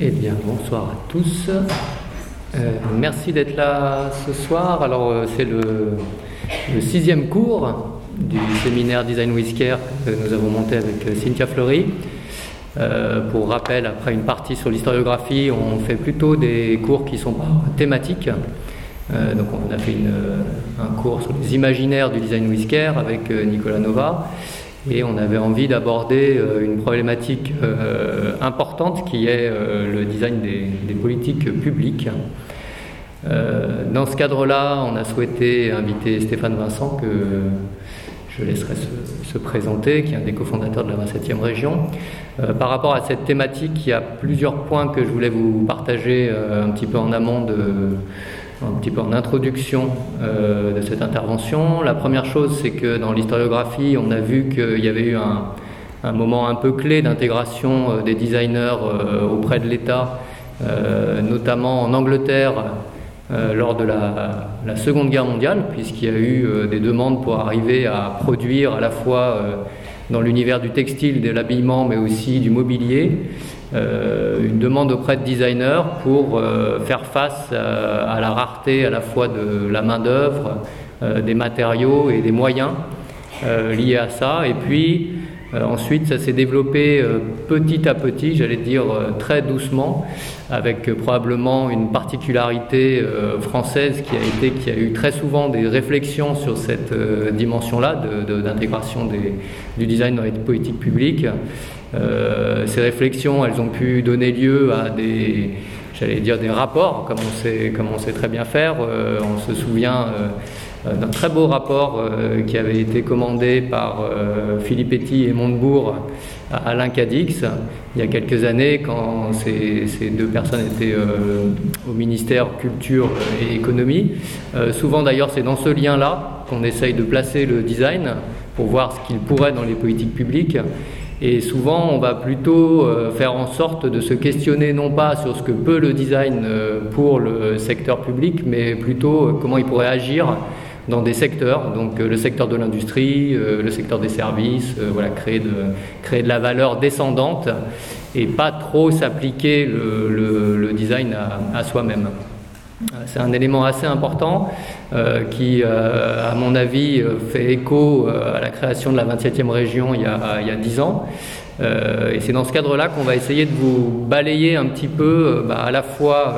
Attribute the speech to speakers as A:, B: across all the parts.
A: Eh bien, bonsoir à tous. Euh, merci d'être là ce soir. Alors, euh, c'est le, sixième cours du séminaire Design with Care que nous avons monté avec euh, Cynthia Fleury. Pour rappel, après une partie sur l'historiographie, on fait plutôt des cours qui sont par thématiques. Euh, donc, on a fait un cours sur les imaginaires du design with care avec Nicolas Nova. Et on avait envie d'aborder euh, une problématique euh, importante qui est euh, le design des, politiques publiques. Dans ce cadre-là, on a souhaité inviter Stéphane Vincent, que je laisserai se, se présenter, qui est un des cofondateurs de la 27e région. Par rapport à cette thématique, il y a plusieurs points que je voulais vous partager un petit peu en amont de, un petit peu en introduction euh, de cette intervention. La première chose, c'est que dans l'historiographie, on a vu qu'il y avait eu un, moment un peu clé d'intégration euh, des designers euh, auprès de l'État, notamment en Angleterre lors de la, Seconde Guerre mondiale, puisqu'il y a eu des demandes pour arriver à produire à la fois dans l'univers du textile, de l'habillement, mais aussi du mobilier, une demande auprès de designers pour euh, faire face à, à, la rareté à la fois de la main-d'œuvre, euh, des matériaux et des moyens euh, liés à ça. Et puis euh, ensuite, ça s'est développé euh, petit à petit, j'allais dire euh, très doucement, avec probablement une particularité française qui a été qui a eu très souvent des réflexions sur cette dimension-là d'intégration du design dans les politiques publiques. Euh, ces réflexions, elles ont pu donner lieu à des, j'allais dire des rapports, comme on sait, comme on sait très bien faire. Euh, on se souvient euh, d'un très beau rapport qui avait été commandé par Philippe Etty et Montebourg à Alain Cadix il y a quelques années, quand ces deux personnes étaient au ministère Culture et Économie. souvent d'ailleurs, c'est dans ce lien-là qu'on essaye de placer le design pour voir ce qu'il pourrait dans les politiques publiques. Et souvent, on va plutôt euh, faire en sorte de se questionner non pas sur ce que peut le design euh, pour le secteur public, mais plutôt euh, comment il pourrait agir dans des secteurs, donc le secteur de l'industrie, le secteur des services, voilà, créer de, créer de la valeur descendante et pas trop s'appliquer le, design à, soi-même. C'est un élément assez important qui, euh, à mon avis, fait écho à la création de la 27e région il y a, il y a 10 ans. Euh, et c'est dans ce cadre-là qu'on va essayer de vous balayer un petit peu bah, à la fois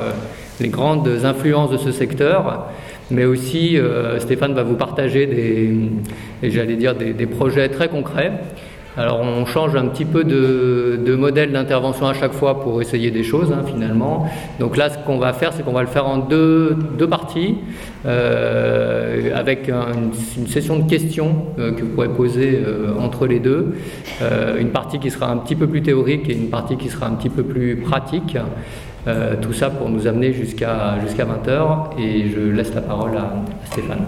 A: les grandes influences de ce secteur, mais aussi Stéphane va vous partager des, j'allais dire, des projets très concrets. Alors on change un petit peu de, modèle d'intervention à chaque fois pour essayer des choses hein, finalement. Donc là ce qu'on va faire c'est qu'on va le faire en deux, parties euh, avec un, une, session de questions euh, que vous pourrez poser euh, entre les deux. Une partie qui sera un petit peu plus théorique et une partie qui sera un petit peu plus pratique. Tout ça pour nous amener jusqu'à jusqu'à 20h et je laisse la parole à Stéphane.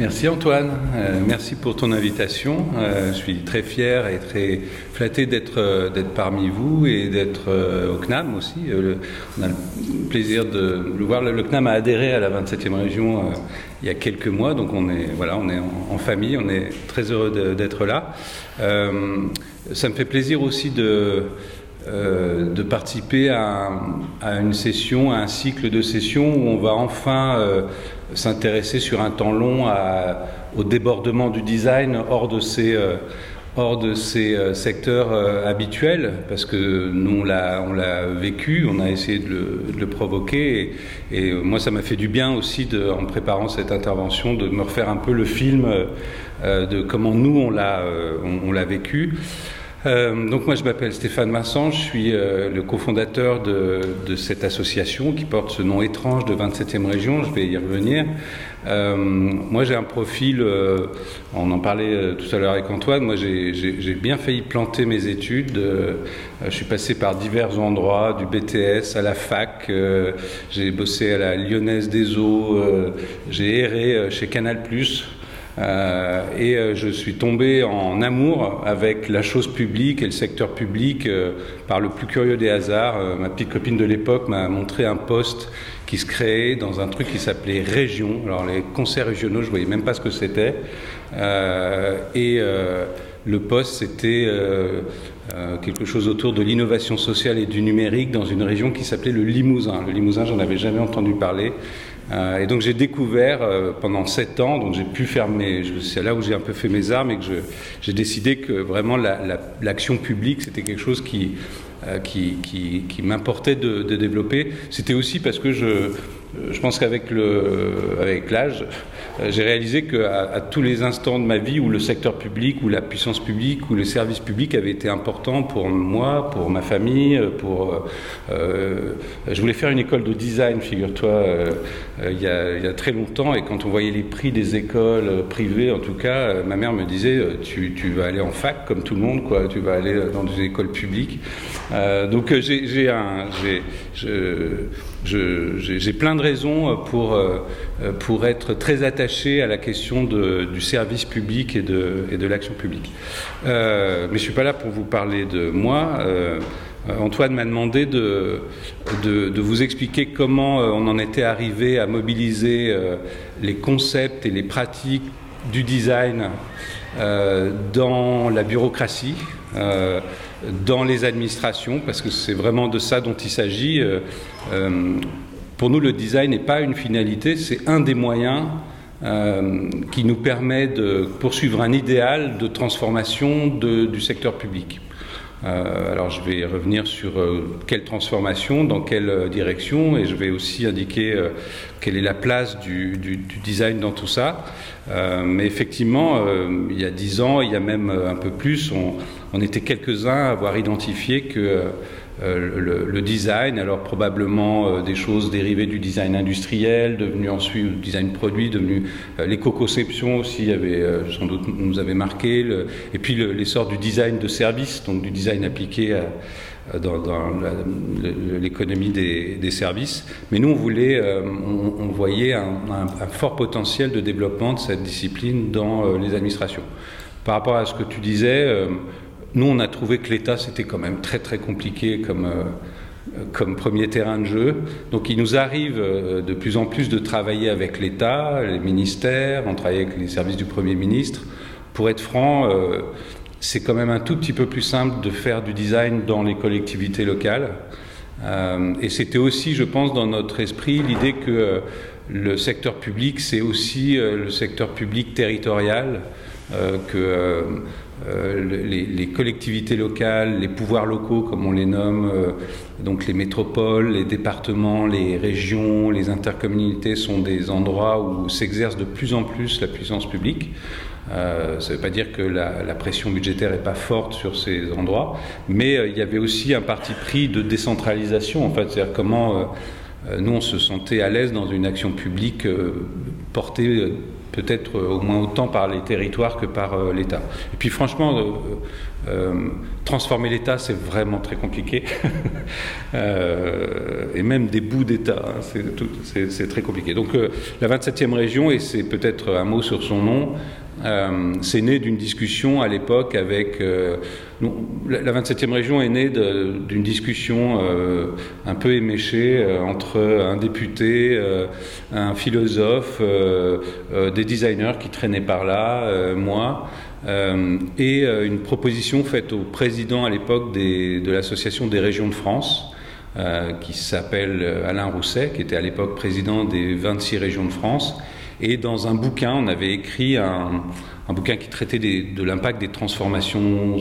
B: Merci Antoine, euh, merci pour ton invitation. Euh, je suis très fier et très flatté d'être euh, parmi vous et d'être au CNAM aussi. Le, on a le plaisir de le voir. Le, CNAM a adhéré à la 27e région il y a quelques mois, donc on est voilà, on est en, famille, on est très heureux d'être là. ça me fait plaisir aussi de de participer à, une session, à un cycle de sessions où on va enfin euh, s'intéresser sur un temps long au débordement du design hors de ces, euh, hors de ces euh, secteurs euh, habituels, parce que nous on l'a vécu, on a essayé de le, provoquer, et, moi ça m'a fait du bien aussi, en préparant cette intervention, de me refaire un peu le film euh, de comment nous on l'a on, on vécu. Euh, donc moi je m'appelle Stéphane Vincent, je suis euh, le cofondateur de, cette association qui porte ce nom étrange de 27e région, je vais y revenir. Euh, moi j'ai un profil, on en parlait tout à l'heure avec Antoine, moi j'ai bien failli planter mes études, je suis passé par divers endroits, du BTS à la fac, j'ai bossé à la Lyonnaise des Eaux, j'ai erré chez Canal ⁇ euh, et euh, je suis tombé en amour avec la chose publique et le secteur public euh, par le plus curieux des hasards. Ma petite copine de l'époque m'a montré un poste qui se créait dans un truc qui s'appelait Région. Alors les concerts régionaux, je voyais même pas ce que c'était. Et le poste, c'était quelque chose autour de l'innovation sociale et du numérique dans une région qui s'appelait le Limousin. Le Limousin, j'en avais jamais entendu parler. Euh, et donc j'ai découvert euh, pendant sept ans, donc j'ai pu faire mes, c'est là où j'ai un peu fait mes armes et que j'ai décidé que vraiment l'action publique c'était quelque chose qui, euh, qui, qui, qui m'importait de, de, développer. C'était aussi parce que je, je pense qu'avec l'âge, euh, j'ai réalisé qu'à tous les instants de ma vie où le secteur public, ou la puissance publique, ou le service public avait été important pour moi, pour ma famille, pour. Euh, je voulais faire une école de design, figure-toi, euh, il, y a, très longtemps, et quand on voyait les prix des écoles privées, en tout cas, ma mère me disait tu, vas aller en fac comme tout le monde, quoi, tu vas aller dans des écoles publiques. donc j'ai un. Je, j'ai plein de raisons pour, euh, pour être très attaché à la question du service public et de, de l'action publique. Euh, mais je ne suis pas là pour vous parler de moi. Euh, Antoine m'a demandé de, de, de, vous expliquer comment on en était arrivé à mobiliser les concepts et les pratiques du design dans la bureaucratie dans les administrations, parce que c'est vraiment de ça dont il s'agit. Euh, euh, pour nous, le design n'est pas une finalité, c'est un des moyens euh, qui nous permet de poursuivre un idéal de transformation du secteur public. Alors je vais revenir sur quelle transformation, dans quelle direction, et je vais aussi indiquer quelle est la place du, design dans tout ça. mais effectivement, il y a dix ans, il y a même un peu plus, on, on était quelques-uns à avoir identifié que euh, le, design, alors probablement euh, des choses dérivées du design industriel, devenu ensuite le design produit, devenu euh, l'éco-conception aussi, avait, sans doute nous avait marqué, et puis l'essor du design de service, donc du design appliqué dans, l'économie des, services. Mais nous, on voulait, on, voyait un, un, fort potentiel de développement de cette discipline dans les administrations. Par rapport à ce que tu disais, nous, on a trouvé que l'État, c'était quand même très très compliqué comme, euh, comme premier terrain de jeu. Donc il nous arrive euh, de plus en plus de travailler avec l'État, les ministères, on travaille avec les services du Premier ministre. Pour être franc, euh, c'est quand même un tout petit peu plus simple de faire du design dans les collectivités locales. et c'était aussi, je pense, dans notre esprit l'idée que le secteur public, c'est aussi le secteur public territorial, euh, les, collectivités locales, les pouvoirs locaux, comme on les nomme, euh, donc les métropoles, les départements, les régions, les intercommunalités sont des endroits où s'exerce de plus en plus la puissance publique. Euh, ça ne veut pas dire que la, pression budgétaire n'est pas forte sur ces endroits, mais il y avait aussi un parti pris de décentralisation, en fait, c'est-à-dire comment nous on se sentait à l'aise dans une action publique portée peut-être au moins autant par les territoires que par euh, l'État. Et puis franchement, euh, euh, transformer l'État, c'est vraiment très compliqué. et même des bouts d'État, hein, c'est très compliqué. Donc la 27e région, et c'est peut-être un mot sur son nom, euh, c'est né d'une discussion à l'époque avec. Euh, la 27e région est née d'une discussion euh, un peu éméchée entre un député, un philosophe, des designers qui traînaient par là, moi. et une proposition faite au président à l'époque de l'Association des régions de France, qui s'appelle Alain Rousset, qui était à l'époque président des 26 régions de France, et dans un bouquin, on avait écrit un, bouquin qui traitait de l'impact des transformations,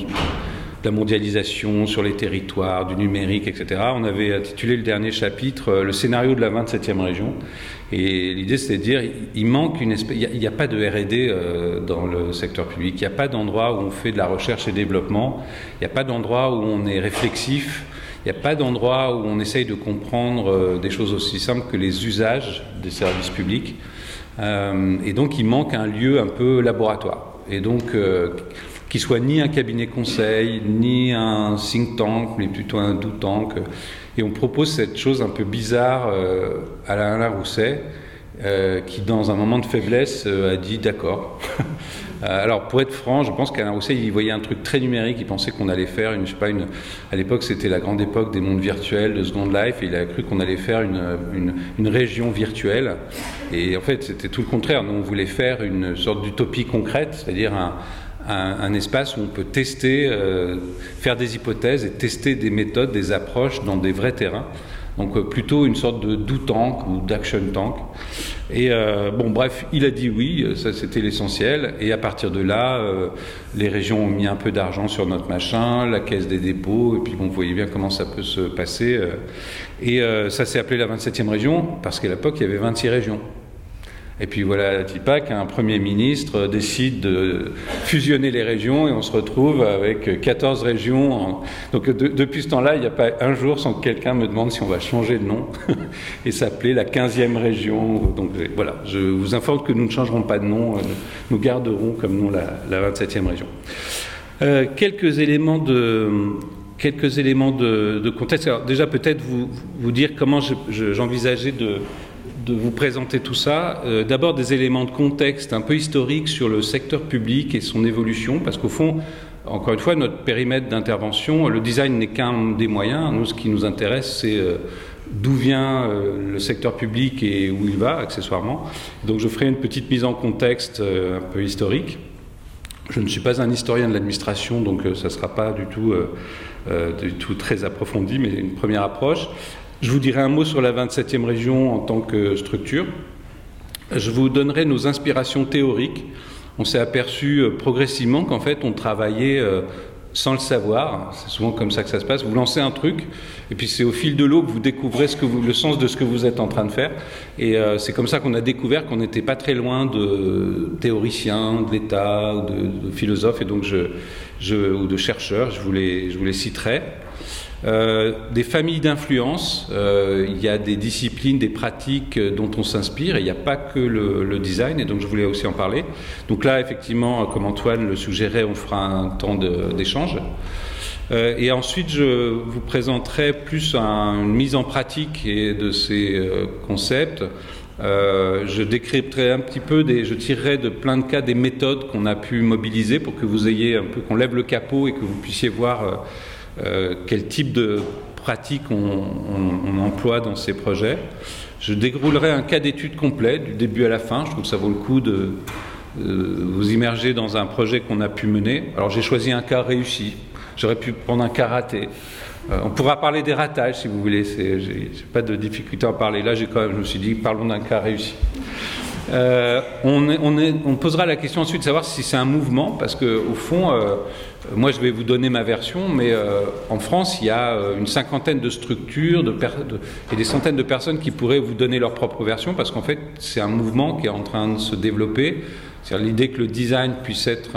B: de la mondialisation sur les territoires, du numérique, etc. On avait intitulé le dernier chapitre euh, Le scénario de la 27e région. Et l'idée, c'était de dire, il manque une il n'y a, pas de R&D euh, dans le secteur public, il n'y a pas d'endroit où on fait de la recherche et développement, il n'y a pas d'endroit où on est réflexif, il n'y a pas d'endroit où on essaye de comprendre euh, des choses aussi simples que les usages des services publics. Euh, et donc il manque un lieu un peu laboratoire. Et donc euh, qui soit ni un cabinet conseil, ni un think tank, mais plutôt un do tank. Et on propose cette chose un peu bizarre euh, à Alain Rousset, qui dans un moment de faiblesse a dit d'accord. Euh, alors, pour être franc, je pense qu'Alain Rousset, il voyait un truc très numérique. Il pensait qu'on allait faire une, je sais pas, une. À l'époque, c'était la grande époque des mondes virtuels, de Second Life, et il a cru qu'on allait faire une, une, région virtuelle. Et en fait, c'était tout le contraire. Nous, on voulait faire une sorte d'utopie concrète, c'est-à-dire un, un, espace où on peut tester, faire des hypothèses et tester des méthodes, des approches dans des vrais terrains. Donc euh, plutôt une sorte de do tank ou d'action tank. Et euh, bon, bref, il a dit oui, ça c'était l'essentiel. Et à partir de là, euh, les régions ont mis un peu d'argent sur notre machin, la caisse des dépôts, et puis bon, vous voyez bien comment ça peut se passer. et ça s'est appelé la 27e région, parce qu'à l'époque, il y avait 26 régions. Et puis voilà, TIPAC, un Premier ministre décide de fusionner les régions et on se retrouve avec 14 régions. Donc depuis ce temps-là, il n'y a pas un jour sans que quelqu'un me demande si on va changer de nom et s'appeler la 15e région. Donc voilà, je vous informe que nous ne changerons pas de nom, euh, nous garderons comme nom la, 27e région. Euh, quelques éléments de, contexte. Alors déjà peut-être vous dire comment j'envisageais de de vous présenter tout ça. Euh, d'abord des éléments de contexte un peu historique sur le secteur public et son évolution, parce qu'au fond, encore une fois, notre périmètre d'intervention, le design n'est qu'un des moyens. Nous, ce qui nous intéresse, c'est euh, d'où vient euh, le secteur public et où il va, accessoirement. Donc je ferai une petite mise en contexte un peu historique. Je ne suis pas un historien de l'administration, donc ça ne sera pas du tout, du tout très approfondi, mais une première approche. Je vous dirai un mot sur la 27e région en tant que structure. Je vous donnerai nos inspirations théoriques. On s'est aperçu euh, progressivement qu'en fait, on travaillait euh, sans le savoir. C'est souvent comme ça que ça se passe. Vous lancez un truc, et puis c'est au fil de l'eau que vous découvrez ce que le sens de ce que vous êtes en train de faire. Et euh, c'est comme ça qu'on a découvert qu'on n'était pas très loin de théoriciens, de l'État, de, philosophes, et donc je, ou de chercheurs. Je vous les, je vous les citerai. Euh, des familles d'influence, euh, il y a des disciplines, des pratiques dont on s'inspire, et il n'y a pas que le, design, et donc je voulais aussi en parler. Donc là, effectivement, comme Antoine le suggérait, on fera un temps d'échange. Euh, et ensuite, je vous présenterai plus une mise en pratique de ces concepts. je décrypterai un petit peu, des, je tirerai de plein de cas des méthodes qu'on a pu mobiliser pour que vous ayez un peu, qu'on lève le capot et que vous puissiez voir euh, quel type de pratiques on, emploie dans ces projets? Je déroulerai un cas d'étude complet du début à la fin. Je trouve que ça vaut le coup de, vous immerger dans un projet qu'on a pu mener. Alors j'ai choisi un cas réussi. J'aurais pu prendre un cas raté. Euh, on pourra parler des ratages si vous voulez. J'ai pas de difficulté à en parler. Là, quand même, je me suis dit, parlons d'un cas réussi. Euh, on, posera la question ensuite de savoir si c'est un mouvement, parce que au fond, euh, moi je vais vous donner ma version, mais euh, en France, il y a une cinquantaine de structures et des centaines de personnes qui pourraient vous donner leur propre version, parce qu'en fait, c'est un mouvement qui est en train de se développer. C'est-à-dire l'idée que le design puisse être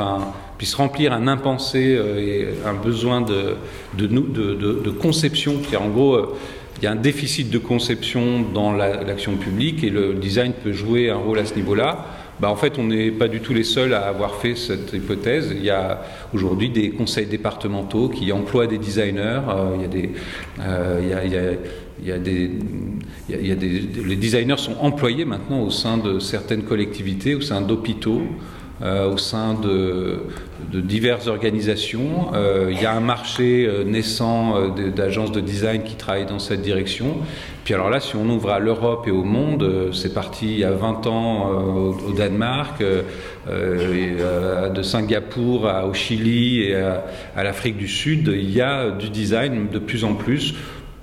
B: puisse remplir un impensé et un besoin de, de, de, conception. C'est-à-dire en gros il y a un déficit de conception dans l'action publique et le design peut jouer un rôle à ce niveau-là. Bah, en fait, on n'est pas du tout les seuls à avoir fait cette hypothèse. Il y a aujourd'hui des conseils départementaux qui emploient des designers. des, il y a des, les designers sont employés maintenant au sein de certaines collectivités, au sein d'hôpitaux. Euh, au sein de, diverses organisations. Euh, il y a un marché euh, naissant d'agences de design qui travaillent dans cette direction. Puis alors là, si on ouvre à l'Europe et au monde, c'est parti il y a 20 ans au, Danemark, de Singapour au Chili et à, l'Afrique du Sud, il y a du design de plus en plus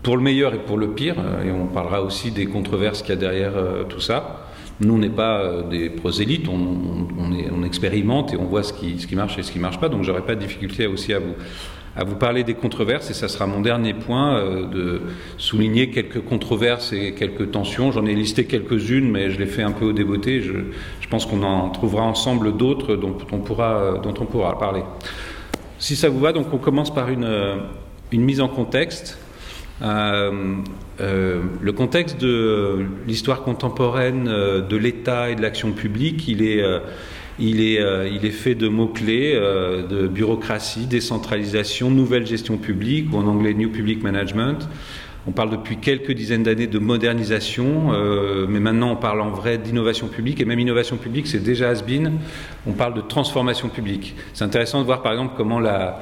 B: pour le meilleur et pour le pire, et on parlera aussi des controverses qu'il y a derrière tout ça. Nous, on n'est pas euh, des prosélytes, on, expérimente et on voit ce qui, marche et ce qui ne marche pas, donc j'aurais pas de difficulté aussi à vous, parler des controverses, et ça sera mon dernier point, euh, de souligner quelques controverses et quelques tensions. J'en ai listé quelques-unes, mais je les fais un peu au débeauté. Je, pense qu'on en trouvera ensemble d'autres dont, on pourra, dont on pourra parler. Si ça vous va, donc on commence par une mise en contexte. Euh, euh, le contexte de l'histoire contemporaine euh, de l'État et de l'action publique, il est, fait de mots-clés, de bureaucratie, décentralisation, nouvelle gestion publique, ou en anglais New Public Management. On parle depuis quelques dizaines d'années de modernisation, mais maintenant on parle en vrai d'innovation publique, et même innovation publique, c'est déjà has-been. On parle de transformation publique. C'est intéressant de voir par exemple comment la,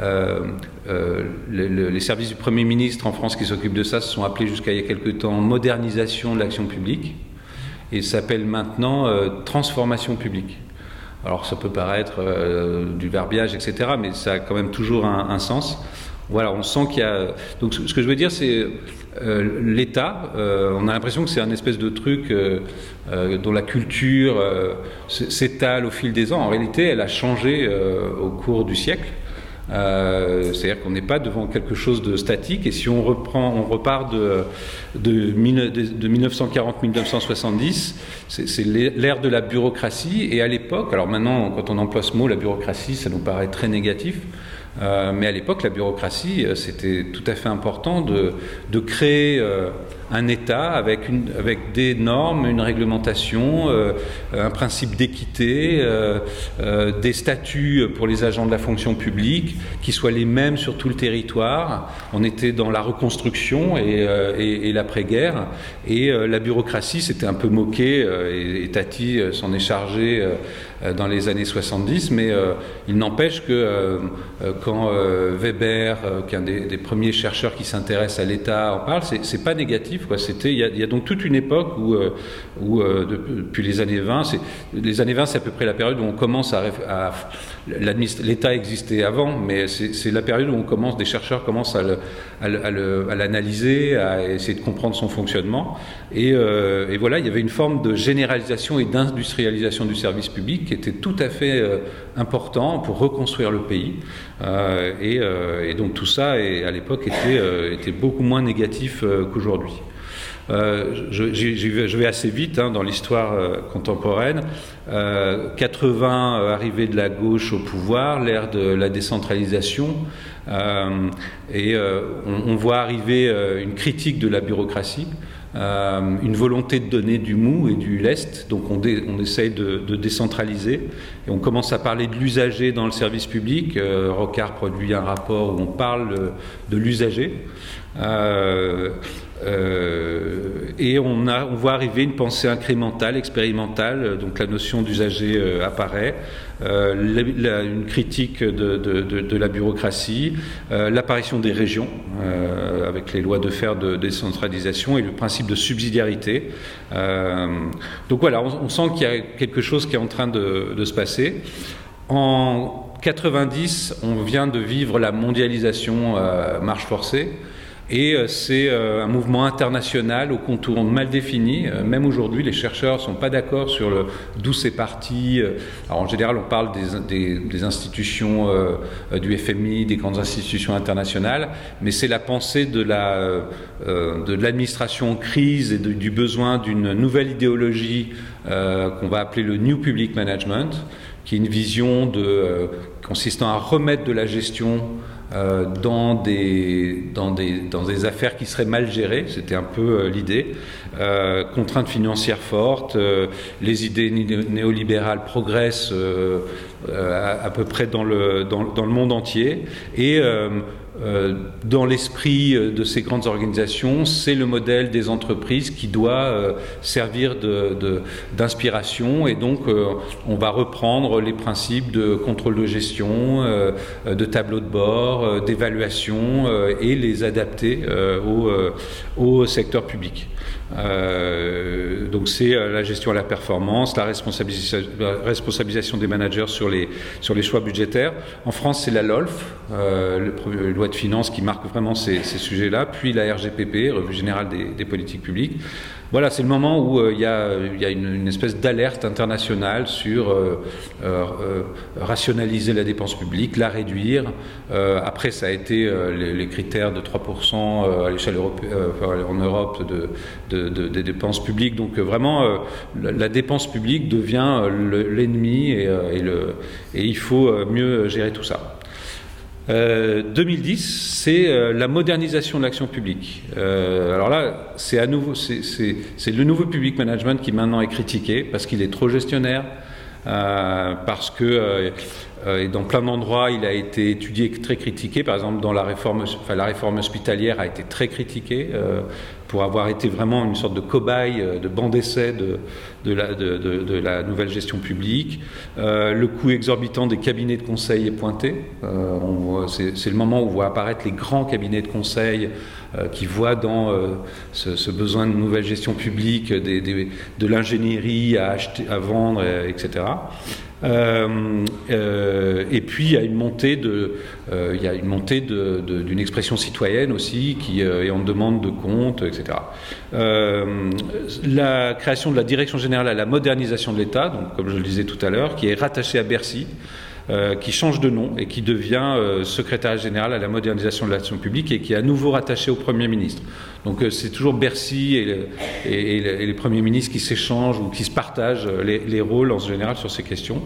B: euh, euh, les services du Premier ministre en France qui s'occupent de ça se sont appelés jusqu'à il y a quelque temps modernisation de l'action publique et s'appellent maintenant euh, transformation publique. Alors ça peut paraître du verbiage, etc., mais ça a quand même toujours un, sens. Voilà, on sent qu'il y a. Donc ce que je veux dire, c'est l'État. on a l'impression que c'est un espèce de truc dont la culture s'étale au fil des ans. En réalité, elle a changé au cours du siècle. Euh, c'est-à-dire qu'on n'est pas devant quelque chose de statique. Et si on reprend, on repart de, de, de 1940-1970, c'est l'ère de la bureaucratie. Et à l'époque, alors maintenant, quand on emploie ce mot, la bureaucratie, ça nous paraît très négatif. Euh, mais à l'époque, la bureaucratie, euh, c'était tout à fait important de créer un État avec, des normes, une réglementation, euh, un principe d'équité, euh, euh, des statuts pour les agents de la fonction publique qui soient les mêmes sur tout le territoire. On était dans la reconstruction et l'après-guerre. Et la bureaucratie s'était un peu moquée et, Tati s'en est chargé dans les années 70, mais il n'empêche que quand Weber, qui est un des, des premiers chercheurs qui s'intéresse à l'État, en parle, c'est pas négatif il, y a donc toute une époque où, euh, euh, depuis les années 20, c'est, les années 20, c'est à peu près la période où on commence à, l'État existait avant, mais c'est, la période où on commence, des chercheurs commencent à, l'analyser, à essayer de comprendre son fonctionnement. Et, euh, et, voilà, il y avait une forme de généralisation et d'industrialisation du service public qui était tout à fait important pour reconstruire le pays. Et, donc tout ça, à l'époque, était beaucoup moins négatif qu'aujourd'hui. Euh, je, vais assez vite hein, dans l'histoire euh, contemporaine. 80 euh, arrivées de la gauche au pouvoir, l'ère de la décentralisation, et on, voit arriver une critique de la bureaucratie. une volonté de donner du mou et du lest, donc on, essaye de, décentraliser, et on commence à parler de l'usager dans le service public. Rocard produit un rapport où on parle de l'usager. Et on, voit arriver une pensée incrémentale, expérimentale, donc la notion d'usager euh, apparaît, euh, une critique de, de, la bureaucratie, l'apparition des régions avec les lois de fer de décentralisation et le principe de subsidiarité. donc voilà, on, on sent qu'il y a quelque chose qui est en train de, se passer. En 90, on vient de vivre la mondialisation marche forcée. Et euh, c'est euh, un mouvement international au contour mal défini. Euh, même aujourd'hui, les chercheurs ne sont pas d'accord sur d'où c'est parti. Alors, en général, on parle des, institutions du FMI, des grandes institutions internationales, mais c'est la pensée de la de l'administration en crise et du besoin d'une nouvelle idéologie qu'on va appeler le New Public Management, qui est une vision consistant à remettre de la gestion euh, dans, des, dans, des, dans des affaires qui seraient mal gérées, c'était un peu euh, l'idée. Euh, contraintes financières fortes, les idées néolibérales progressent à, à, peu près dans le, dans, dans le monde entier. Et euh, dans l'esprit euh, de ces grandes organisations, c'est le modèle des entreprises qui doit euh, servir d'inspiration et donc on va reprendre les principes de contrôle de gestion, de tableau de bord, d'évaluation et les adapter au, au secteur public. Euh, donc c'est euh, la gestion à la performance, la responsabilisation, des managers sur les, sur les choix budgétaires. En France, c'est la LOLF, euh, le, loi de finances qui marque vraiment ces, ces sujets-là, puis la RGPP, Revue générale des, des politiques publiques. Voilà, c'est le moment où euh, il y, a, une, espèce d'alerte internationale sur euh, euh, rationaliser la dépense publique, la réduire. après, ça a été les, critères de 3% à l'échelle en Europe de, des dépenses publiques. Donc vraiment, la, dépense publique devient l'ennemi et il faut mieux gérer tout ça. 2010, euh, c'est euh, la modernisation de l'action publique. Euh, alors là, c'est à nouveau, c'est le nouveau public management qui maintenant est critiqué parce qu'il est trop gestionnaire, parce que et dans plein d'endroits, il a été étudié, très critiqué. Par exemple, dans la réforme, la réforme hospitalière a été très critiquée pour avoir été vraiment une sorte de cobaye, euh, de banc d'essai de, la, nouvelle gestion publique. Euh, le coût exorbitant des cabinets de conseil est pointé. Euh, c'est le moment où on voit apparaître les grands cabinets de conseil qui voient dans ce, besoin de nouvelle gestion publique de l'ingénierie à acheter, à vendre, etc. Euh, euh, et puis il y a une montée de, euh, il y a une montée d'une expression citoyenne aussi qui est en demande de compte, etc. la création de la direction générale à la modernisation de l'État, donc comme je le disais tout à l'heure, qui est rattachée à Bercy. Euh, qui change de nom et qui devient euh, secrétaire général à la modernisation de l'action publique et qui est à nouveau rattaché au Premier ministre. Donc euh, c'est toujours Bercy et, et, les premiers ministres qui s'échangent ou qui se partagent les, rôles en général sur ces questions.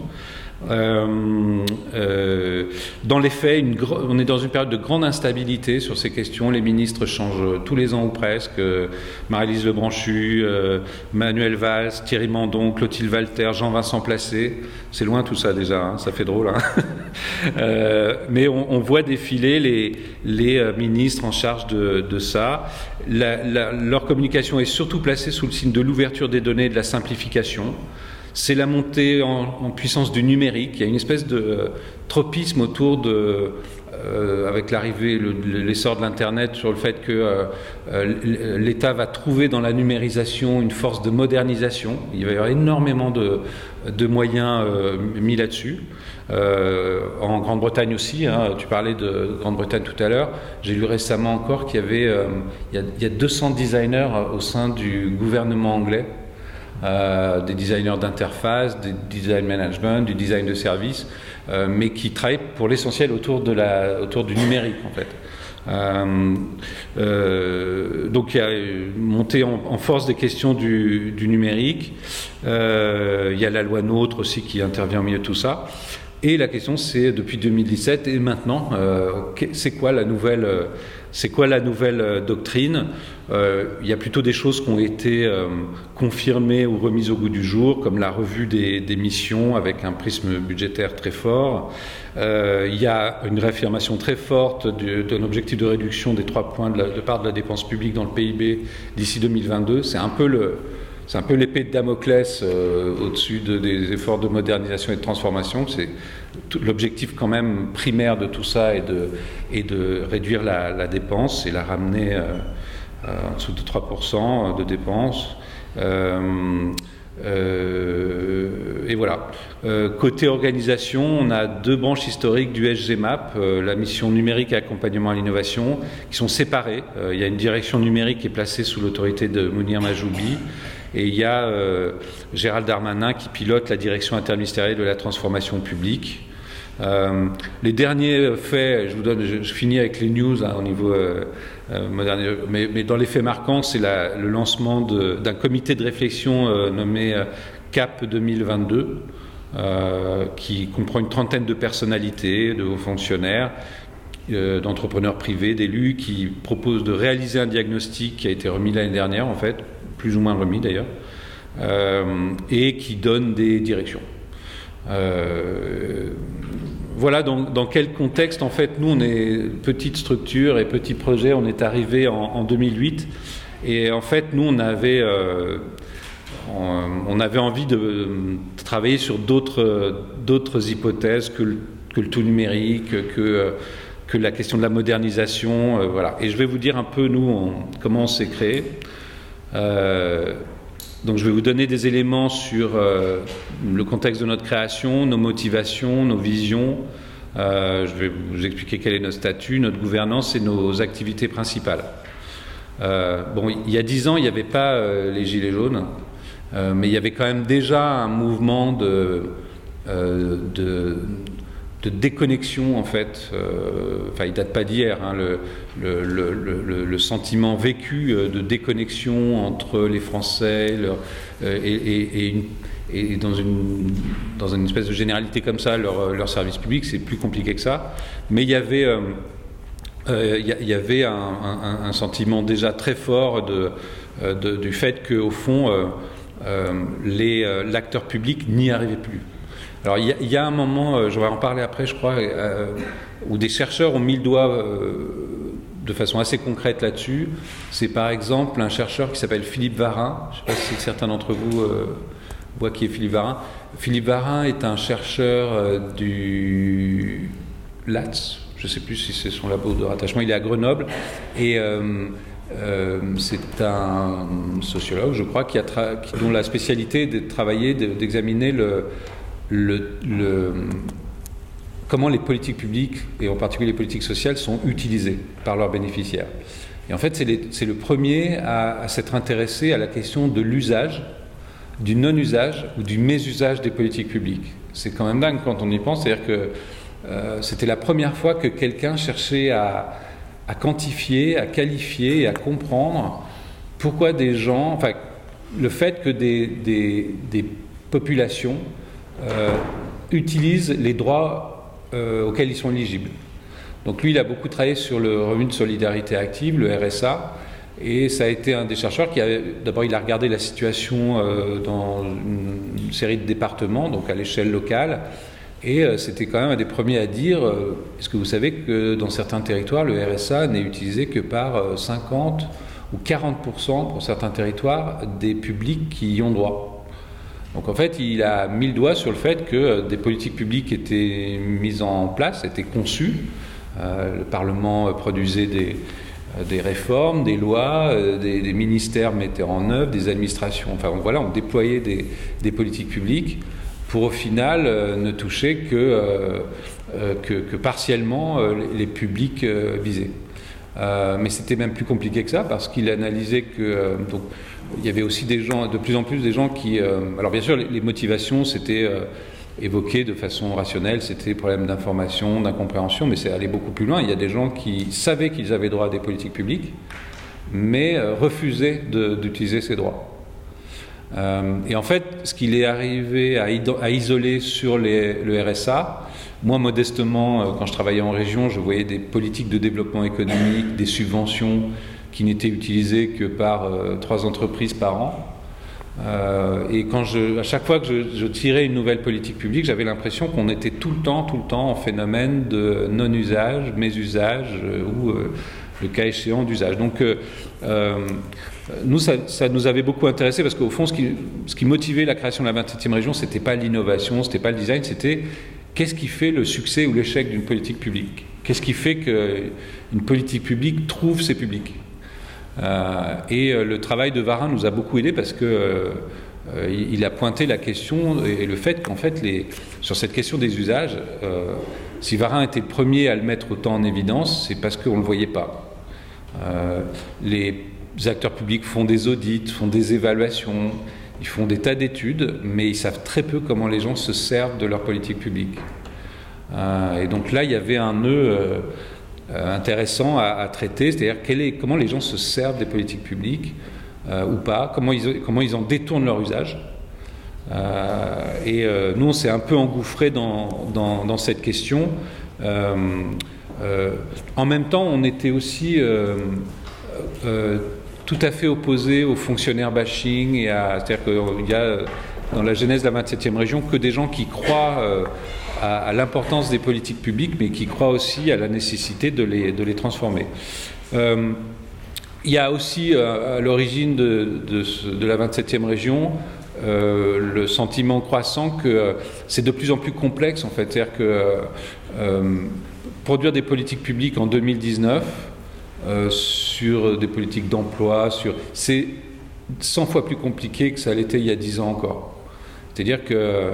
B: Euh, euh, dans les faits, on est dans une période de grande instabilité sur ces questions. Les ministres changent tous les ans ou presque. Marie-Lise Lebranchu, euh, Manuel Valls, Thierry Mandon, Clotilde Walter, Jean-Vincent Placé. C'est loin tout ça déjà, hein, ça fait drôle. Hein euh, mais on, voit défiler les, euh, ministres en charge de, ça. Leur communication est surtout placée sous le signe de l'ouverture des données et de la simplification c'est la montée en, puissance du numérique. Il y a une espèce de euh, tropisme autour de, euh, avec l'arrivée, l'essor de l'Internet, sur le fait que euh, l'État va trouver dans la numérisation une force de modernisation. Il va y avoir énormément de, moyens mis là-dessus. en Grande-Bretagne aussi, hein, tu parlais de Grande-Bretagne tout à l'heure, j'ai lu récemment encore qu'il y avait il y, il y a 200 designers au sein du gouvernement anglais euh, des designers d'interface, des design management, du design de service, euh, mais qui travaillent pour l'essentiel autour, autour du numérique en fait. Euh, donc il y a monté en, en force des questions du, du numérique. Il y a la loi NOTRe aussi qui intervient au milieu de tout ça. Et la question c'est depuis 2017 et maintenant, c'est quoi la nouvelle c'est quoi la nouvelle euh, doctrine? Euh, Il y a plutôt des choses qui ont été euh, confirmées ou remises au goût du jour, comme la revue des, missions avec un prisme budgétaire très fort. Il y a une réaffirmation très forte d'un objectif de réduction des trois points de, de part de la dépense publique dans le PIB d'ici 2022. C'est un peu le c'est un peu l'épée de Damoclès euh, au-dessus de, des efforts de modernisation et de transformation. C'est l'objectif quand même primaire de tout ça est de, est de réduire la, dépense et la ramener euh, euh en dessous de 3% de dépenses. Et voilà. Côté organisation, on a deux branches historiques du SGMAP, la mission numérique et accompagnement à l'innovation, qui sont séparées. il y a une direction numérique qui est placée sous l'autorité de Mounir Majoubi et il y a euh, Gérald Darmanin qui pilote la direction interministérielle de la transformation publique. Euh, les derniers faits, je finis avec les news hein, au niveau euh, moderne, mais, dans les faits marquants, c'est le lancement d'un comité de réflexion nommé CAP 2022, qui comprend une trentaine de personnalités, de hauts fonctionnaires, d'entrepreneurs privés, d'élus, qui proposent de réaliser un diagnostic qui a été remis l'année dernière, en fait, plus ou moins remis d'ailleurs, euh, et qui donne des directions. Euh, voilà dans, dans, quel contexte, en fait, nous, on est petite structure et petit projet, on est arrivé en, en 2008, et en fait, nous, on avait, euh, on, avait envie de, travailler sur d'autres hypothèses que le, que le, tout numérique, que, que la question de la modernisation, voilà. Et je vais vous dire un peu, nous, comment on s'est créé. Euh, donc je vais vous donner des éléments sur euh, le contexte de notre création, nos motivations, nos visions. Euh, je vais vous expliquer quel est notre statut, notre gouvernance et nos activités principales. Bon, il y a dix ans, il n'y avait pas les Gilets jaunes, mais il y avait quand même déjà un mouvement de, de, de déconnexion en fait. Euh, enfin, il date pas d'hier. Hein, le, sentiment vécu euh, de déconnexion entre les Français euh, et, dans, une, dans une espèce de généralité comme ça, leur, leur service public, c'est plus compliqué que ça. Mais il y avait avait un, sentiment déjà très fort du fait qu'au fond, l'acteur public n'y arrivait plus. Alors il y, a un moment, euh, je vais en parler après, je crois, euh, où des chercheurs ont mis le doigt euh, de façon assez concrète là-dessus. C'est par exemple un chercheur qui s'appelle Philippe Varin. Je ne sais pas si certains d'entre vous voient qui est Philippe Varin. Philippe Varin est un chercheur du LATS. Je ne sais plus si c'est son labo de rattachement. Il est à Grenoble et c'est un sociologue, je crois, qui a dont la spécialité est de travailler, d'examiner le comment les politiques publiques, et en particulier les politiques sociales, sont utilisées par leurs bénéficiaires. Et en fait, c'est le premier à, s'être intéressé à la question de l'usage, du non-usage ou du mésusage des politiques publiques. C'est quand même dingue quand on y pense, c'est-à-dire que euh, c'était la première fois que quelqu'un cherchait à, quantifier, à qualifier et à comprendre pourquoi des gens, enfin, le fait que des, populations euh, utilisent les droits euh, auxquels ils sont éligibles. Donc lui, il a beaucoup travaillé sur le revenu de solidarité active, le RSA, et ça a été un des chercheurs qui a, d'abord, il a regardé la situation dans une série de départements, donc à l'échelle locale, et euh, c'était quand même un des premiers à dire, euh, est-ce que vous savez que dans certains territoires, le RSA n'est utilisé que par 50 euh, ou 40% pour certains territoires des publics qui y ont droit? Donc en fait, il a mis le doigt sur le fait que des politiques publiques étaient mises en place, étaient conçues. le Parlement produisait des, des réformes, des lois, des, ministères mettaient en œuvre, des administrations, enfin voilà, on déployait des, politiques publiques pour au final euh, ne toucher que, euh, euh, partiellement les, publics visés. mais c'était même plus compliqué que ça parce qu'il analysait que il y avait aussi de plus en plus des gens qui. alors bien sûr, les, motivations c'était évoqué de façon rationnelle, c'était problème d'information, d'incompréhension, mais c'est allé beaucoup plus loin. Il y a des gens qui savaient qu'ils avaient droit à des politiques publiques, mais refusaient d'utiliser ces droits. Euh, et en fait, ce qu'il est arrivé à, isoler sur le RSA, moi modestement, euh, quand je travaillais en région, je voyais des politiques de développement économique, des subventions qui n'étaient utilisées que par euh, trois entreprises par an. et quand je, à chaque fois que je, tirais une nouvelle politique publique, j'avais l'impression qu'on était tout le temps, tout le temps en phénomène de non-usage, mésusage ou le cas échéant d'usage. Donc nous, ça, nous avait beaucoup intéressé parce qu'au fond, ce qui, motivait la création de la 27e région, ce n'était pas l'innovation, ce n'était pas le design, c'était qu'est-ce qui fait le succès ou l'échec d'une politique publique? Qu'est-ce qui fait qu'une politique publique trouve ses publics? euh, Et euh, le travail de Varin nous a beaucoup aidé parce que euh, il a pointé la question et le fait qu'en fait, sur cette question des usages, si Varin était le premier à le mettre autant en évidence, c'est parce qu'on ne le voyait pas. les acteurs publics font des audits, font des évaluations, ils font des tas d'études, mais ils savent très peu comment les gens se servent de leur politique publique. Euh, et donc là, il y avait un nœud euh, intéressant à, traiter, c'est-à-dire comment les gens se servent des politiques publiques euh, ou pas, comment ils, comment ils en détournent leur usage. et nous, on s'est un peu engouffré dans, dans cette question. en même temps, on était aussi tout à fait opposé au fonctionnaire bashing. C'est-à-dire qu'il y a dans la genèse de la 27e région que des gens qui croient euh, à, l'importance des politiques publiques, mais qui croient aussi à la nécessité de les, de les transformer. Euh, il y a aussi euh, à l'origine de, de, la 27e région le sentiment croissant que c'est de plus en plus complexe en fait. C'est-à-dire que produire des politiques publiques en 2019, euh, sur des politiques d'emploi, sur... c'est 100 fois plus compliqué que ça l'était il y a 10 ans encore. C'est-à-dire que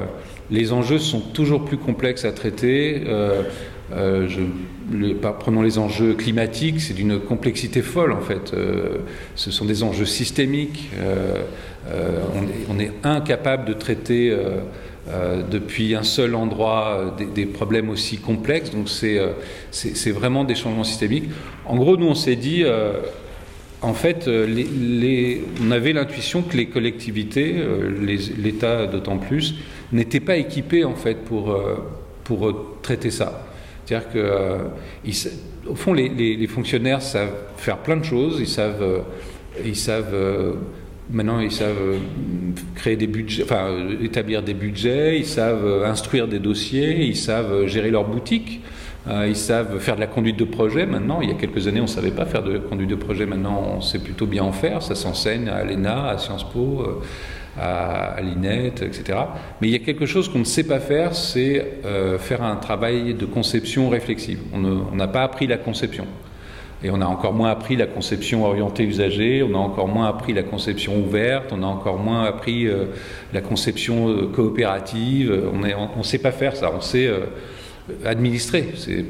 B: les enjeux sont toujours plus complexes à traiter. Euh, euh, prenons les enjeux climatiques, c'est d'une complexité folle en fait. ce sont des enjeux systémiques. On est, incapable de traiter euh, depuis un seul endroit euh, des, problèmes aussi complexes. Donc euh, c'est vraiment des changements systémiques. En gros, nous, on s'est dit, en fait, les, on avait l'intuition que les collectivités, l'État d'autant plus, n'étaient pas équipés en fait pour, pour traiter ça. C'est-à-dire que, au fond, les, fonctionnaires savent faire plein de choses, ils savent, ils savent Maintenant, ils savent euh, créer des budgets, enfin, euh, établir des budgets, ils savent euh, instruire des dossiers, ils savent gérer leur boutique, ils savent faire de la conduite de projet. Maintenant, il y a quelques années, on ne savait pas faire de conduite de projet. Maintenant, on sait plutôt bien en faire. Ça s'enseigne à l'ENA, à Sciences Po, à, l'INET, etc. Mais il y a quelque chose qu'on ne sait pas faire, c'est faire un travail de conception réflexive. On n'a pas appris la conception. Et on a encore moins appris la conception orientée usager, on a encore moins appris la conception ouverte, on a encore moins appris euh, la conception euh, coopérative. On ne sait pas faire ça, on sait euh, administrer. C'est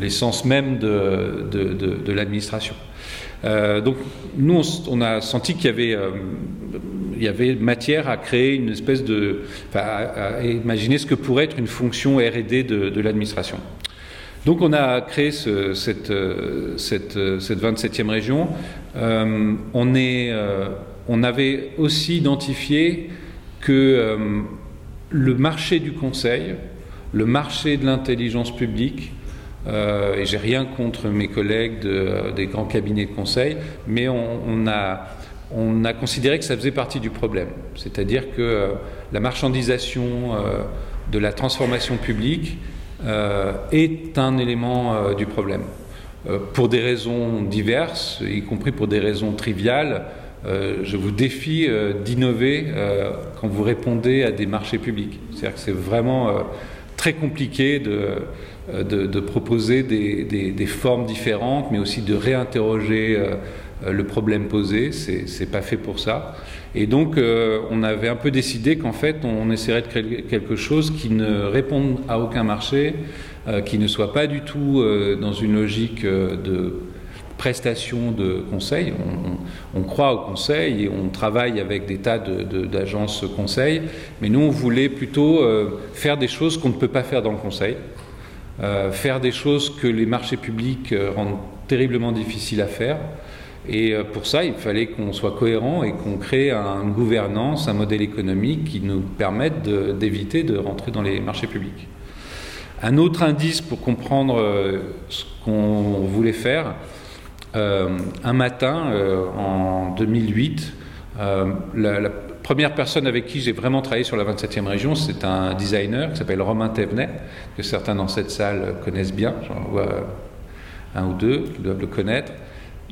B: l'essence même de, l'administration. donc nous, on, a senti qu'il y avait, il y avait matière à créer une espèce de... À, imaginer ce que pourrait être une fonction RD de l'administration. Donc on a créé cette, 27e région. Euh, on, est, euh, on, avait aussi identifié que euh, le marché du conseil, le marché de l'intelligence publique, et j'ai rien contre mes collègues des grands cabinets de conseil, mais on, a, on, a, considéré que ça faisait partie du problème. C'est-à-dire que la marchandisation de la transformation publique euh, est un élément euh, du problème. Euh, pour des raisons diverses, y compris pour des raisons triviales, je vous défie d'innover quand vous répondez à des marchés publics. C'est-à-dire que c'est vraiment très compliqué de, de, proposer des, formes différentes, mais aussi de réinterroger le problème posé. C'est pas fait pour ça. Et donc, euh, on avait un peu décidé qu'en fait, on essaierait de créer quelque chose qui ne réponde à aucun marché, euh, qui ne soit pas du tout euh, dans une logique de prestation de conseil. On, croit au conseil et on travaille avec des tas d'agences de, conseil, mais nous, on voulait plutôt faire des choses qu'on ne peut pas faire dans le conseil, faire des choses que les marchés publics rendent terriblement difficiles à faire. Et euh, pour ça, il fallait qu'on soit cohérent et qu'on crée une gouvernance, un modèle économique qui nous permette d'éviter de, rentrer dans les marchés publics. Un autre indice pour comprendre euh, ce qu'on voulait faire, euh, un matin en 2008, la, première personne avec qui j'ai vraiment travaillé sur la 27e région, c'est un designer qui s'appelle Romain Thévenet, que certains dans cette salle connaissent bien, j'en vois un ou deux qui doivent le connaître.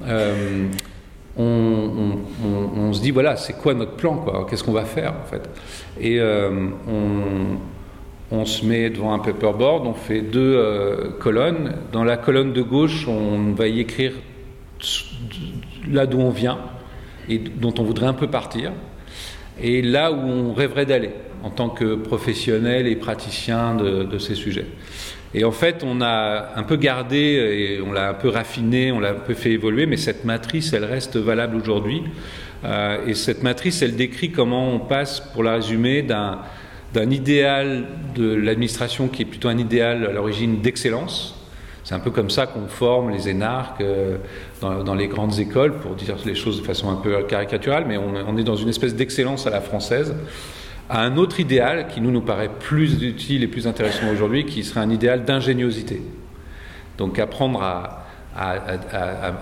B: Euh, on, se dit voilà, c'est quoi notre plan, quoi? Qu'est-ce qu'on va faire en fait? Et euh, on, se met devant un paperboard, on fait deux euh, colonnes. Dans la colonne de gauche, on va y écrire là d'où on vient et dont on voudrait un peu partir, et là où on rêverait d'aller en tant que professionnel et praticien de ces sujets. Et en fait, on a un peu gardé et on l'a un peu raffiné, on l'a un peu fait évoluer, mais cette matrice, elle reste valable aujourd'hui. Euh, et cette matrice, elle décrit comment on passe, pour la résumer, d'un d'un idéal de l'administration qui est plutôt un idéal à l'origine d'excellence. C'est un peu comme ça qu'on forme les énarques euh, dans, les grandes écoles, pour dire les choses de façon un peu caricaturale, mais on, est dans une espèce d'excellence à la française à un autre idéal qui nous, nous paraît plus utile et plus intéressant aujourd'hui, qui serait un idéal d'ingéniosité. Donc apprendre à,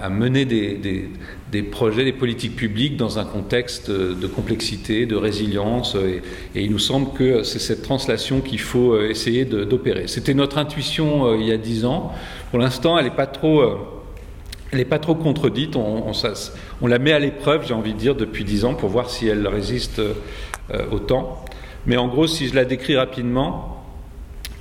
B: mener des, des, projets, des politiques publiques dans un contexte de complexité, de résilience. Et, il nous semble que c'est cette translation qu'il faut euh, essayer d'opérer. C'était notre intuition euh, il y a dix ans. Pour l'instant, elle n'est pas trop... Euh, elle n'est pas trop contredite, on, la met à l'épreuve, j'ai envie de dire, depuis dix ans pour voir si elle résiste euh, autant. Mais en gros, si je la décris rapidement,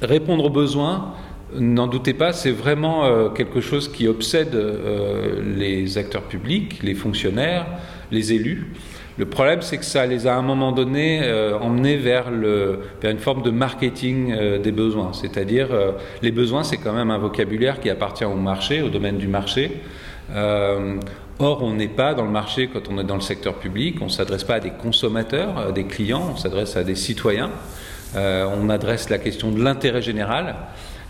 B: répondre aux besoins, n'en doutez pas, c'est vraiment euh, quelque chose qui obsède euh, les acteurs publics, les fonctionnaires, les élus. Le problème, c'est que ça les a à un moment donné emmenés vers, le, vers, une forme de marketing des besoins. C'est-à-dire, les besoins, c'est quand même un vocabulaire qui appartient au marché, au domaine du marché. Or, on n'est pas dans le marché quand on est dans le secteur public, on ne s'adresse pas à des consommateurs, à des clients, on s'adresse à des citoyens, euh, on adresse la question de l'intérêt général.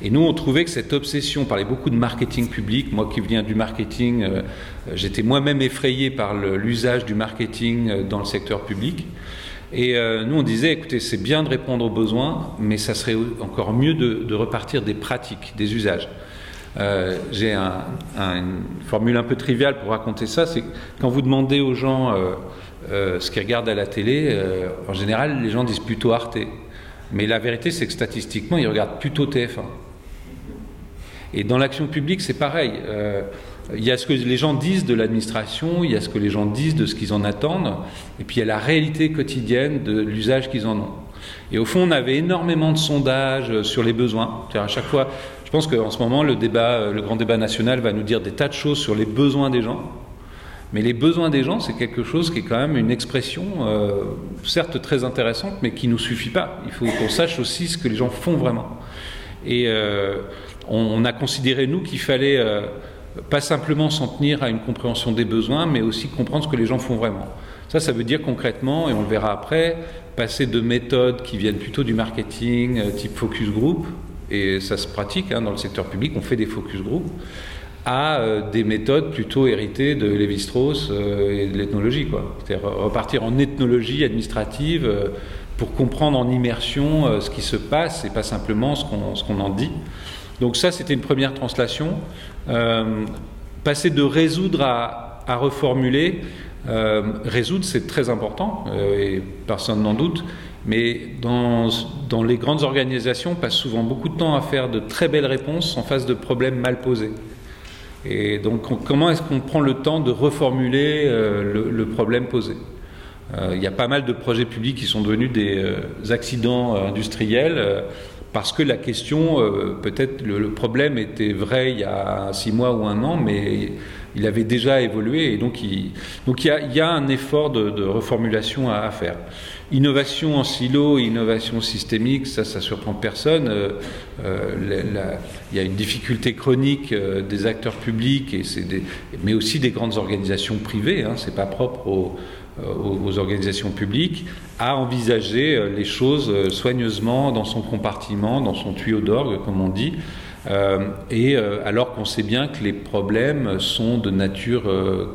B: Et nous, on trouvait que cette obsession, on parlait beaucoup de marketing public, moi qui viens du marketing, euh, j'étais moi-même effrayé par l'usage du marketing euh, dans le secteur public. Et nous, on disait, écoutez, c'est bien de répondre aux besoins, mais ça serait encore mieux de repartir des pratiques, des usages. Euh, j'ai une formule un peu triviale pour raconter ça, c'est quand vous demandez aux gens euh, euh, ce qu'ils regardent à la télé, en général, les gens disent plutôt Arte. Mais la vérité, c'est que statistiquement, ils regardent plutôt TF1. Et dans l'action publique, c'est pareil. il y a ce que les gens disent de l'administration, il y a ce que les gens disent de ce qu'ils en attendent, et puis il y a la réalité quotidienne de l'usage qu'ils en ont. Et au fond, on avait énormément de sondages sur les besoins. À chaque fois, pense qu'en ce moment, le, débat, le grand débat national va nous dire des tas de choses sur les besoins des gens. Mais les besoins des gens, c'est quelque chose qui est quand même une expression, euh, certes très intéressante, mais qui ne nous suffit pas. Il faut qu'on sache aussi ce que les gens font vraiment. Et euh, on, a considéré, nous, qu'il fallait euh, pas simplement s'en tenir à une compréhension des besoins, mais aussi comprendre ce que les gens font vraiment. Ça, ça veut dire concrètement, et on le verra après, passer de méthodes qui viennent plutôt du marketing, type focus group, et ça se pratique hein, dans le secteur public, on fait des focus group, à euh, des méthodes plutôt héritées de Lévi-Strauss euh, et de l'ethnologie. C'est-à-dire repartir en ethnologie administrative euh, pour comprendre en immersion ce qui se passe et pas simplement ce qu'on en dit. Donc ça, c'était une première translation. passer de résoudre à reformuler, résoudre, c'est très important, et personne n'en doute. Mais dans, les grandes organisations, on passe souvent beaucoup de temps à faire de très belles réponses en face de problèmes mal posés. Et donc, comment est-ce qu'on prend le temps de reformuler euh, le, problème posé? Euh, Il y a pas mal de projets publics qui sont devenus des euh, accidents industriels parce que la question, peut-être le, problème était vrai il y a six mois ou un an, mais il avait déjà évolué et donc il y a un effort de, reformulation à, faire. Innovation en silo, innovation systémique, ça, ça surprend personne. Euh, euh, il y a une difficulté chronique euh, des acteurs publics, mais aussi des grandes organisations privées, hein, c'est pas propre aux, organisations publiques, à envisager les choses soigneusement dans son compartiment, dans son tuyau d'orgue, comme on dit. Et alors qu'on sait bien que les problèmes sont de nature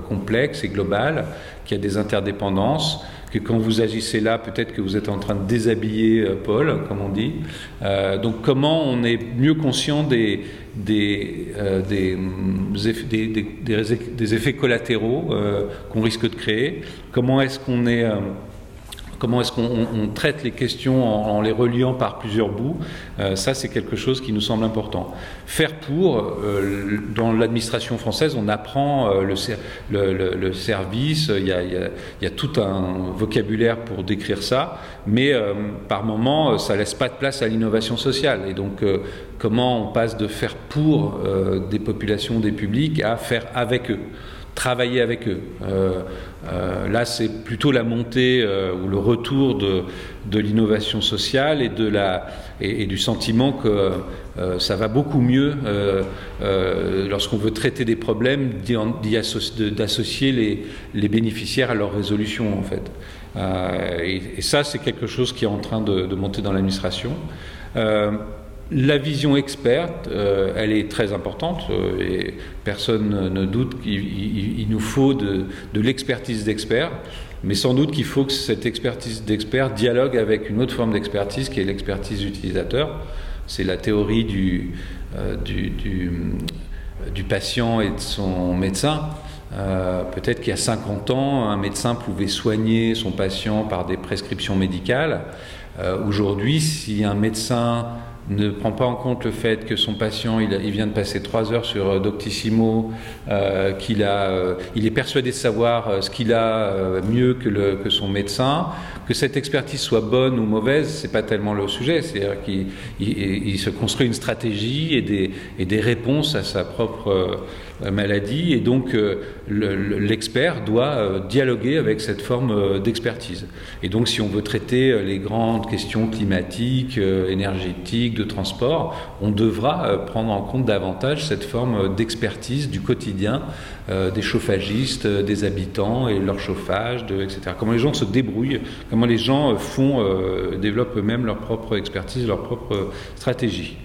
B: complexe et globale, qu'il y a des interdépendances, que quand vous agissez là, peut-être que vous êtes en train de déshabiller Paul, comme on dit. donc comment on est mieux conscient des, des, des, des, des effets collatéraux qu'on risque de créer? Comment est-ce qu'on est comment est-ce qu'on traite les questions en, les reliant par plusieurs bouts, euh, ça c'est quelque chose qui nous semble important. Faire pour, euh, dans l'administration française, on apprend euh, le, service, il y, a, tout un vocabulaire pour décrire ça, mais par moment, ça laisse pas de place à l'innovation sociale. Et donc, comment on passe de faire pour des populations, des publics, à faire avec eux travailler avec eux. Euh, euh, là, c'est plutôt la montée euh, ou le retour de, l'innovation sociale et, du sentiment que ça va beaucoup mieux lorsqu'on veut traiter des problèmes, d'associer les, bénéficiaires à leur résolution, en fait. Et, ça, c'est quelque chose qui est en train de monter dans l'administration. La vision experte, euh, elle est très importante euh, et personne ne doute qu'il nous faut de, l'expertise d'expert, mais sans doute qu'il faut que cette expertise d'expert dialogue avec une autre forme d'expertise qui est l'expertise utilisateur. C'est la théorie du, euh, du, du, patient et de son médecin. Peut-être qu'il y a 50 ans, un médecin pouvait soigner son patient par des prescriptions médicales. Aujourd'hui, si un médecin ne prend pas en compte le fait que son patient, il, vient de passer trois heures sur euh, Doctissimo, euh, qu'il a, euh, il est persuadé de savoir ce qu'il a mieux que, le, que, son médecin, que cette expertise soit bonne ou mauvaise, c'est pas tellement le sujet. C'est-à-dire qu'il il, se construit une stratégie et des, réponses à sa propre maladie, et donc l'expert doit dialoguer avec cette forme d'expertise. Et donc, si on veut traiter les grandes questions climatiques, énergétiques de transport, on devra euh, prendre en compte davantage cette forme euh, d'expertise du quotidien euh, des chauffagistes, des habitants et leur chauffage, etc. Comment les gens se débrouillent, comment les gens font, développent eux-mêmes leur propre expertise, leur propre stratégie.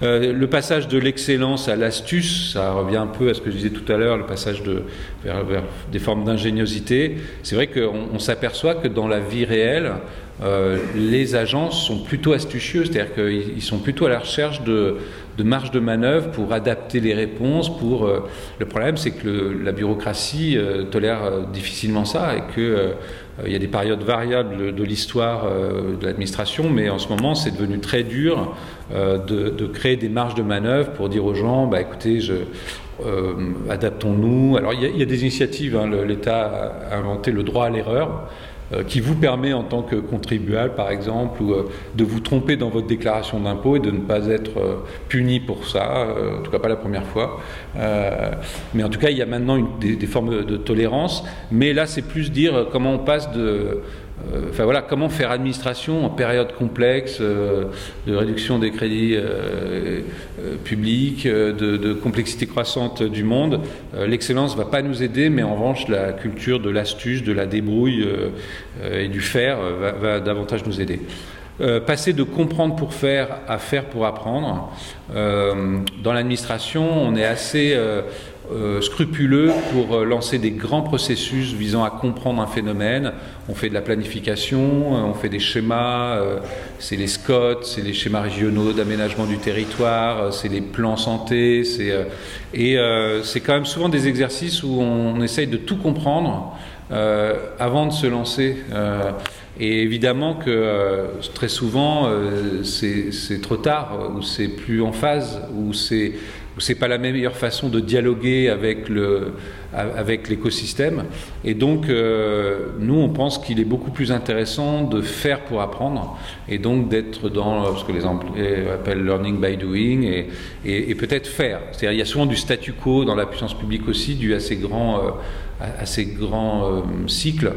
B: le passage de l'excellence à l'astuce, ça revient un peu à ce que je disais tout à l'heure, le passage vers, des formes d'ingéniosité. C'est vrai qu'on s'aperçoit que dans la vie réelle, euh, les agences sont plutôt astucieux, c'est-à-dire qu'ils sont plutôt à la recherche de, de marge de manœuvre pour adapter les réponses. Pour euh, le problème, c'est que la bureaucratie euh, tolère difficilement ça et que il y a des périodes variables de l'histoire de l'administration, mais en ce moment, c'est devenu très dur de, créer des marges de manœuvre pour dire aux gens, bah, écoutez, adaptons-nous. Alors il y, a, des initiatives. Hein, L'État a inventé le droit à l'erreur. Qui vous permet en tant que contribuable, par exemple, ou, de vous tromper dans votre déclaration d'impôt et de ne pas être puni pour ça, en tout cas pas la première fois. mais en tout cas, il y a maintenant des, formes de tolérance. Mais là, c'est plus dire comment on passe de euh, enfin voilà, comment faire administration en période complexe euh, de réduction des crédits euh, publics, de, complexité croissante du monde. L'excellence ne va pas nous aider, mais en revanche, la culture de l'astuce, de la débrouille et du faire va, davantage nous aider. passer de comprendre pour faire à faire pour apprendre. dans l'administration, on est assez euh, scrupuleux pour euh, lancer des grands processus visant à comprendre un phénomène. On fait de la planification, euh, on fait des schémas, c'est les SCOT, c'est les schémas régionaux d'aménagement du territoire, c'est les plans santé, et c'est quand même souvent des exercices où on, essaye de tout comprendre avant de se lancer. Et évidemment que très souvent, c'est trop tard, ou c'est plus en phase, ou c'est c'est pas la meilleure façon de dialoguer avec le avec l'écosystème. Et donc, euh, nous, on pense qu'il est beaucoup plus intéressant de faire pour apprendre, et donc d'être dans ce que les employés appellent learning by doing, et, et, peut-être faire. C'est-à-dire, il y a souvent du statu quo dans la puissance publique aussi, dû à ces grands, euh, à ces grands euh, cycles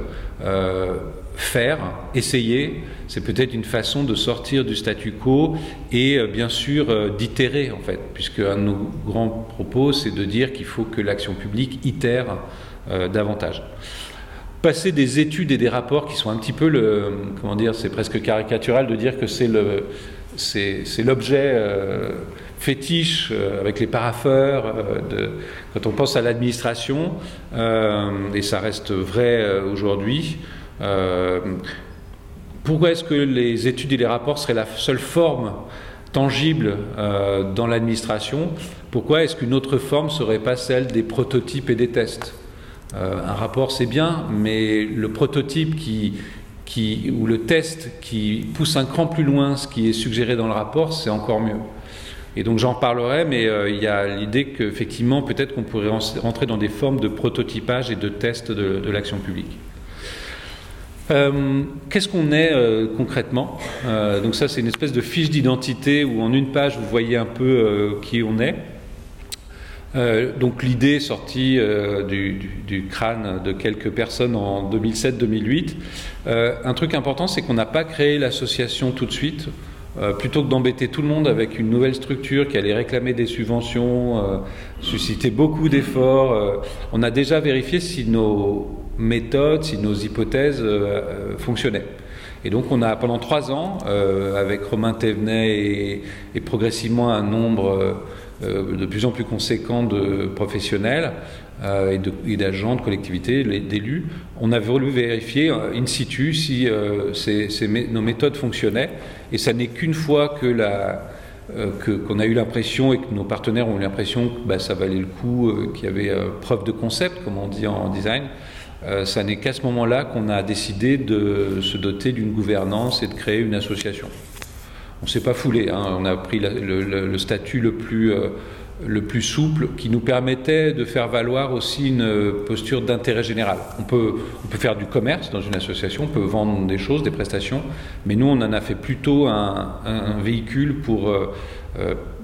B: faire, essayer, c'est peut-être une façon de sortir du statu quo et euh, bien sûr euh, d'itérer en fait, puisque un de nos grands propos c'est de dire qu'il faut que l'action publique itère euh, davantage. Passer des études et des rapports qui sont un petit peu comment dire, c'est presque caricatural de dire que c'est l'objet fétiche avec les parapheurs de, quand on pense à l'administration, et ça reste vrai aujourd'hui. Euh, pourquoi est-ce que les études et les rapports seraient la seule forme tangible euh, dans l'administration? Pourquoi est-ce qu'une autre forme serait pas celle des prototypes et des tests? Euh, Un rapport, c'est bien, mais le prototype ou le test qui pousse un cran plus loin ce qui est suggéré dans le rapport, c'est encore mieux. Et donc j'en parlerai, mais il y a l'idée qu'effectivement, peut-être qu'on pourrait rentrer dans des formes de prototypage et de test de l'action publique. Euh, qu'est-ce qu'on est euh, concrètement euh, Donc ça, c'est une espèce de fiche d'identité où en une page, vous voyez un peu qui on est. donc l'idée sortie du, du, crâne de quelques personnes en 2007-2008. un truc important, c'est qu'on n'a pas créé l'association tout de suite. plutôt que d'embêter tout le monde avec une nouvelle structure qui allait réclamer des subventions, susciter beaucoup d'efforts, on a déjà vérifié si nos méthodes, si nos hypothèses euh, euh, fonctionnaient. Et donc on a pendant trois ans, euh, avec Romain Thévenet et, progressivement un nombre de plus en plus conséquent de professionnels et d'agents, de, collectivités, d'élus, on a voulu vérifier in situ si nos méthodes fonctionnaient. Et ça n'est qu'une fois que qu'on a eu l'impression et que nos partenaires ont eu l'impression que bah, ça valait le coup, qu'il y avait preuve de concept, comme on dit en design, ça n'est qu'à ce moment-là qu'on a décidé de se doter d'une gouvernance et de créer une association. On ne s'est pas foulé, hein. on a pris le, statut le plus, euh, le plus souple qui nous permettait de faire valoir aussi une posture d'intérêt général. On peut, faire du commerce dans une association, on peut vendre des choses, des prestations, mais nous on en a fait plutôt un, véhicule pour, euh,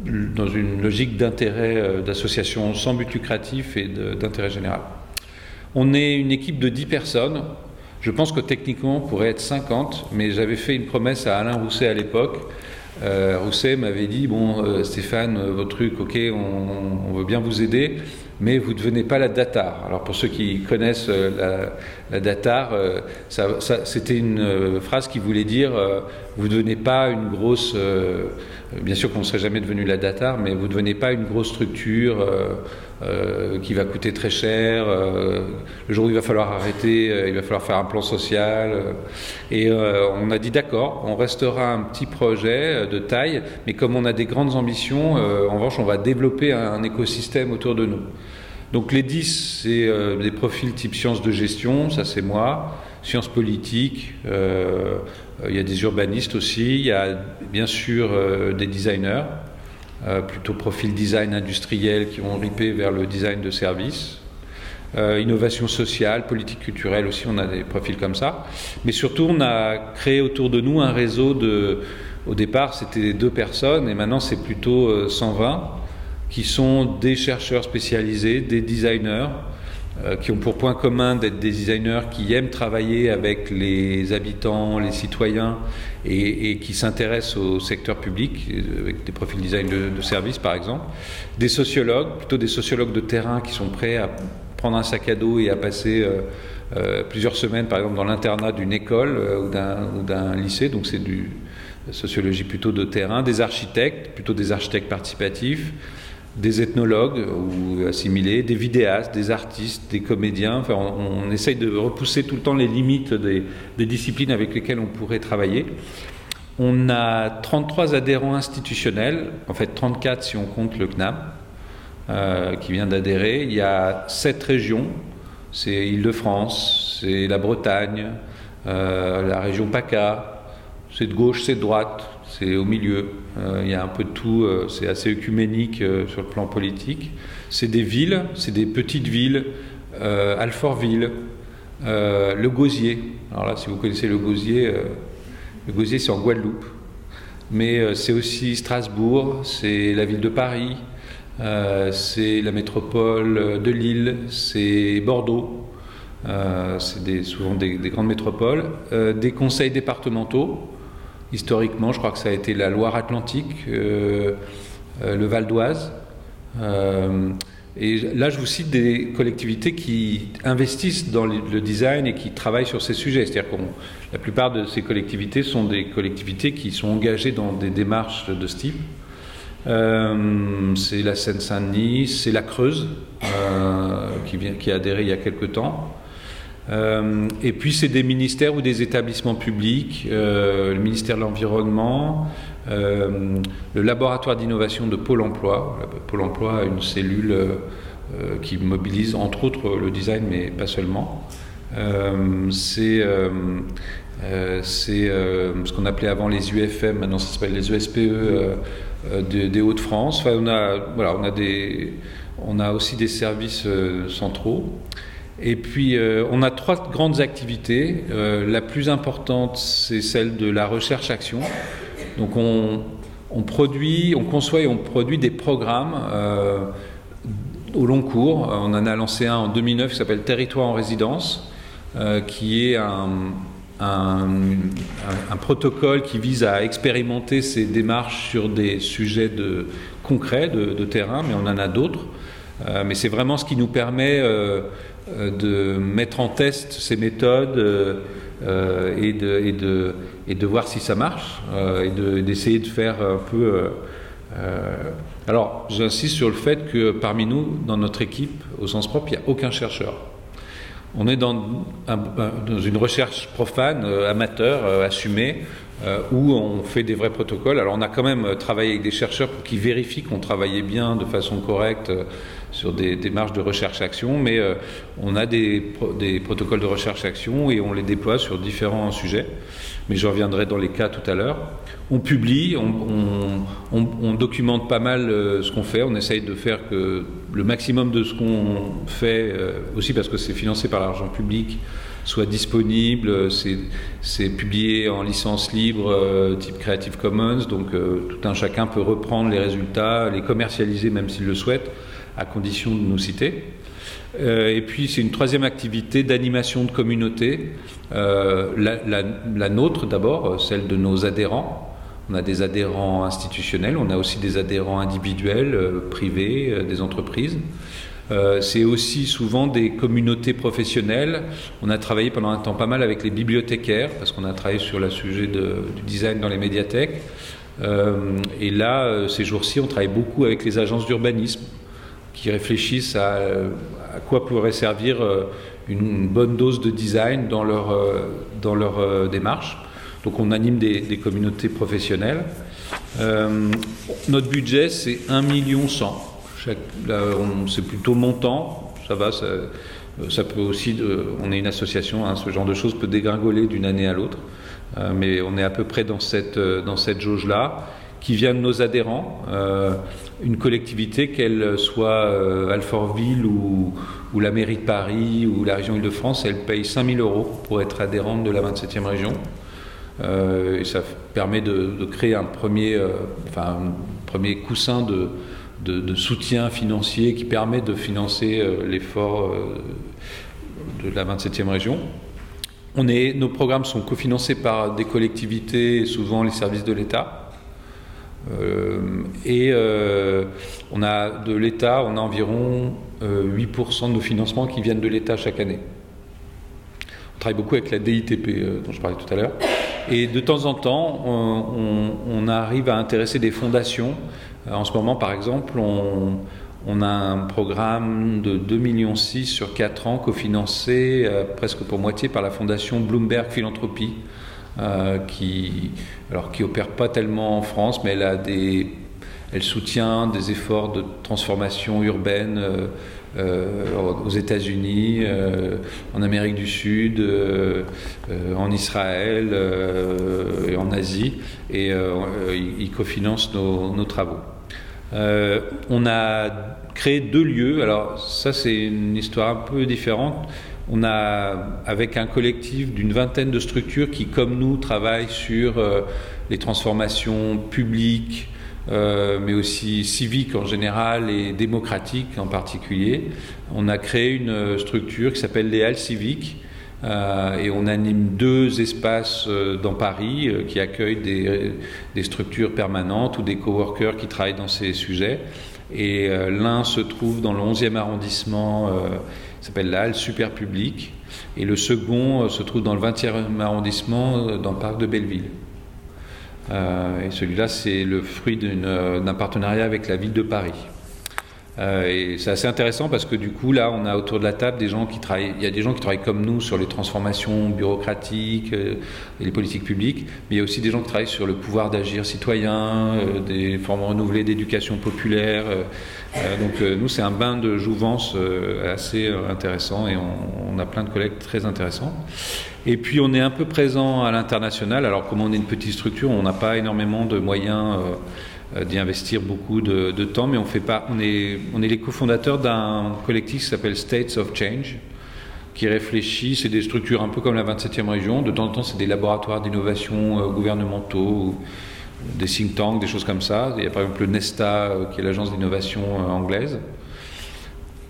B: dans une logique d'intérêt, d'association sans but lucratif et d'intérêt général. On est une équipe de 10 personnes. Je pense que techniquement, on pourrait être 50, mais j'avais fait une promesse à Alain Rousset à l'époque. Euh, Rousset m'avait dit Bon, euh, Stéphane, euh, votre truc, ok, on, veut bien vous aider, mais vous ne devenez pas la datar. Alors, pour ceux qui connaissent la, la datar, c'était une phrase qui voulait dire Vous ne devenez pas une grosse. bien sûr qu'on ne serait jamais devenu la datar, mais vous ne devenez pas une grosse structure euh, qui va coûter très cher. Euh, le jour où il va falloir arrêter, euh, il va falloir faire un plan social. et on a dit d'accord, on restera un petit projet de taille, mais comme on a des grandes ambitions, en revanche, on va développer un, écosystème autour de nous. Donc les 10, c'est des profils type sciences de gestion, ça c'est moi, sciences politiques, il y a des urbanistes aussi, il y a bien sûr des designers, euh, plutôt profil design industriel qui ont ripé vers le design de service. innovation sociale, politique culturelle aussi, on a des profils comme ça. Mais surtout, on a créé autour de nous un réseau de... Au départ, c'était deux personnes et maintenant c'est plutôt 120 qui sont des chercheurs spécialisés, des designers, euh, qui ont pour point commun d'être des designers qui aiment travailler avec les habitants, les citoyens et, qui s'intéressent au secteur public, euh, avec des profils design de, de services par exemple, des sociologues, plutôt des sociologues de terrain qui sont prêts à prendre un sac à dos et à passer euh, plusieurs semaines par exemple dans l'internat d'une école ou d'un lycée, donc c'est du sociologie plutôt de terrain, des architectes, plutôt des architectes participatifs, des ethnologues ou assimilés, des vidéastes, des artistes, des comédiens. Enfin, on, essaye de repousser tout le temps les limites des, disciplines avec lesquelles on pourrait travailler. On a 33 adhérents institutionnels, en fait 34 si on compte le CNAM, euh, qui vient d'adhérer. Il y a 7 régions, c'est Île-de-France, c'est la Bretagne, euh, la région PACA, c'est de gauche, c'est de droite, c'est au milieu. Euh, il y a un peu de tout, euh, c'est assez œcuménique euh, sur le plan politique. C'est des villes, c'est des petites villes, Alfortville, le Gosier. Alors là, si vous connaissez le Gosier, le Gosier c'est en Guadeloupe. Mais c'est aussi Strasbourg, c'est la ville de Paris, c'est la métropole de Lille, c'est Bordeaux. c'est souvent des, grandes métropoles, des conseils départementaux, Historiquement, je crois que ça a été la Loire-Atlantique, euh, euh, le Val d'Oise. Euh, et là, je vous cite des collectivités qui investissent dans le design et qui travaillent sur ces sujets. C'est-à-dire que la plupart de ces collectivités sont des collectivités qui sont engagées dans des démarches de ce type. c'est la Seine-Saint-Denis, c'est la Creuse qui, qui a adhéré il y a quelque temps. Euh, et puis c'est des ministères ou des établissements publics, euh, le ministère de l'Environnement, euh, le laboratoire d'innovation de Pôle Emploi. Pôle Emploi a une cellule qui mobilise entre autres le design, mais pas seulement. c'est ce qu'on appelait avant les UFM, maintenant ça s'appelle les ESPE des Hauts-de-France. Enfin, on voilà, on des, on a aussi des services centraux. Et puis, euh, on a trois grandes activités. Euh, la plus importante, c'est celle de la recherche-action. Donc, on, produit, on conçoit et on produit des programmes euh, au long cours. On en a lancé un en 2009 qui s'appelle Territoire en résidence, qui est un, protocole qui vise à expérimenter ces démarches sur des sujets de, concrets, de, terrain, mais on en a d'autres. mais c'est vraiment ce qui nous permet de mettre en test ces méthodes euh, et, de, et, de, et, de, voir si ça marche euh, et d'essayer de, faire un peu. alors, j'insiste sur le fait que parmi nous, dans notre équipe, au sens propre, il n'y a aucun chercheur. On est dans une recherche profane, amateur, assumée, où on fait des vrais protocoles. Alors on a quand même travaillé avec des chercheurs pour qu'ils vérifient qu'on travaillait bien de façon correcte sur des démarches de recherche-action, mais euh, on a des, protocoles de recherche-action et on les déploie sur différents sujets. Mais je reviendrai dans les cas tout à l'heure. On publie, on, on, documente pas mal euh, ce qu'on fait, on essaye de faire que le maximum de ce qu'on fait, euh, aussi parce que c'est financé par l'argent public, soit disponible. C'est publié en licence libre type Creative Commons, donc tout un chacun peut reprendre les résultats, les commercialiser même s'il le souhaite à condition de nous citer. Euh, et puis c'est une troisième activité d'animation de communauté, euh, la, nôtre d'abord, celle de nos adhérents. On a des adhérents institutionnels, on a aussi des adhérents individuels, euh, privés, des entreprises. c'est aussi souvent des communautés professionnelles. On a travaillé pendant un temps pas mal avec les bibliothécaires, parce qu'on a travaillé sur le sujet du design dans les médiathèques. et là, ces jours-ci, on travaille beaucoup avec les agences d'urbanisme qui réfléchissent à, à, quoi pourrait servir euh, une bonne dose de design dans leur, euh, dans leur euh, démarche. Donc on anime des, communautés professionnelles. notre budget, c'est 1 million 100. C'est plutôt montant, ça va, ça, ça peut aussi, on est une association, hein, ce genre de choses peut dégringoler d'une année à l'autre, mais on est à peu près dans cette, dans cette jauge-là qui vient de nos adhérents, euh, une collectivité, qu'elle soit euh, Alfortville ou, la mairie de Paris ou la région Île-de-France, elle paye 5000 euros pour être adhérente de la 27e région. et ça permet de, créer un premier, enfin, premier coussin de, soutien financier qui permet de financer l'effort de la 27e région. Nos programmes sont cofinancés par des collectivités, souvent les services de l'État. Euh, et euh, on a de l'État, on a environ 8% euh, de nos financements qui viennent de l'État chaque année. On travaille beaucoup avec la DITP dont je parlais tout à l'heure. Et de temps en temps, on, arrive à intéresser des fondations. En ce moment, par exemple, on, a un programme de 2,6 millions sur 4 ans cofinancé presque pour moitié par la fondation Bloomberg Philanthropie, euh, qui alors qui opère pas tellement en France, mais elle a des elle soutient des efforts de transformation urbaine euh, aux États-Unis, en Amérique du Sud, en Israël et en Asie, et il cofinance nos, travaux. Euh, on a créé deux lieux. Alors ça, c'est une histoire un peu différente. On a, avec un collectif d'une vingtaine de structures qui, comme nous, travaillent sur euh, les transformations publiques, euh, mais aussi civiques en général et démocratiques en particulier. On a créé une structure qui s'appelle les Halles civiques, euh, et on anime deux espaces euh, dans Paris euh, qui accueillent des, structures permanentes ou des coworkers qui travaillent dans ces sujets. Et l'un se trouve dans le 11e arrondissement, s'appelle la Halle Super Public, et le second se trouve dans le 20e arrondissement, dans le parc de Belleville. et celui-là, c'est le fruit d'un partenariat avec la ville de Paris. Euh, et c'est assez intéressant parce que du coup, là, on a autour de la table des gens qui travaillent. Il y a des gens qui travaillent comme nous sur les transformations bureaucratiques euh, les politiques publiques, mais il y a aussi des gens qui travaillent sur le pouvoir d'agir citoyen, euh, des formes renouvelées d'éducation populaire. donc, nous, c'est un bain de jouvence assez intéressant et on, a plein de collègues très intéressants. Et puis, on est un peu présent à l'international. Alors, comme on est une petite structure, on n'a pas énormément de moyens d'y investir beaucoup de, temps, mais on, fait pas, on, est, on est les cofondateurs d'un collectif qui s'appelle States of Change, qui réfléchit, c'est des structures un peu comme la 27e région, de temps en temps c'est des laboratoires d'innovation euh, gouvernementaux, des think tanks, des choses comme ça. Il y a par exemple le Nesta, euh, qui est l'agence d'innovation anglaise.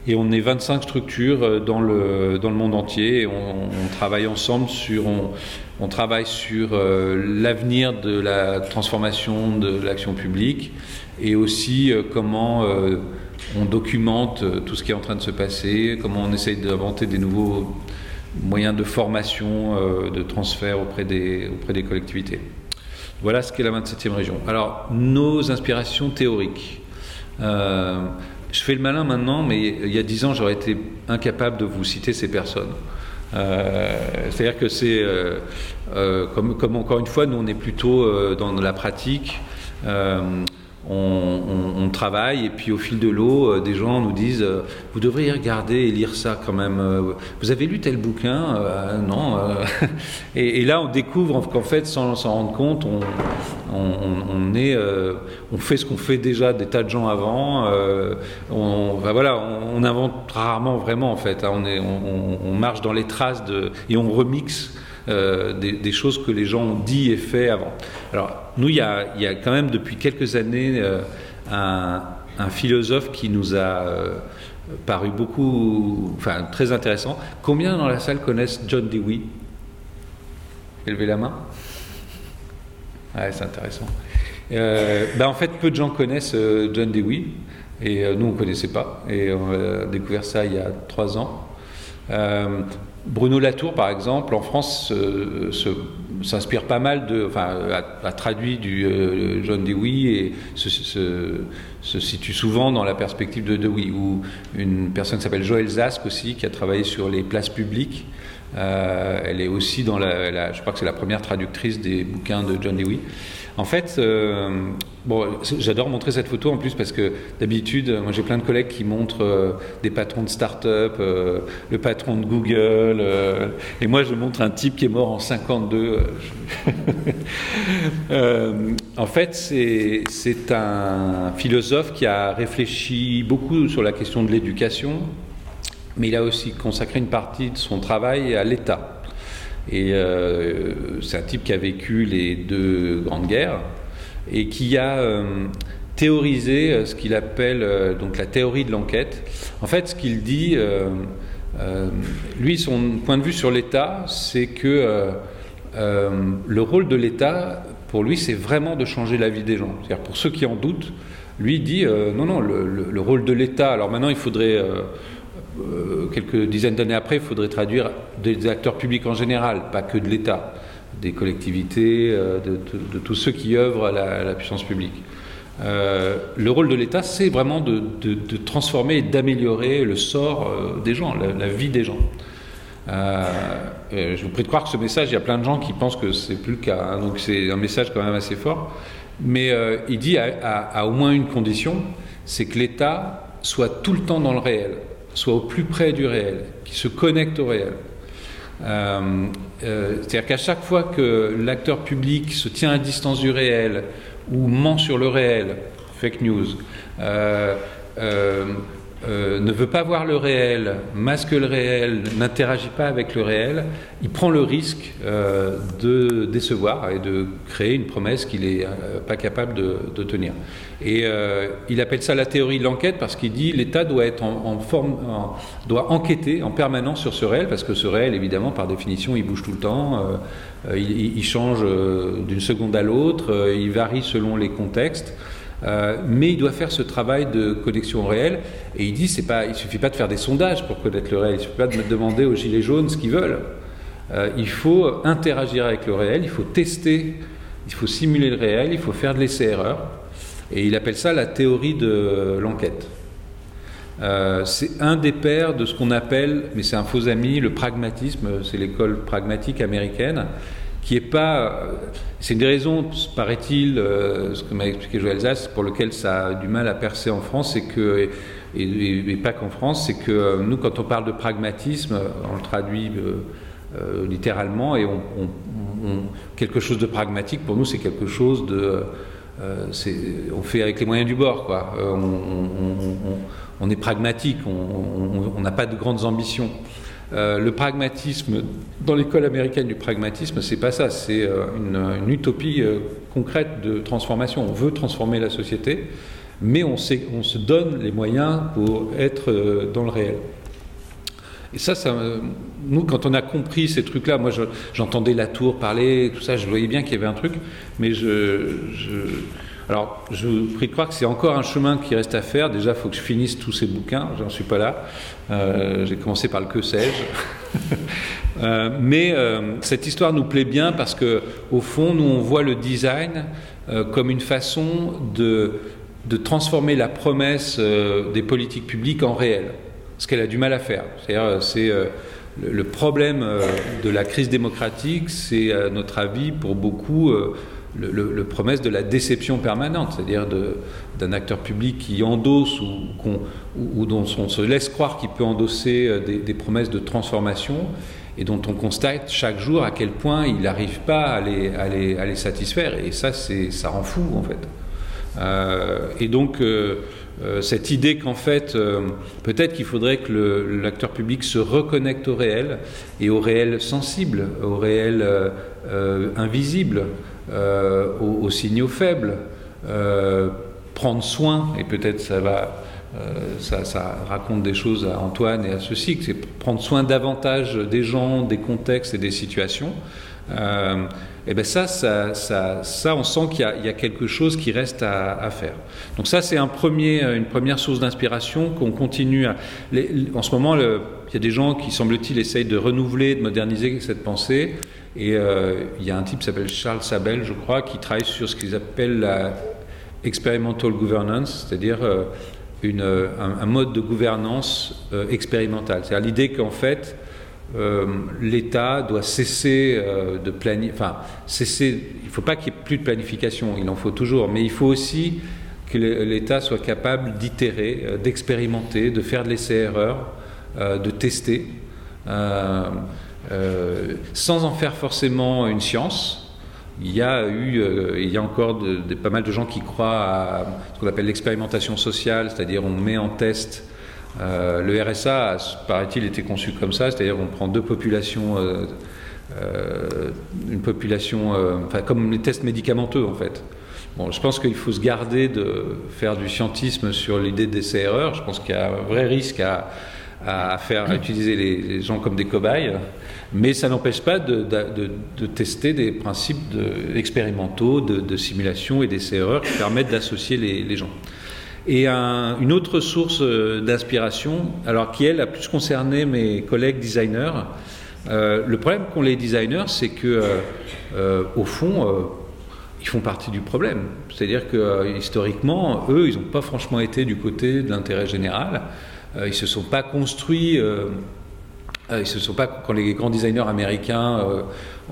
B: Et on est 25 structures dans le, dans le monde entier on, travaille ensemble sur, on travaille sur euh, l'avenir de la transformation de l'action publique et aussi euh, comment euh, on documente tout ce qui est en train de se passer, comment on essaye d'inventer des nouveaux moyens de formation, de transfert auprès des, auprès des collectivités. Voilà ce qu'est la 27e région. Alors, nos inspirations théoriques. Je fais le malin maintenant, mais il y a dix ans, j'aurais été incapable de vous citer ces personnes. Euh, c'est-à-dire que c'est, euh, euh, comme, comme, encore une fois, nous on est plutôt dans la pratique on, travaille et puis au fil de l'eau, euh, des gens nous disent euh, vous devriez regarder et lire ça quand même. Euh, vous avez lu tel bouquin Non. Et, là, on découvre qu'en fait, sans s'en rendre compte, on, fait ce qu'on fait déjà des tas de gens avant. on, voilà, on, invente rarement vraiment en fait. Hein. on, marche dans les traces et on remixe euh, des, choses que les gens ont dit et fait avant. Alors, nous, il y a, quand même depuis quelques années euh, un, philosophe qui nous a euh, paru beaucoup, enfin très intéressant. Combien dans la salle connaissent John Dewey? Élevez la main. Ouais, c'est intéressant. Ben, en fait, peu de gens connaissent John Dewey, et nous, on ne connaissait pas, et on a découvert ça il y a trois ans. Bruno Latour, par exemple, en France, s'inspire pas mal de, enfin, a, traduit du euh, John Dewey et se, situe souvent dans la perspective de Dewey, ou une personne qui s'appelle Joël Zask aussi, qui a travaillé sur les places publiques. Euh, elle est aussi dans la, je crois que c'est la première traductrice des bouquins de John Dewey. En fait, euh, bon, j'adore montrer cette photo en plus parce que d'habitude, moi j'ai plein de collègues qui montrent euh, des patrons de start-up, le patron de Google, et moi je montre un type qui est mort en 52. en fait, c'est un philosophe qui a réfléchi beaucoup sur la question de l'éducation mais il a aussi consacré une partie de son travail à l'État. Et euh, c'est un type qui a vécu les deux grandes guerres et qui a euh, théorisé ce qu'il appelle donc la théorie de l'enquête. En fait, ce qu'il dit, lui, son point de vue sur l'État, c'est que le rôle de l'État, pour lui, c'est vraiment de changer la vie des gens. C'est-à-dire pour ceux qui en doutent, lui dit non, non, le, rôle de l'État. Alors maintenant, il faudrait euh, quelques dizaines d'années après, il faudrait traduire des acteurs publics en général, pas que de l'État, des collectivités, euh, de, tous ceux qui œuvrent à la, puissance publique. Euh, le rôle de l'État, c'est vraiment de, transformer et d'améliorer le sort des gens, la, vie des gens. je vous prie de croire que ce message, il y a plein de gens qui pensent que c'est plus le cas, hein, donc c'est un message quand même assez fort. Mais il dit à au moins une condition, c'est que l'État soit tout le temps dans le réel soit au plus près du réel, qui se connecte au réel. Euh, euh, c'est-à-dire qu'à chaque fois que l'acteur public se tient à distance du réel ou ment sur le réel, fake news, euh, euh, ne veut pas voir le réel, masque le réel, n'interagit pas avec le réel, il prend le risque euh, de décevoir et de créer une promesse qu'il n'est euh, pas capable de, tenir. Et il appelle ça la théorie de l'enquête parce qu'il dit l'État doit être en, forme, doit enquêter en permanence sur ce réel parce que ce réel, évidemment, par définition, il bouge tout le temps, il, il, change d'une seconde à l'autre, il varie selon les contextes. Euh, mais il doit faire ce travail de connexion réelle. Et il dit, pas, il suffit pas de faire des sondages pour connaître le réel. Il suffit pas de demander aux gilets jaunes ce qu'ils veulent. Euh, il faut interagir avec le réel. Il faut tester. Il faut simuler le réel. Il faut faire de l'essai-erreur. Et il appelle ça la théorie de l'enquête. Euh, c'est un des pères de ce qu'on appelle, mais c'est un faux ami, le pragmatisme. C'est l'école pragmatique américaine qui est pas. C'est une des raisons, paraît-il, euh, ce que m'a expliqué Joël Zass, pour lequel ça a du mal à percer en France, que, et, pas qu'en France, c'est que euh, nous, quand on parle de pragmatisme, on le traduit euh, littéralement, et on, quelque chose de pragmatique, pour nous, c'est quelque chose de. on fait avec les moyens du bord, quoi. on, est pragmatique, on n'a pas de grandes ambitions. Euh, le pragmatisme, dans l'école américaine du pragmatisme, c'est pas ça, c'est euh, une, utopie euh, concrète de transformation. On veut transformer la société, mais on, se donne les moyens pour être dans le réel. Et ça, ça, nous, quand on a compris ces trucs-là, moi j'entendais la tour parler, tout ça, je voyais bien qu'il y avait un truc, mais je alors, je vous prie de croire que c'est encore un chemin qui reste à faire. Déjà, il faut que je finisse tous ces bouquins. J'en suis pas là. Euh, j'ai commencé par le que sais-je. Euh, mais euh, cette histoire nous plaît bien parce que, au fond, nous on voit le design comme une façon de, de transformer la promesse des politiques publiques en réel. Ce qu'elle a du mal à faire. C'est-à-dire, c'est le problème de la crise démocratique, c'est à notre avis pour beaucoup le, promesse de la déception permanente, c'est-à-dire d'un acteur public qui endosse ou, dont on se laisse croire qu'il peut endosser euh, des, promesses de transformation et dont on constate chaque jour à quel point il n'arrive pas à les, satisfaire. Et ça, ça rend fou, en fait. Euh, et donc, euh, cette idée qu'en fait, peut-être qu'il faudrait que l'acteur public se reconnecte au réel et au réel sensible, au réel invisible, euh, aux, signaux faibles, euh, prendre soin, et peut-être ça va, euh, ça, raconte des choses à Antoine et à ceci, que c'est prendre soin davantage des gens, des contextes et des situations. et ben ça, ça, ça, on sent qu'il y, a quelque chose qui reste à, faire. Donc ça, c'est un une première source d'inspiration qu'on continue à. en ce moment, il y a des gens qui, semble-t-il, essayent de renouveler, de moderniser cette pensée. Et euh, il y a un type qui s'appelle Charles Sabel, je crois, qui travaille sur ce qu'ils appellent la experimental governance, c'est-à-dire euh, euh, un, mode de gouvernance expérimentale. C'est-à-dire l'idée qu'en fait, l'État doit cesser de planifier, enfin, cesser, il ne faut pas qu'il y ait plus de planification, il en faut toujours, mais il faut aussi que l'État soit capable d'itérer, d'expérimenter, de faire de l'essai-erreur, de tester. Euh, sans en faire forcément une science. Il y a eu, euh, il y a encore pas mal de gens qui croient à ce qu'on appelle l'expérimentation sociale, c'est-à-dire on met en test le RSA, paraît-il, était conçu comme ça, c'est-à-dire on prend deux populations, une population, enfin comme les tests médicamenteux en fait. Bon, je pense qu'il faut se garder de faire du scientisme sur l'idée d'essai-erreur. Je pense qu'il y a un vrai risque à, à faire utiliser les, gens comme des cobayes, mais ça n'empêche pas de, tester des principes expérimentaux de, simulation et d'essai-erreur qui permettent d'associer les, gens. Et une autre source euh, d'inspiration, alors qui elle a plus concerné mes collègues designers, euh, le problème qu'ont les designers, c'est que euh, au fond, ils font partie du problème. C'est-à-dire que historiquement, eux, ils n'ont pas franchement été du côté de l'intérêt général. Euh, ils se sont pas construits. Euh, euh, ils se sont pas, quand les grands designers américains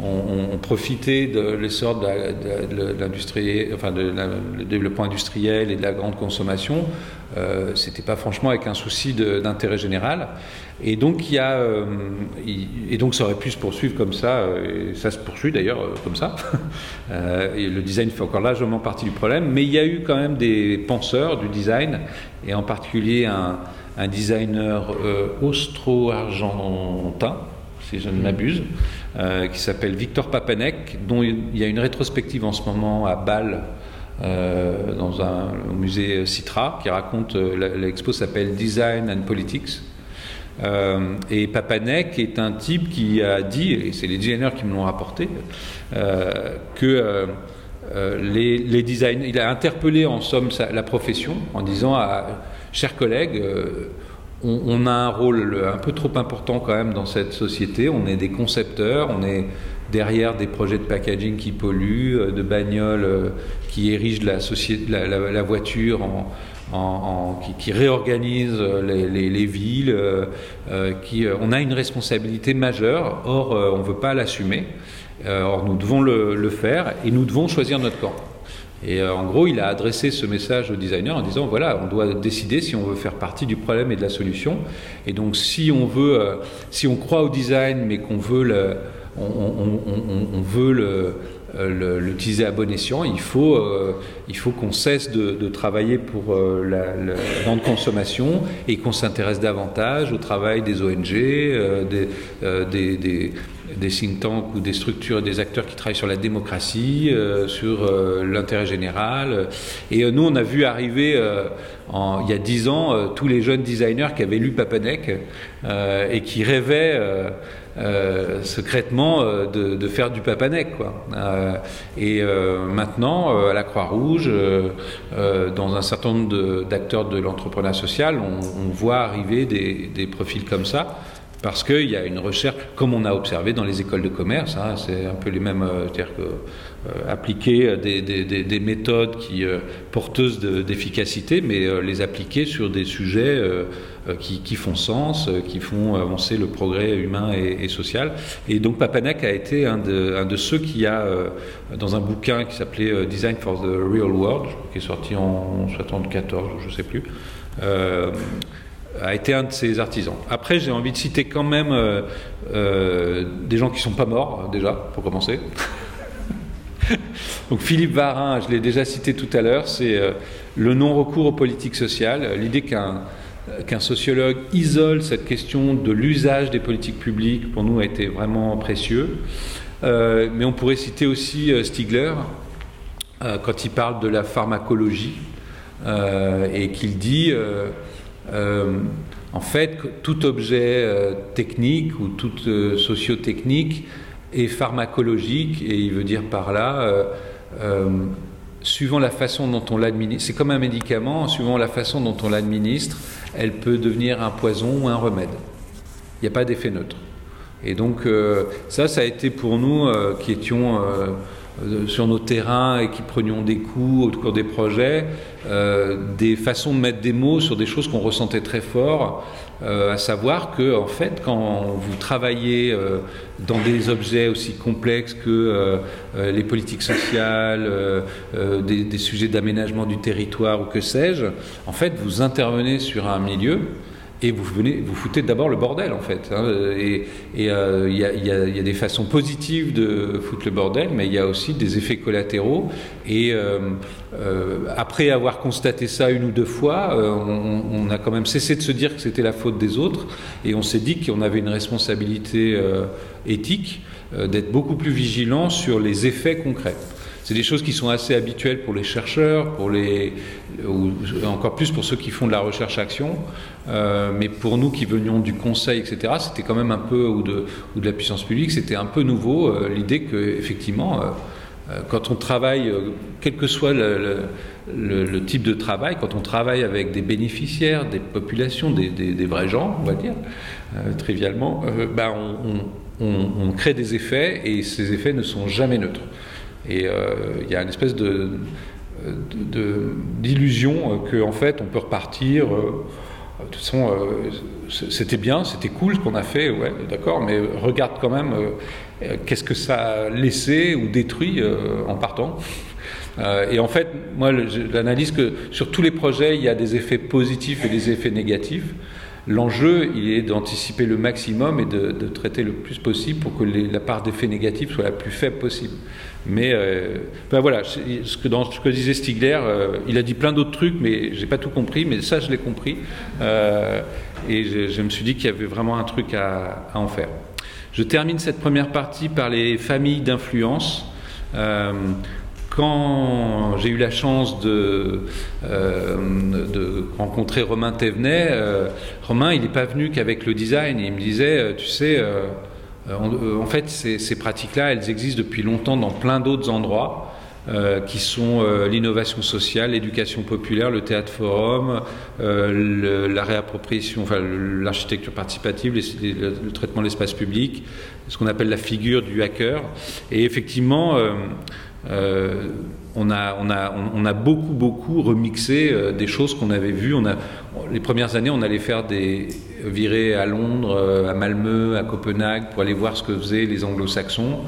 B: ont, profité de l'essor de l'industrie, enfin de le développement industriel et de la grande consommation, euh, c'était pas franchement avec un souci d'intérêt général. Et donc il y a, et donc ça aurait pu se poursuivre comme ça, et ça se poursuit d'ailleurs comme ça. le design fait encore largement partie du problème, mais il y a eu quand même des penseurs du design, et en particulier un un designer euh, austro-argentin, si je ne m'abuse, euh, qui s'appelle Victor Papanek, dont il y a une rétrospective en ce moment à Bâle, euh, dans un au musée Citra, qui raconte, l'expo s'appelle Design and Politics. et Papanek est un type qui a dit, et c'est les designers qui me l'ont rapporté, que les, les il a interpellé en somme la profession en disant à chers collègues, euh, on, a un rôle un peu trop important quand même dans cette société. On est des concepteurs, on est derrière des projets de packaging qui polluent, euh, de bagnoles euh, qui érigent la, voiture en, qui, réorganisent les, villes. qui, on a une responsabilité majeure, or on ne veut pas l'assumer. or nous devons le faire et nous devons choisir notre camp. Et euh, en gros, il a adressé ce message au designer en disant voilà, on doit décider si on veut faire partie du problème et de la solution. Et donc, si on veut, euh, si on croit au design, mais qu'on veut le, on, veut euh, l'utiliser à bon escient, il faut, faut qu'on cesse de, travailler pour la, grande consommation et qu'on s'intéresse davantage au travail des ONG, des think tanks ou des structures, des acteurs qui travaillent sur la démocratie, euh, sur euh, l'intérêt général. Et euh, nous, on a vu arriver il y a dix ans tous les jeunes designers qui avaient lu Papanek et qui rêvaient secrètement de, faire du Papanek. Quoi. et maintenant, à la Croix-Rouge, dans un certain nombre d'acteurs de, l'entrepreneuriat social, on, voit arriver des, des profils comme ça parce qu'il y a une recherche, comme on a observé dans les écoles de commerce, hein, c'est un peu les mêmes, euh, c'est-à-dire que euh, appliquer des, méthodes qui euh, porteuses d'efficacité, mais les appliquer sur des sujets qui, font sens, qui font avancer le progrès humain et, social. Et donc Papanek a été un de, un de ceux qui a, dans un bouquin qui s'appelait Design for the Real World, qui est sorti en 74, je ne sais plus a été un de ses artisans. Après, j'ai envie de citer quand même euh, euh, des gens qui sont pas morts, déjà, pour commencer. Donc Philippe Varin, je l'ai déjà cité tout à l'heure, c'est euh, le non-recours aux politiques sociales, l'idée qu'un qu'un sociologue isole cette question de l'usage des politiques publiques, pour nous, a été vraiment précieux. mais on pourrait citer aussi Stigler, quand il parle de la pharmacologie, et qu'il dit euh, en fait, tout objet euh, technique ou toute euh, sociotechnique est pharmacologique, et il veut dire par là, suivant la façon dont on l'administre, c'est comme un médicament, suivant la façon dont on l'administre, elle peut devenir un poison ou un remède. Il n'y a pas d'effet neutre. Et donc ça, ça a été pour nous qui étions euh, sur nos terrains et qui prenions des coups au cours des projets, euh, des façons de mettre des mots sur des choses qu'on ressentait très fort, euh, à savoir que en fait quand vous travaillez dans des objets aussi complexes que les politiques sociales, des, des, sujets d'aménagement du territoire ou que sais-je, en fait vous intervenez sur un milieu et vous venez, vous foutez d'abord le bordel en fait. Hein. et il euh, y, a, des façons positives de foutre le bordel, mais il y a aussi des effets collatéraux. Et euh, euh, après avoir constaté ça une ou deux fois, on, a quand même cessé de se dire que c'était la faute des autres, et on s'est dit qu'on avait une responsabilité éthique d'être beaucoup plus vigilant sur les effets concrets. C'est des choses qui sont assez habituelles pour les chercheurs, pour les, encore plus pour ceux qui font de la recherche-action. Euh, mais pour nous qui venions du conseil, etc., c'était quand même un peu, ou de, ou de la puissance publique, c'était un peu nouveau euh, l'idée que effectivement, euh, quand on travaille, quel que soit le, type de travail, quand on travaille avec des bénéficiaires, des populations, des, vrais gens, on va dire, trivialement, ben on, crée des effets et ces effets ne sont jamais neutres. Et il y a une espèce de d'illusion qu'en en fait on peut repartir de toute façon, euh, c'était bien, c'était cool ce qu'on a fait, ouais, d'accord, mais regarde quand même euh, qu'est-ce que ça a laissé ou détruit euh, en partant. et en fait, moi, l'analyse que sur tous les projets, il y a des effets positifs et des effets négatifs. L'enjeu, il est d'anticiper le maximum et de, traiter le plus possible pour que la part d'effets négatifs soit la plus faible possible. Mais euh, ben voilà, ce que, dans ce que disait Stigler, euh, il a dit plein d'autres trucs, mais j'ai pas tout compris, mais ça je l'ai compris. Euh, et je, me suis dit qu'il y avait vraiment un truc à, en faire. Je termine cette première partie par les familles d'influence. quand j'ai eu la chance de, de rencontrer Romain Thévenet, Romain, il n'est pas venu qu'avec le design. Il me disait, tu sais, euh, euh, en fait, ces, pratiques-là, elles existent depuis longtemps dans plein d'autres endroits. Euh, qui sont l'innovation sociale, l'éducation populaire, le théâtre forum, la réappropriation, enfin l'architecture participative, le traitement de l'espace public, ce qu'on appelle la figure du hacker. Et effectivement, on a, beaucoup, beaucoup remixé des choses qu'on avait vues. Les premières années, on allait faire des viré à Londres, euh, à Malmö, à Copenhague pour aller voir ce que faisaient les anglo-saxons.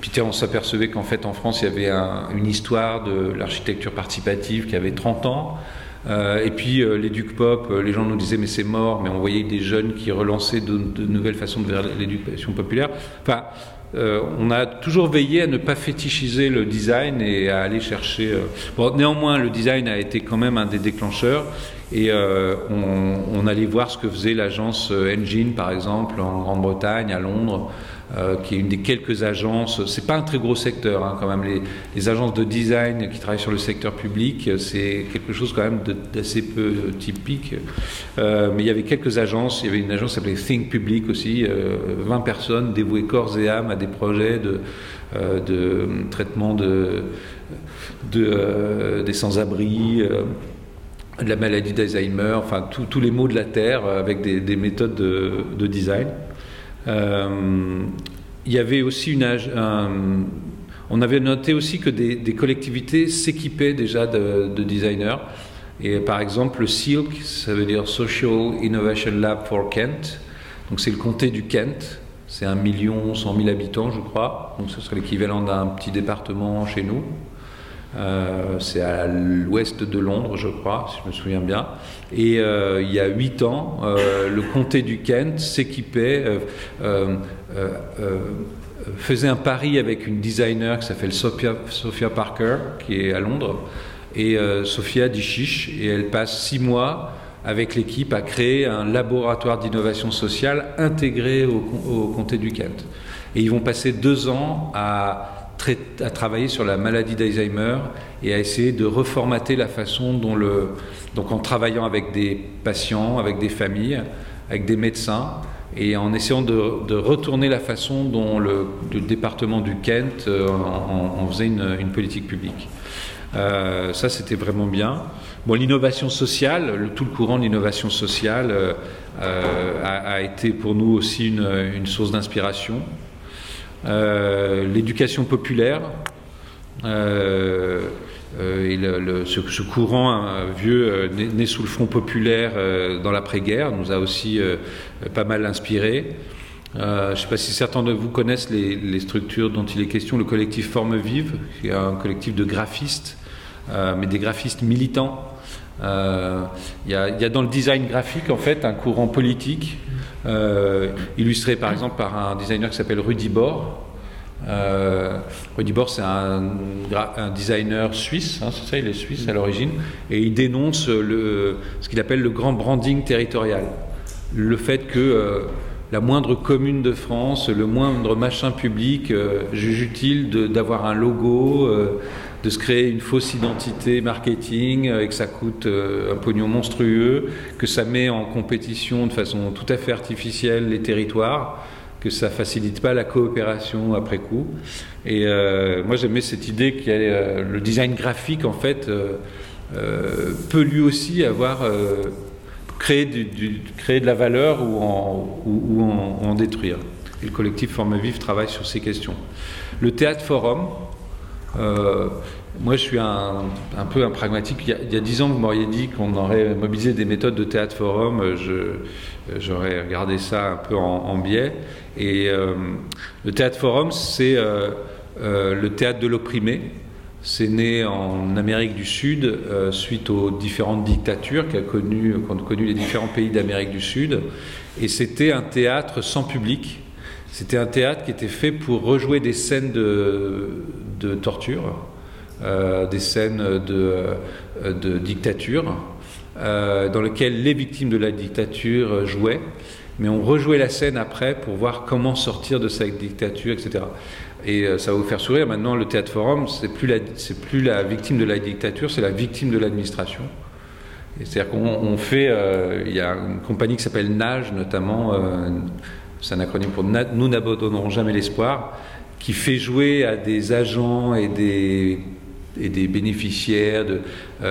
B: Puis on s'apercevait qu'en fait en France il y avait une histoire de l'architecture participative qui avait 30 ans. Euh, et puis euh, les Duc Pop, les gens nous disaient mais c'est mort, mais on voyait des jeunes qui relançaient de, nouvelles façons de l'éducation populaire. Enfin, on a toujours veillé à ne pas fétichiser le design et à aller chercher. Bon, néanmoins, le design a été quand même un des déclencheurs. Et euh, on, allait voir ce que faisait l'agence euh, Engine, par exemple, en Grande-Bretagne, à Londres, euh, qui est une des quelques agences. C'est pas un très gros secteur, hein, quand même. Les, agences de design qui travaillent sur le secteur public, c'est quelque chose quand même d'assez peu typique. mais il y avait quelques agences. Il y avait une agence qui s'appelait Think Public aussi, 20 personnes dévouées corps et âme à des projets de, traitement de, de des sans-abri la maladie d'Alzheimer, enfin tous les maux de la Terre euh, avec des, méthodes de, design. Euh, il y avait aussi une, on avait noté aussi que des, collectivités s'équipaient déjà de, designers. Et par exemple, le SILK, ça veut dire Social Innovation Lab for Kent. Donc c'est le comté du Kent. C'est un million cent mille habitants, je crois. Donc ce serait l'équivalent d'un petit département chez nous. Euh, c'est à l'ouest de Londres, je crois, si je me souviens bien. Et euh, il y a huit ans, euh, le comté du Kent s'équipait, faisait un pari avec une designer qui s'appelle Sophia, Parker, qui est à Londres. Et Sophia dit chiche, et elle passe six mois avec l'équipe à créer un laboratoire d'innovation sociale intégré au comté du Kent. Et ils vont passer deux ans à à travailler sur la maladie d'Alzheimer et à essayer de reformater la façon dont le. Donc en travaillant avec des patients, avec des familles, avec des médecins, et en essayant de, retourner la façon dont le, département du Kent euh, en, faisait une, politique publique. Euh, ça, c'était vraiment bien. Bon, l'innovation sociale, le, tout le courant de l'innovation sociale euh, a, été pour nous aussi une, une source d'inspiration. Euh, l'éducation populaire. Euh, euh, et ce, courant vieux né, sous le front populaire dans l'après-guerre nous a aussi pas mal inspiré. je ne sais pas si certains de vous connaissent les, structures dont il est question, le collectif Forme Vive, qui est un collectif de graphistes, mais des graphistes militants Il y, a dans le design graphique en fait un courant politique illustré par exemple par un designer qui s'appelle Rudy Bor. Rudy Bor, c'est un, designer suisse, hein, c'est ça, il est suisse à l'origine, et il dénonce ce qu'il appelle le grand branding territorial. Le fait que la moindre commune de France, le moindre machin public euh, juge utile d'avoir un logo, euh, de se créer une fausse identité marketing euh, et que ça coûte un pognon monstrueux, que ça met en compétition de façon tout à fait artificielle les territoires, que ça facilite pas la coopération après coup. Et moi j'aimais cette idée que le design graphique en fait peut lui aussi avoir créer de la valeur ou en, ou, en, détruire. Et le collectif Forme Vive travaille sur ces questions. Le théâtre forum, euh, moi je suis un, peu un pragmatique. Il y, a, dix ans, vous m'auriez dit qu'on aurait mobilisé des méthodes de théâtre forum. j'aurais regardé ça un peu en, biais. Et euh, le théâtre forum, c'est euh, le théâtre de l'opprimé. C'est né en Amérique du Sud suite aux différentes dictatures qu'ont connu, connu les différents pays d'Amérique du Sud. Et c'était un théâtre sans public. C'était un théâtre qui était fait pour rejouer des scènes de, torture, euh, des scènes de, de dictature, euh, dans lesquelles les victimes de la dictature jouaient. Mais on rejouait la scène après pour voir comment sortir de cette dictature, etc. Et euh, ça va vous faire sourire. Maintenant, le théâtre forum, c'est plus la, plus la victime de la dictature, c'est la victime de l'administration. C'est-à-dire qu'on fait, euh, il y a une compagnie qui s'appelle NAGE notamment, euh, c'est un acronyme pour Nous n'abandonnerons jamais l'espoir, qui fait jouer à des agents et des, et des bénéficiaires. De,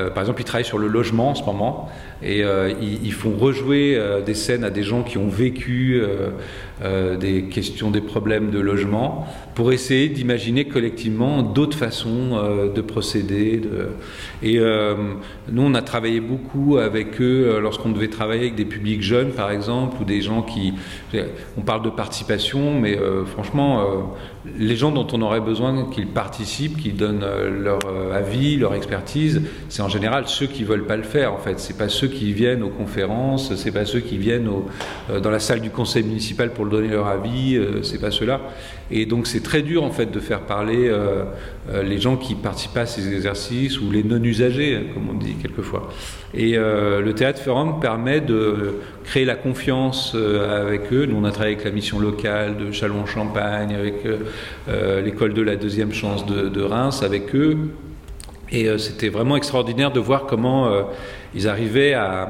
B: par exemple, ils travaillent sur le logement en ce moment et ils, ils, font rejouer des scènes à des gens qui ont vécu euh, des questions, des problèmes de logement, pour essayer d'imaginer collectivement d'autres façons euh, de procéder. Et euh, nous, on a travaillé beaucoup avec eux lorsqu'on devait travailler avec des publics jeunes, par exemple, ou des gens qui... On parle de participation, mais franchement, les gens dont on aurait besoin qu'ils participent, qu'ils donnent leur avis, leur expertise, c'est en général ceux qui veulent pas le faire, en fait. C'est pas ceux qui viennent aux conférences, c'est pas ceux qui viennent dans la salle du conseil municipal pour donner leur avis, euh, c'est pas cela. Et donc c'est très dur en fait de faire parler euh, euh, les gens qui participent à ces exercices ou les non-usagers, hein, comme on dit quelquefois. Et le théâtre forum permet de créer la confiance avec eux. Nous on a travaillé avec la mission locale de Chalon-Champagne, avec l'école de la deuxième chance de, Reims, avec eux. Et c'était vraiment extraordinaire de voir comment ils arrivaient à,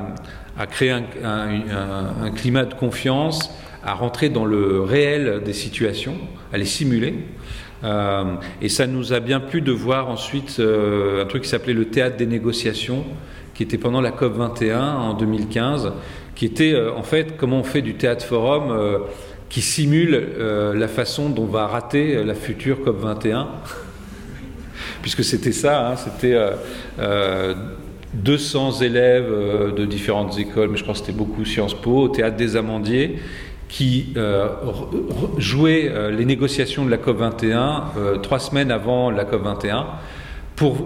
B: créer un, climat de confiance à rentrer dans le réel des situations, à les simuler. Euh, et ça nous a bien plu de voir ensuite euh, un truc qui s'appelait le théâtre des négociations, qui était pendant la COP 21 en 2015, qui était euh, en fait comment on fait du théâtre forum qui simule la façon dont va rater la future COP 21. Puisque c'était ça, hein, c'était 200 élèves de différentes écoles, mais je crois que c'était beaucoup Sciences Po, au théâtre des qui euh, jouait euh, les négociations de la COP21 euh, trois semaines avant la COP21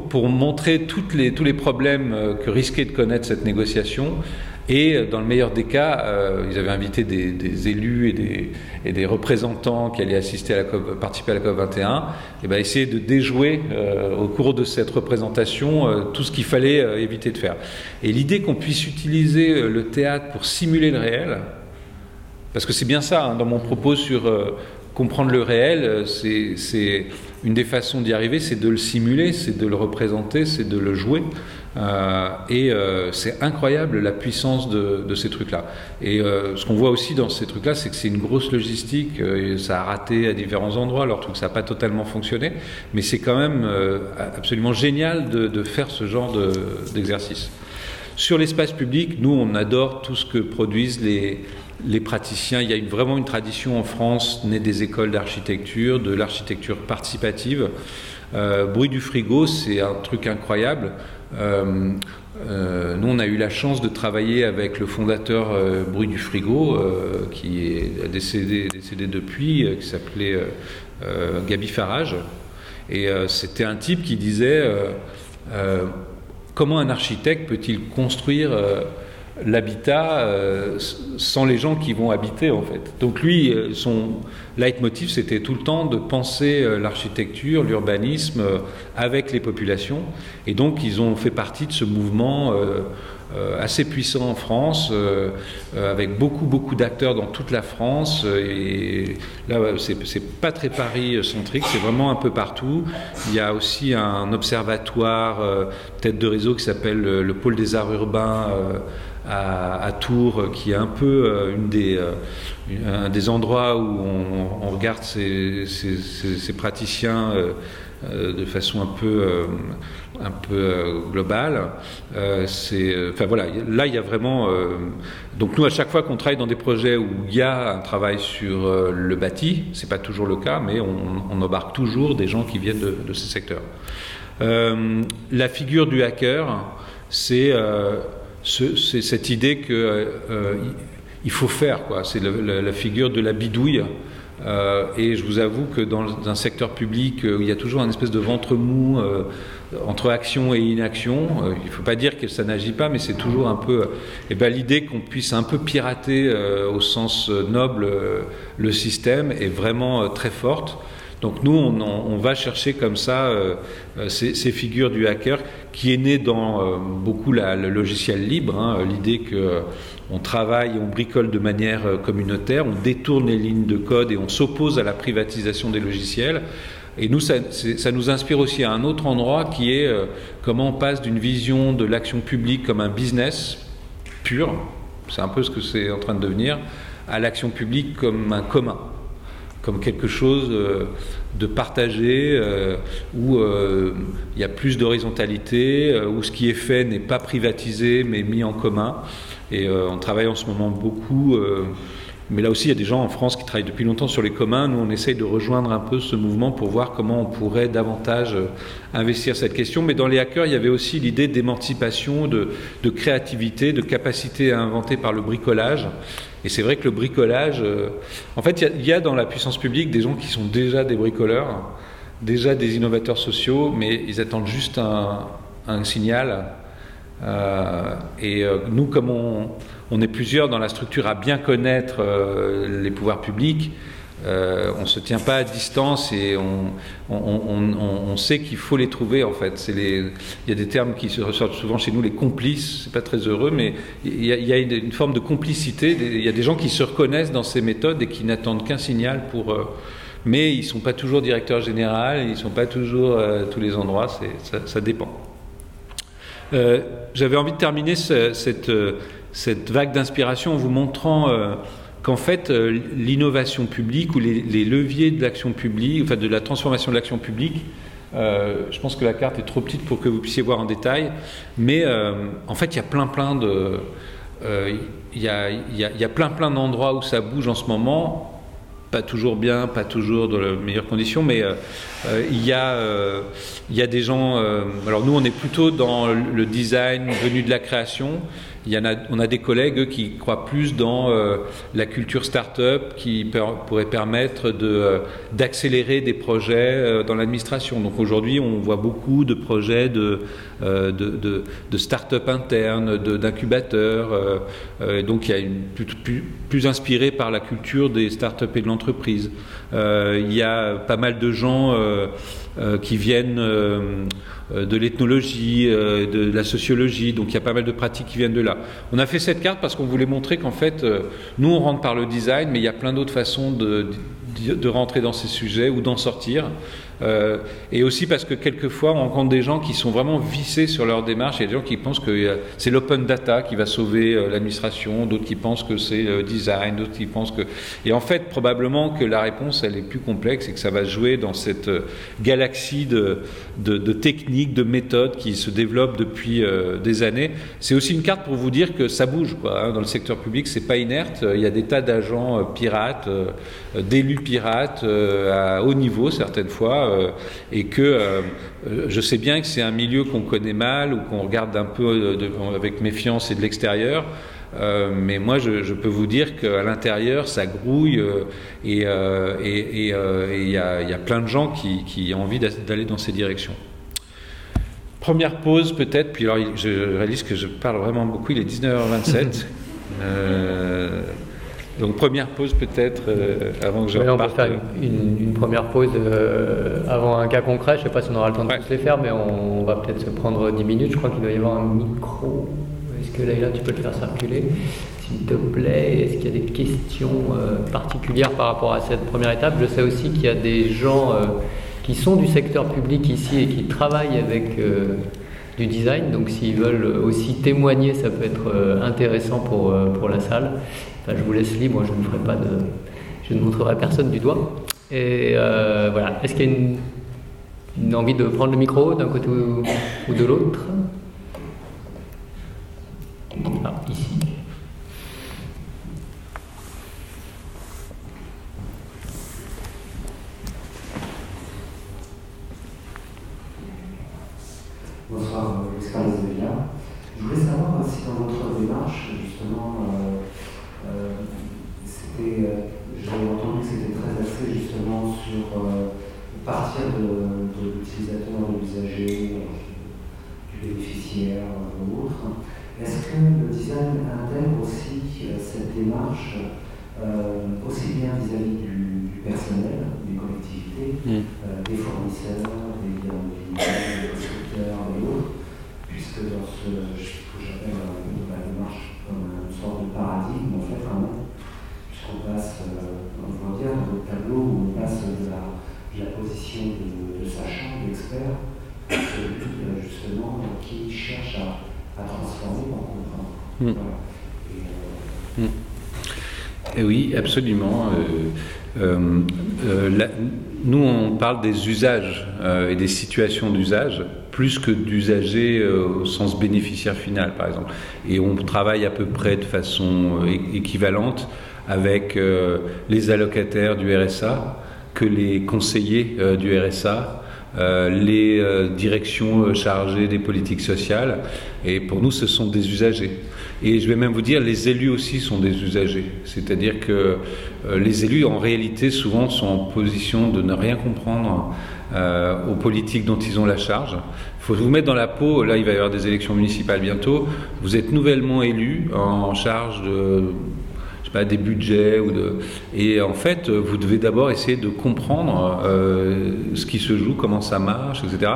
B: pour, montrer tous les problèmes que risquait de connaître cette négociation. Et dans le meilleur des cas, ils avaient invité des, élus et des, représentants qui allaient assister à la COP, participer à la COP 21, et ben essayer de déjouer au cours de cette représentation tout ce qu'il fallait éviter de faire. Et l'idée qu'on puisse utiliser le théâtre pour simuler le réel, parce que c'est bien ça, hein, dans mon propos sur euh, comprendre le réel, euh, c'est une des façons d'y arriver, c'est de le simuler, c'est de le représenter, c'est de le jouer. Euh, et c'est incroyable la puissance de, ces trucs-là. Et ce qu'on voit aussi dans ces trucs-là, c'est que c'est une grosse logistique. Ça a raté à différents endroits, alors que ça n'a pas totalement fonctionné. Mais c'est quand même absolument génial de, faire ce genre d'exercice. Sur l'espace public, nous, on adore tout ce que produisent les, les praticiens. Il y a vraiment une tradition en France née des écoles d'architecture, de l'architecture participative. Euh, bruit du frigo, c'est un truc incroyable. Euh, euh, nous, on a eu la chance de travailler avec le fondateur Bruit du frigo, qui est décédé, décédé depuis, qui s'appelait Gabi Farage. Et c'était un type qui disait comment un architecte peut-il construire l'habitat euh, sans les gens qui vont habiter en fait. Donc lui, euh, son leitmotiv, c'était tout le temps de penser euh, l'architecture, l'urbanisme avec les populations. Et donc ils ont fait partie de ce mouvement assez puissant en France, avec beaucoup beaucoup d'acteurs dans toute la France. Et là, c'est pas très Paris centrique, c'est vraiment un peu partout. Il y a aussi un observatoire tête de réseau qui s'appelle le pôle des arts urbains à, Tours, qui est un peu euh, une des, euh, un des endroits où on, regarde ces, praticiens euh, de façon un peu, un peu globale. enfin voilà, là il y a vraiment. donc nous, à chaque fois qu'on travaille dans des projets où il y a un travail sur le bâti, c'est pas toujours le cas, mais on, embarque toujours des gens qui viennent de, de ces secteurs. la figure du hacker, c'est c'est cette idée qu'il euh, euh, faut faire, quoi. C'est la, figure de la bidouille. Euh, et je vous avoue que dans un secteur public où il y a toujours un espèce de ventre mou entre action et inaction, il ne faut pas dire que ça n'agit pas, mais c'est toujours un peu. Eh ben, l'idée qu'on puisse un peu pirater au sens noble le système est vraiment très forte. Donc nous, on, va chercher comme ça euh, euh, ces, figures du hacker qui est né dans euh, beaucoup le logiciel libre, hein, l'idée que on travaille, on bricole de manière communautaire, on détourne les lignes de code et on s'oppose à la privatisation des logiciels. Et nous, ça, nous inspire aussi à un autre endroit qui est comment on passe d'une vision de l'action publique comme un business pur, c'est un peu ce que c'est en train de devenir, à l'action publique comme un commun comme quelque chose euh, de partagé, euh, où euh, il y a plus d'horizontalité, où ce qui est fait n'est pas privatisé mais mis en commun. Et on travaille en ce moment beaucoup mais là aussi, il y a des gens en France qui travaillent depuis longtemps sur les communs. Nous, on essaye de rejoindre un peu ce mouvement pour voir comment on pourrait davantage euh, investir cette question. Mais dans les hackers, il y avait aussi l'idée d'émancipation, de, créativité, de capacité à inventer par le bricolage. Et c'est vrai que le bricolage, euh, en fait, il y, a, dans la puissance publique des gens qui sont déjà des bricoleurs, déjà des innovateurs sociaux, mais ils attendent juste un, signal. Euh, et nous, comme on on est plusieurs dans la structure à bien connaître euh, les pouvoirs publics. Euh, on ne se tient pas à distance et on, sait qu'il faut les trouver en fait. il y a des termes qui se ressortent souvent chez nous, les complices, c'est pas très heureux, mais il y, a, une, forme de complicité. Il y a des gens qui se reconnaissent dans ces méthodes et qui n'attendent qu'un signal pour. Euh, mais ils ne sont pas toujours directeurs généraux, ils ne sont pas toujours à tous les endroits, ça, dépend. J'avais envie de terminer cette cette vague d'inspiration en vous montrant euh, qu'en fait, euh, l'innovation publique ou les, leviers de l'action publique, enfin de la transformation de l'action publique, euh, je pense que la carte est trop petite pour que vous puissiez voir en détail, mais en fait, il y a plein plein de, il y plein plein d'endroits où ça bouge en ce moment pas toujours bien, pas toujours dans les meilleures conditions, mais il, y a, il y a des gens. alors nous, on est plutôt dans le design venu de la création, on a des collègues qui croient plus dans euh, la culture start-up qui pourrait permettre euh, d'accélérer des projets euh, dans l'administration. Donc aujourd'hui, on voit beaucoup de projets de, de, start-up internes, d'incubateurs. donc il y a une, plus, plus, inspiré par la culture des start-up et de l'entreprise. il y a pas mal de gens qui viennent euh, de l'ethnologie, euh, de la sociologie, donc il y a pas mal de pratiques qui viennent de là. On a fait cette carte parce qu'on voulait montrer qu'en fait, euh, nous on rentre par le design, mais il y a plein d'autres façons de, de rentrer dans ces sujets ou d'en sortir. Euh, et aussi parce que quelquefois on rencontre des gens qui sont vraiment vissés sur leur démarche. Il y a des gens qui pensent que c'est l'open data qui va sauver euh, l'administration, d'autres qui pensent que c'est design, d'autres qui pensent que. Et en fait, probablement que la réponse elle est plus complexe et que ça va jouer dans cette euh, galaxie de, de, techniques, de méthodes qui se développent depuis des années. C'est aussi une carte pour vous dire que ça bouge quoi. Hein. Dans le secteur public, c'est pas inerte. Il y a des tas d'agents pirates, d'élus pirates à haut niveau certaines fois euh, et que euh, je sais bien que c'est un milieu qu'on connaît mal ou qu'on regarde un peu avec méfiance et de l'extérieur. Euh, mais moi, je, peux vous dire qu'à l'intérieur, ça grouille et il y, a plein de gens qui, qui ont envie d'aller dans ces directions. première pause peut-être, puis alors je réalise que je parle vraiment beaucoup, il est 19h27. Euh, donc première pause peut-être euh, avant que je.
A: On peut faire une, une première pause euh, avant un cas concret. Je ne sais pas si on aura le temps de
B: Ouais.
A: tous les faire, mais on, va peut-être se prendre 10 minutes. Je crois qu'il doit y avoir un micro. Est-ce que Leïla, tu peux le faire circuler S'il te plaît, est-ce qu'il y a des questions euh, particulières par rapport à cette première étape? Je sais aussi qu'il y a des gens euh, qui sont du secteur public ici et qui travaillent avec euh, du design. Donc s'ils veulent aussi témoigner, ça peut être euh, intéressant pour, euh, pour la salle. Enfin, je vous laisse libre, je ne ferai pas de. Je ne montrerai personne du doigt. Et euh, voilà. Est-ce qu'il y a une, une envie de prendre le micro d'un côté ou, ou de l'autre? Ah, ici.
C: Bonsoir, euh, Expérience de Villa. Je voulais savoir si dans votre démarche, justement, euh, euh, c'était, euh, j'ai entendu que c'était très axé justement sur euh, partir de, de l'utilisateur, de l'usager, euh, du bénéficiaire euh, ou autre. Est-ce que le design intègre aussi euh, cette démarche euh, aussi bien vis-à-vis du, du personnel, des collectivités,
B: Mm.
C: euh, des fournisseurs, des, des, des constructeurs et autres, puisque dans ce, ce que j'appelle euh, la démarche comme une sorte de paradigme, en fait, vraiment, puisqu'on passe, euh, on va dire, dans le tableau où on passe de la, de la position de, de sachant, d'expert, à celui euh, justement euh, qui cherche à, à transformer pour comprendre.
B: Mm.
C: Voilà. Et, euh,
B: Eh oui, absolument. Euh, euh, euh, nous, on parle des usages et des situations d'usage plus que d'usagers au sens bénéficiaire final, par exemple. Et on travaille à peu près de façon équivalente avec les allocataires du RSA que les conseillers du RSA. les directions chargées des politiques sociales. Et pour nous, ce sont des usagers. Et je vais même vous dire, les élus aussi sont des usagers. C'est-à-dire que euh, les élus, en réalité, souvent sont en position de ne rien comprendre euh, aux politiques dont ils ont la charge. Il faut vous mettre dans la peau, là il va y avoir des élections municipales bientôt, vous êtes nouvellement élu en charge de des budgets et en fait vous devez d'abord essayer de comprendre euh, ce qui se joue, comment ça marche, etc.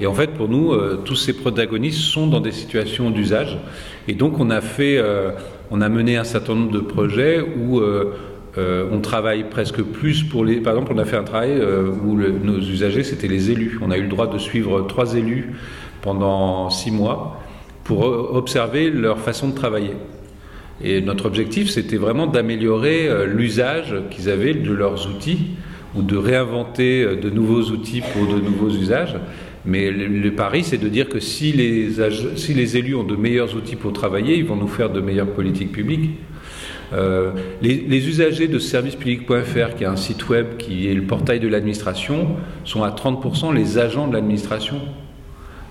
B: Et en fait pour nous euh, tous ces protagonistes sont dans des situations d'usage et donc on a fait, euh, on a mené un certain nombre de projets où on travaille presque plus pour les. Par exemple, on a fait un travail où nos usagers c'était les élus. On a eu le droit de suivre trois élus pendant six mois pour observer leur façon de travailler. Et notre objectif, c'était vraiment d'améliorer euh, l'usage qu'ils avaient de leurs outils ou de réinventer euh, de nouveaux outils pour de nouveaux usages. Mais le, pari, c'est de dire que si les, si les élus ont de meilleurs outils pour travailler, ils vont nous faire de meilleures politiques publiques. Euh, les, usagers de servicepublic.fr, qui est un site web qui est le portail de l'administration, sont à 30% les agents de l'administration.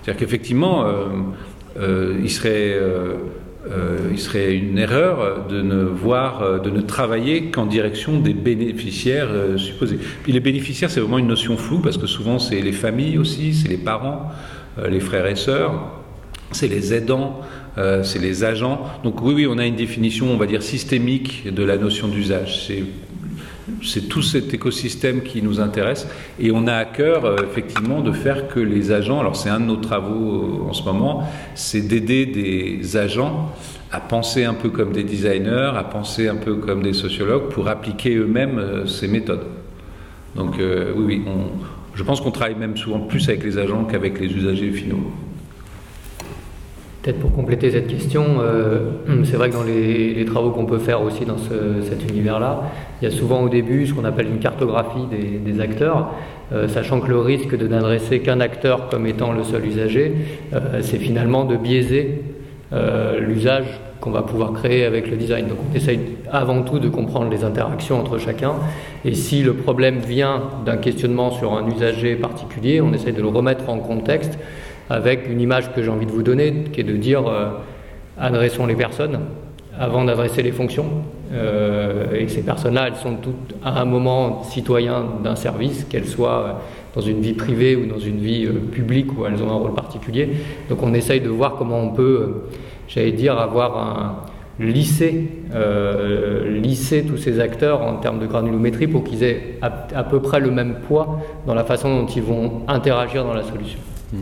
B: C'est-à-dire qu'effectivement, euh, euh, il, serait, euh, il serait une erreur de ne voir, euh, de ne travailler qu'en direction des bénéficiaires euh, supposés. Puis les bénéficiaires, c'est vraiment une notion floue parce que souvent c'est les familles aussi, c'est les parents, les frères et sœurs, c'est les aidants, c'est les agents. Donc oui, oui, on a une définition, on va dire systémique de la notion d'usage. C'est tout cet écosystème qui nous intéresse et on a à cœur euh, effectivement de faire que les agents, alors c'est un de nos travaux euh, en ce moment, c'est d'aider des agents à penser un peu comme des designers, à penser un peu comme des sociologues pour appliquer eux-mêmes euh, ces méthodes. Donc oui, oui, je pense qu'on travaille même souvent plus avec les agents qu'avec les usagers finaux.
A: Peut-être pour compléter cette question, euh, c'est vrai que dans les, travaux qu'on peut faire aussi dans ce- cet univers-là, il y a souvent au début ce qu'on appelle une cartographie des, acteurs, euh, sachant que le risque de n'adresser qu'un acteur comme étant le seul usager, euh, c'est finalement de biaiser l'usage qu'on va pouvoir créer avec le design. Donc on essaye avant tout de comprendre les interactions entre chacun, et si le problème vient d'un questionnement sur un usager particulier, on essaye de le remettre en contexte avec une image que j'ai envie de vous donner, qui est de dire euh, adressons les personnes, avant d'adresser les fonctions. et ces personnes-là, elles sont toutes à un moment citoyens d'un service, qu'elles soient dans une vie privée ou dans une vie publique où elles ont un rôle particulier. Donc on essaye de voir comment on peut, j'allais dire, avoir un, lisser, euh, lisser tous ces acteurs en termes de granulométrie pour qu'ils aient à, peu près le même poids dans la façon dont ils vont interagir dans la solution. Hmm.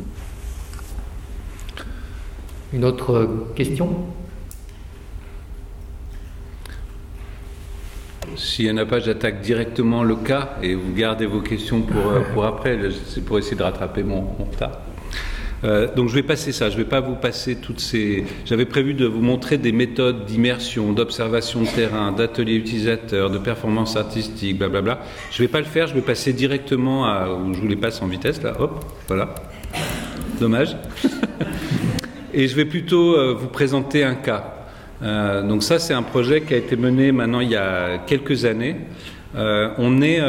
A: Une autre question?
B: S'il n'y en a pas, j'attaque directement le cas et vous gardez vos questions pour, euh, pour après. C'est pour essayer de rattraper mon, mon retard. Euh, donc je vais passer ça, je ne vais pas vous passer toutes ces... J'avais prévu de vous montrer des méthodes d'immersion, d'observation de terrain, d'atelier utilisateur, de performance artistique, blablabla. Je ne vais pas le faire, je vais passer directement à... Je vous les passe en vitesse, là, hop, voilà. Dommage. Et je vais plutôt euh, vous présenter un cas. Euh, donc ça, c'est un projet qui a été mené maintenant il y a quelques années. on est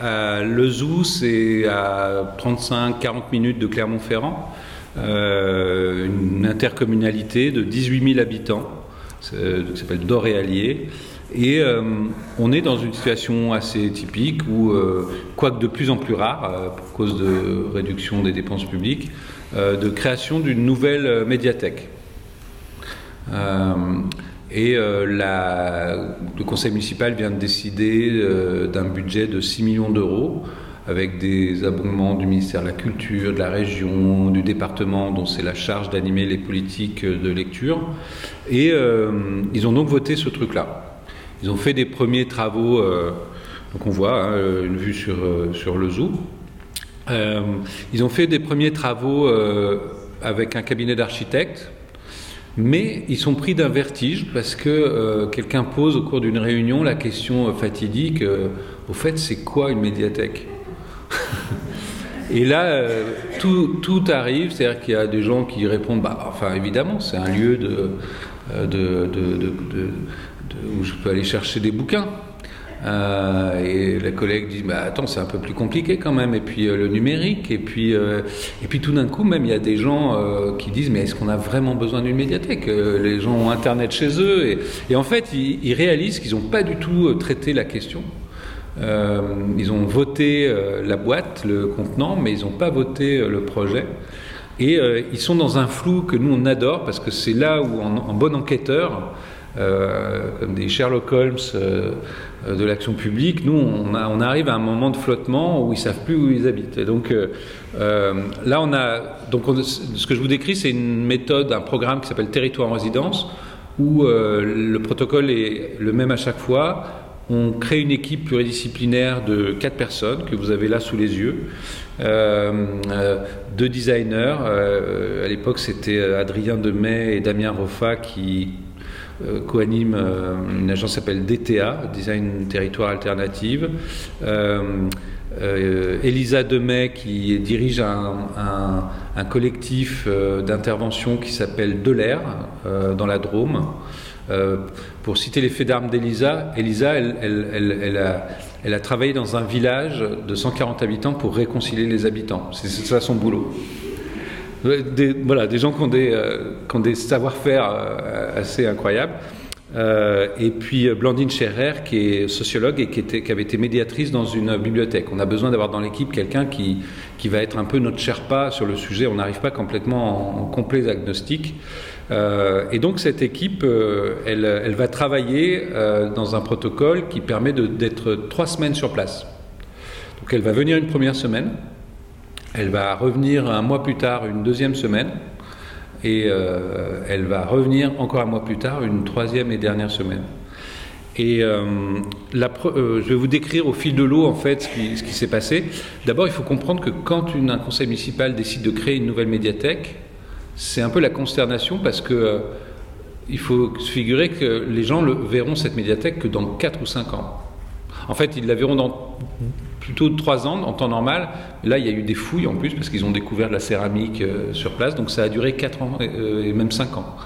B: à Lezou, c'est à 35-40 minutes de Clermont-Ferrand, euh, une intercommunalité de 18 000 habitants, qui s'appelle Doréalier. Et euh, on est dans une situation assez typique où, euh, quoique de plus en plus rare, pour cause de réduction des dépenses publiques, de création d'une nouvelle médiathèque. Et euh, le conseil municipal vient de décider euh, d'un budget de 6 millions d'euros avec des abondements du ministère de la Culture, de la région, du département dont c'est la charge d'animer les politiques de lecture. Et euh, ils ont donc voté ce truc-là. Ils ont fait des premiers travaux, donc on voit hein, une vue sur, sur le zoo. Ils ont fait des premiers travaux avec un cabinet d'architectes mais ils sont pris d'un vertige parce que euh, quelqu'un pose au cours d'une réunion la question fatidique euh, au fait, c'est quoi une médiathèque Et là, euh, tout, arrive, c'est-à-dire qu'il y a des gens qui répondent bah, enfin, évidemment, c'est un lieu de, de, où je peux aller chercher des bouquins. Euh, et la collègue dit bah, Attends, c'est un peu plus compliqué quand même. Et puis euh, le numérique. Et puis, euh, et puis tout d'un coup, même, il y a des gens qui disent Mais est-ce qu'on a vraiment besoin d'une médiathèque? Les gens ont Internet chez eux. Et, en fait, ils, réalisent qu'ils n'ont pas du tout traité la question. ils ont voté la boîte, le contenant, mais ils n'ont pas voté le projet. Et ils sont dans un flou que nous, on adore, parce que c'est là où, en, bon enquêteur, comme des Sherlock Holmes de l'action publique, nous, on, arrive à un moment de flottement où ils savent plus où ils habitent. Et donc euh, euh, là, on a, donc ce que je vous décris, c'est une méthode, un programme qui s'appelle Territoire en résidence, où le protocole est le même à chaque fois. On crée une équipe pluridisciplinaire de quatre personnes que vous avez là sous les yeux. deux designers. à l'époque, c'était Adrien Demet et Damien Roffa qui euh, co-anime euh, une agence qui s'appelle DTA, Design Territoire Alternative. Euh, Elisa Demet qui dirige un, collectif d'intervention qui s'appelle De dans la Drôme. pour citer les faits d'armes d'Elisa, Elisa, a, elle, a, travaillé dans un village de 140 habitants pour réconcilier les habitants. C'est ça son boulot. Voilà, des gens qui ont des, euh, savoir-faire euh, assez incroyables. Euh, et puis Blandine Scherrer, qui est sociologue et qui, avait été médiatrice dans une bibliothèque. On a besoin d'avoir dans l'équipe quelqu'un qui, va être un peu notre Sherpa sur le sujet. On n'arrive pas complètement en, complet agnostique. Et donc cette équipe, elle, va travailler dans un protocole qui permet d'être trois semaines sur place. Donc elle va venir une première semaine, elle va revenir un mois plus tard, une deuxième semaine, et euh, elle va revenir encore un mois plus tard, une troisième et dernière semaine. Et euh, euh, je vais vous décrire au fil de l'eau en fait ce qui, s'est passé. D'abord, il faut comprendre que quand un conseil municipal décide de créer une nouvelle médiathèque, c'est un peu la consternation parce que il faut se figurer que les gens verront cette médiathèque que dans 4 ou 5 ans. En fait, ils la verront dans plutôt trois ans en temps normal. Là, il y a eu des fouilles en plus parce qu'ils ont découvert de la céramique euh, sur place, donc ça a duré quatre ans euh, et même cinq ans.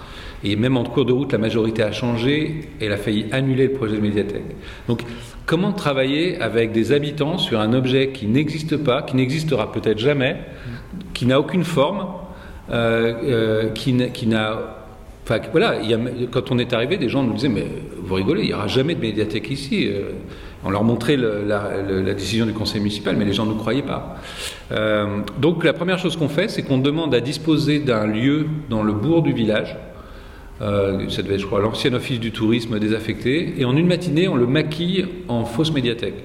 B: Et même en cours de route, la majorité a changé et elle a failli annuler le projet de médiathèque. Donc, comment travailler avec des habitants sur un objet qui n'existe pas, qui n'existera peut-être jamais, qui n'a aucune forme, euh, qui n'a Enfin, voilà, quand on est arrivé, des gens nous disaient Mais vous rigolez, il n'y aura jamais de médiathèque ici. On leur montrait la, décision du conseil municipal, mais les gens ne croyaient pas. Euh, donc, la première chose qu'on fait, c'est qu'on demande à disposer d'un lieu dans le bourg du village. Euh, ça devait je crois, l'ancien office du tourisme désaffecté. Et en une matinée, on le maquille en fausse médiathèque.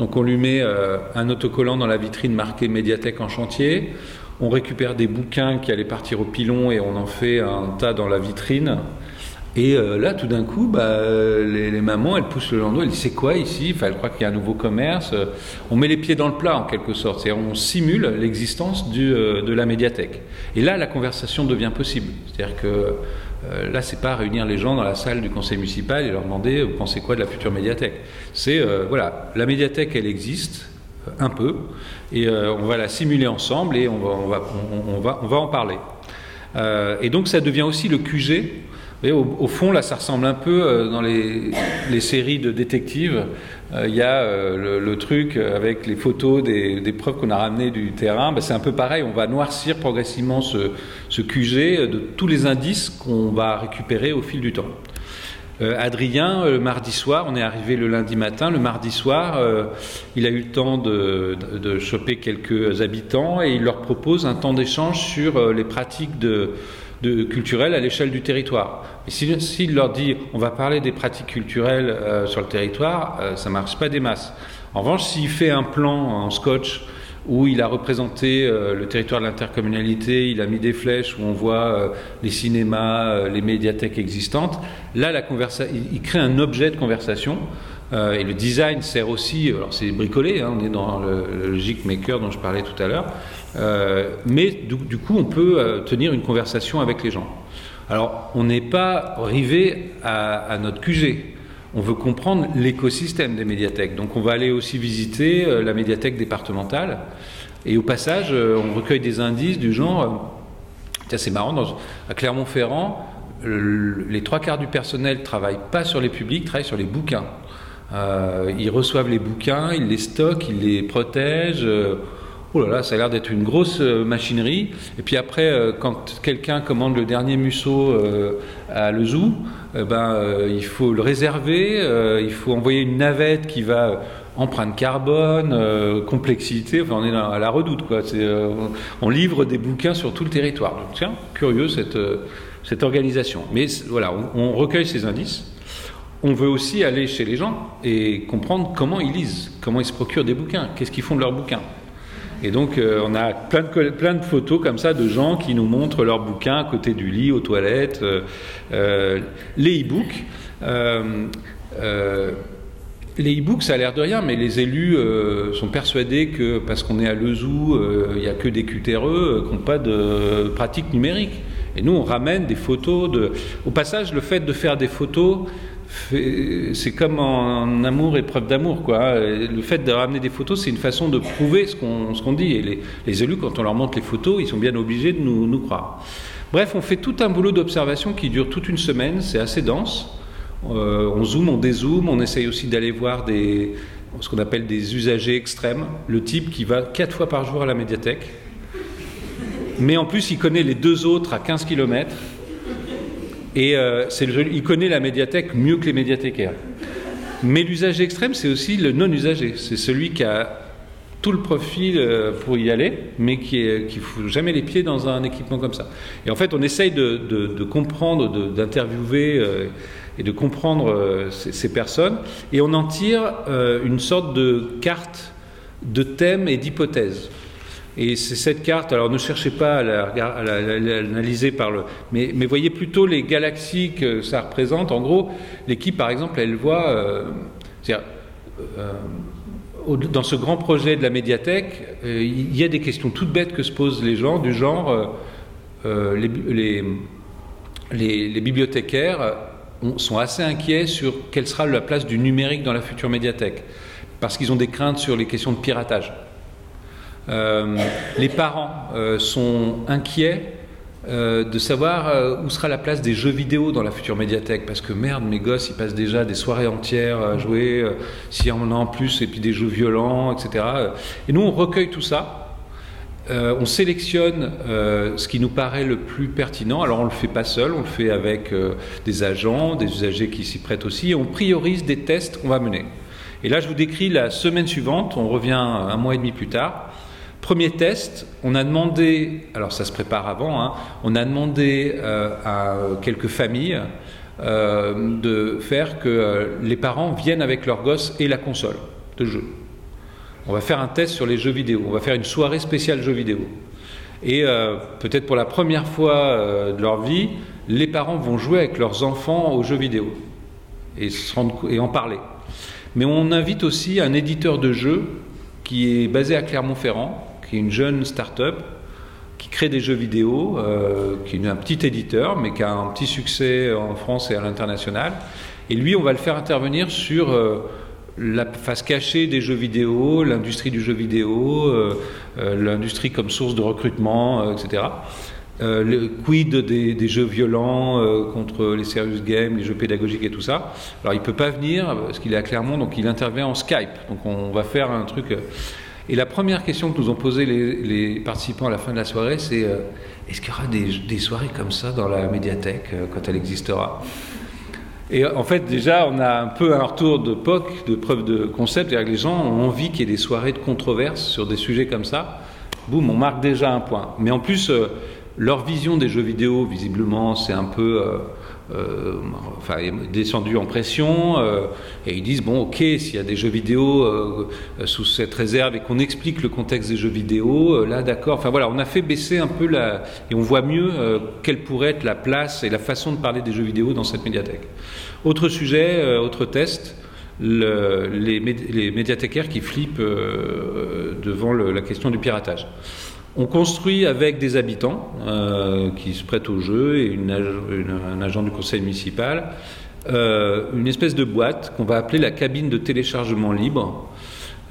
B: Donc, on lui met euh, un autocollant dans la vitrine marqué médiathèque en chantier on récupère des bouquins qui allaient partir au pilon et on en fait un tas dans la vitrine. Et euh, là, tout d'un coup, bah, les, mamans, elles poussent le landau, elles disent c'est quoi ici? Enfin, Elles croient qu'il y a un nouveau commerce. On met les pieds dans le plat en quelque sorte. cest on simule l'existence euh, de la médiathèque. Et là, la conversation devient possible. C'est-à-dire que euh, là, c'est pas réunir les gens dans la salle du conseil municipal et leur demander vous pensez quoi de la future médiathèque? C'est voilà, la médiathèque, elle existe un peu, et euh, on va la simuler ensemble et on va, on va, on, va, on va en parler. Euh, et donc ça devient aussi le QG. Au, fond, là, ça ressemble un peu euh, dans les, séries de détectives. Il y a le, truc avec les photos des, preuves qu'on a ramenées du terrain. Ben, c'est un peu pareil. On va noircir progressivement ce, QG de tous les indices qu'on va récupérer au fil du temps. Euh, Adrien, le mardi soir, on est arrivé le lundi matin, le mardi soir, euh, il a eu le temps de, choper quelques habitants et il leur propose un temps d'échange sur euh, les pratiques de, culturelles à l'échelle du territoire. Et s'il leur dit on va parler des pratiques culturelles sur le territoire, ça ne marche pas des masses. En revanche, s'il fait un plan en scotch où il a représenté euh, le territoire de l'intercommunalité, il a mis des flèches où on voit euh, les cinémas, euh, les médiathèques existantes. Là, la il, crée un objet de conversation. et le design sert aussi, alors c'est bricolé, hein, on est dans le, logic maker dont je parlais tout à l'heure, mais du, coup on peut tenir une conversation avec les gens. Alors on n'est pas arrivé à, notre QG, on veut comprendre l'écosystème des médiathèques. Donc on va aller aussi visiter euh, la médiathèque départementale. Et au passage, euh, on recueille des indices du genre, euh, c'est marrant, à Clermont-Ferrand, les trois quarts du personnel ne travaillent pas sur les publics, travaillent sur les bouquins. ils reçoivent les bouquins, ils les stockent, ils les protègent. Oh là là, ça a l'air d'être une grosse euh, machinerie. Et puis après, euh, quand quelqu'un commande le dernier museau euh, à le zoo, ben, il faut le réserver, il faut envoyer une navette qui va empreinte carbone, complexité, on est à la redoute quoi. on livre des bouquins sur tout le territoire. Tiens, curieux cette, cette organisation. Mais voilà, on recueille ces indices. On veut aussi aller chez les gens et comprendre comment ils lisent, comment ils se procurent des bouquins, qu'est-ce qu'ils font de leurs bouquins. Et donc, euh, on a plein de, photos comme ça de gens qui nous montrent leurs bouquins à côté du lit, aux toilettes, euh, euh, les e-books. les e-books, ça a l'air de rien, mais les élus sont persuadés que parce qu'on est à Lezou, il n'y a que des QTRE qui n'ont pas de pratique numérique. Et nous, on ramène des photos. Au passage, le fait de faire des photos, c'est comme en amour et preuve d'amour. Quoi. Le fait de ramener des photos, c'est une façon de prouver ce qu'on dit. Et les, élus, quand on leur montre les photos, ils sont bien obligés de nous, nous croire. Bref, on fait tout un boulot d'observation qui dure toute une semaine, c'est assez dense. Euh, on zoome, on dézoome, on essaye aussi d'aller voir des, ce qu'on appelle des usagers extrêmes, le type qui va quatre fois par jour à la médiathèque, mais en plus il connaît les deux autres à 15 km et euh, il connaît la médiathèque mieux que les médiathécaires. Mais l'usager extrême, c'est aussi le non-usager. C'est celui qui a tout le profil euh, pour y aller, mais qui ne fout jamais les pieds dans un équipement comme ça. Et en fait, on essaye de, comprendre, d'interviewer euh, et de comprendre ces, personnes, et on en tire une sorte de carte de thèmes et d'hypothèses. Et c'est cette carte, alors ne cherchez pas à l'analyser par le. Mais, voyez plutôt les galaxies que ça représente. En gros, l'équipe, par exemple, elle voit. Euh, euh, dans ce grand projet de la médiathèque, euh, il y a des questions toutes bêtes que se posent les gens, du genre les, bibliothécaires sont assez inquiets sur quelle sera la place du numérique dans la future médiathèque, parce qu'ils ont des craintes sur les questions de piratage. Euh, les parents euh, sont inquiets euh, de savoir où sera la place des jeux vidéo dans la future médiathèque. Parce que merde, mes gosses, ils passent déjà des soirées entières à jouer, s'il y en a en plus, et puis des jeux violents, etc. Et nous, on recueille tout ça. euh, on sélectionne euh, ce qui nous paraît le plus pertinent. Alors on ne le fait pas seul, on le fait avec euh, des agents, des usagers qui s'y prêtent aussi, et on priorise des tests qu'on va mener. Et là, je vous décris la semaine suivante, on revient un mois et demi plus tard. Premier test, on a demandé, alors ça se prépare avant, hein, on a demandé à quelques familles de faire que les parents viennent avec leurs gosses et la console de jeu. On va faire un test sur les jeux vidéo. On va faire une soirée spéciale jeux vidéo. Et euh, peut-être pour la première fois euh, de leur vie, les parents vont jouer avec leurs enfants aux jeux vidéo et, et en parler. Mais on invite aussi un éditeur de jeux qui est basé à Clermont-Ferrand, qui est une jeune start-up qui crée des jeux vidéo, euh, qui est un petit éditeur, mais qui a un petit succès en France et à l'international. Et lui, on va le faire intervenir sur la face cachée des jeux vidéo, l'industrie du jeu vidéo, euh, euh, l'industrie comme source de recrutement, euh, etc. le quid des, jeux violents contre les serious games, les jeux pédagogiques et tout ça? Alors il peut pas venir parce qu'il est à Clermont, donc il intervient en Skype. Donc on va faire un truc. Et la première question que nous ont posé les, participants à la fin de la soirée, c'est est-ce qu'il y aura des, soirées comme ça dans la médiathèque quand elle existera? Et en fait, déjà, on a un peu un retour de POC, de preuve de concept, c'est-à-dire que les gens ont envie qu'il y ait des soirées de controverse sur des sujets comme ça. Boum, on marque déjà un point. Mais en plus, euh, leur vision des jeux vidéo, visiblement, c'est un peu euh, euh, enfin, descendu en pression. Euh, et ils disent bon, ok, s'il y a des jeux vidéo euh, sous cette réserve et qu'on explique le contexte des jeux vidéo, là, d'accord. Enfin voilà, on a fait baisser un peu la et on voit mieux quelle pourrait être la place et la façon de parler des jeux vidéo dans cette médiathèque. Autre sujet, autre test. Le, les, les, médiathécaires qui flippent devant le, la question du piratage. On construit avec des habitants euh, qui se prêtent au jeu et un agent du conseil municipal euh, une espèce de boîte qu'on va appeler la cabine de téléchargement libre.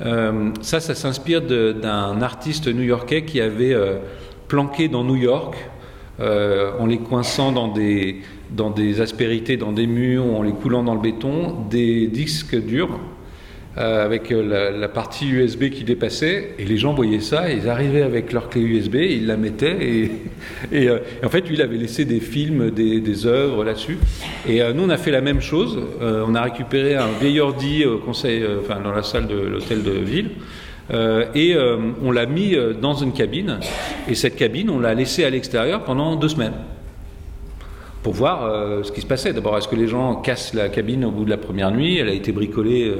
B: Euh, ça, ça s'inspire d'un artiste new-yorkais qui avait planqué dans New York en les coinçant dans des, dans des aspérités, dans des murs, en les coulant dans le béton, des disques durs euh, avec euh, la, partie USB qui dépassait, et les gens voyaient ça, ils arrivaient avec leur clé USB, ils la mettaient, et, euh, en fait, lui, il avait laissé des films, des, œuvres là-dessus. Et nous, on a fait la même chose. on a récupéré un vieil ordi au conseil, enfin, dans la salle de l'hôtel de ville. et on l'a mis dans une cabine, et cette cabine, on l'a laissée à l'extérieur pendant deux semaines pour voir ce qui se passait. D'abord, est-ce que les gens cassent la cabine au bout de la première nuit? Elle a été bricolée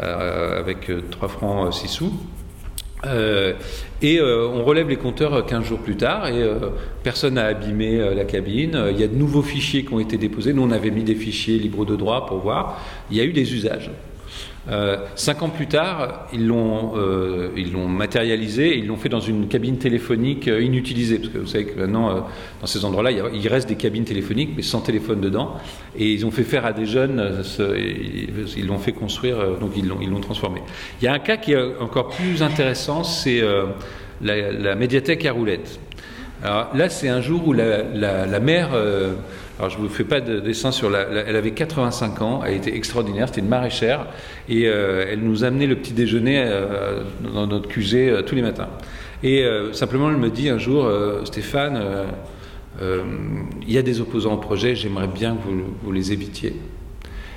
B: avec 3 francs 6 sous. Euh, et euh, on relève les compteurs 15 jours plus tard et personne n'a abîmé la cabine. Il y a de nouveaux fichiers qui ont été déposés. Nous, on avait mis des fichiers libres de droit pour voir. Il y a eu des usages. Euh, cinq ans plus tard, ils l'ont, euh, ils l'ont matérialisé et ils l'ont fait dans une cabine téléphonique euh, inutilisée. Parce que vous savez que maintenant, dans ces endroits-là, il, reste des cabines téléphoniques, mais sans téléphone dedans. Et ils ont fait faire à des jeunes, ils l'ont fait construire, donc ils l'ont, ils l'ont transformé. Il y a un cas qui est encore plus intéressant, c'est la, médiathèque à roulettes. Alors là, c'est un jour où la, la mère alors je ne vous fais pas de dessin sur la, Elle avait 85 ans, elle était extraordinaire, c'était une maraîchère, et euh, elle nous amenait le petit déjeuner euh, dans notre QG euh, tous les matins. Et simplement, elle me dit un jour, Stéphane, il y a des opposants au projet, j'aimerais bien que vous, vous, les évitiez.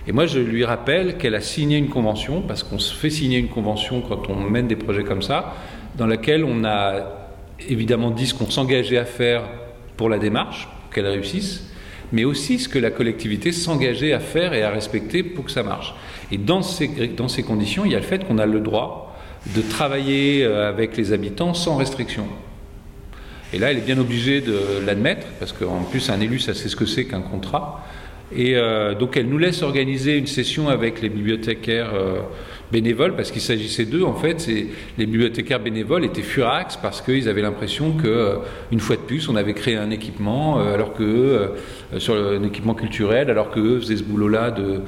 B: Et moi, je lui rappelle qu'elle a signé une convention, parce qu'on se fait signer une convention quand on mène des projets comme ça, dans laquelle on a évidemment dit ce qu'on s'engageait à faire pour la démarche, qu'elle réussisse, mais aussi ce que la collectivité s'engageait à faire et à respecter pour que ça marche. Et dans ces, conditions, il y a le fait qu'on a le droit de travailler euh, avec les habitants sans restriction. Et là, elle est bien obligée de l'admettre, parce qu'en plus, un élu, ça sait ce que c'est qu'un contrat. Et euh, donc, elle nous laisse organiser une session avec les bibliothécaires. Euh, bénévoles, parce qu'il s'agissait d'eux, en fait, les bibliothécaires bénévoles étaient furax parce qu'ils avaient l'impression que, euh, une fois de plus, on avait créé un équipement, euh, alors que euh, sur un équipement culturel, alors qu'eux faisaient ce boulot-là, de,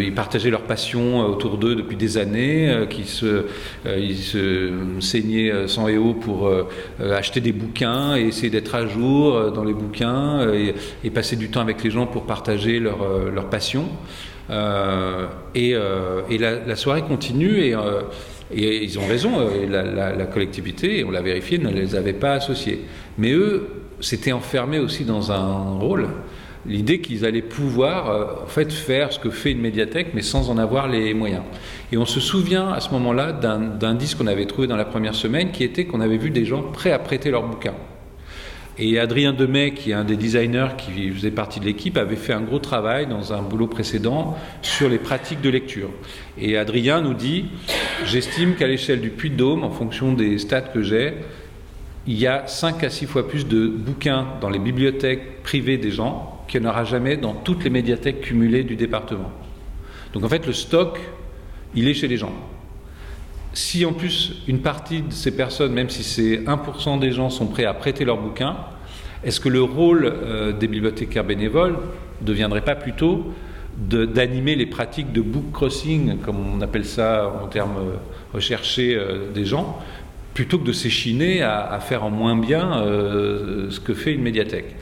B: ils partageaient leur passion autour d'eux depuis des années, qu'ils se, se saignaient sang et eau pour acheter des bouquins et essayer d'être à jour dans les bouquins et, passer du temps avec les gens pour partager leur, leur passion. Euh, et, euh, la, soirée continue et euh, ils ont raison, la, collectivité, on l'a vérifié, ne les avait pas associés. Mais eux s'étaient enfermés aussi dans un rôle l'idée qu'ils allaient pouvoir en fait faire ce que fait une médiathèque, mais sans en avoir les moyens. Et on se souvient à ce moment-là d'un disque qu'on avait trouvé dans la première semaine, qui était qu'on avait vu des gens prêts à prêter leurs bouquins. Et Adrien Demet, qui est un des designers qui faisait partie de l'équipe, avait fait un gros travail dans un boulot précédent sur les pratiques de lecture. Et Adrien nous dit, j'estime qu'à l'échelle du Puy-de-Dôme, en fonction des stats que j'ai, il y a 5 à 6 fois plus de bouquins dans les bibliothèques privées des gens qu'il n'y en aura jamais dans toutes les médiathèques cumulées du département. Donc en fait, le stock, il est chez les gens. Si en plus une partie de ces personnes, même si c'est 1% des gens, sont prêts à prêter leurs bouquins, est-ce que le rôle euh, des bibliothécaires bénévoles ne deviendrait pas plutôt d'animer les pratiques de book crossing, comme on appelle ça en termes euh, recherchés euh, des gens, plutôt que de s'échiner à, faire en moins bien ce que fait une médiathèque?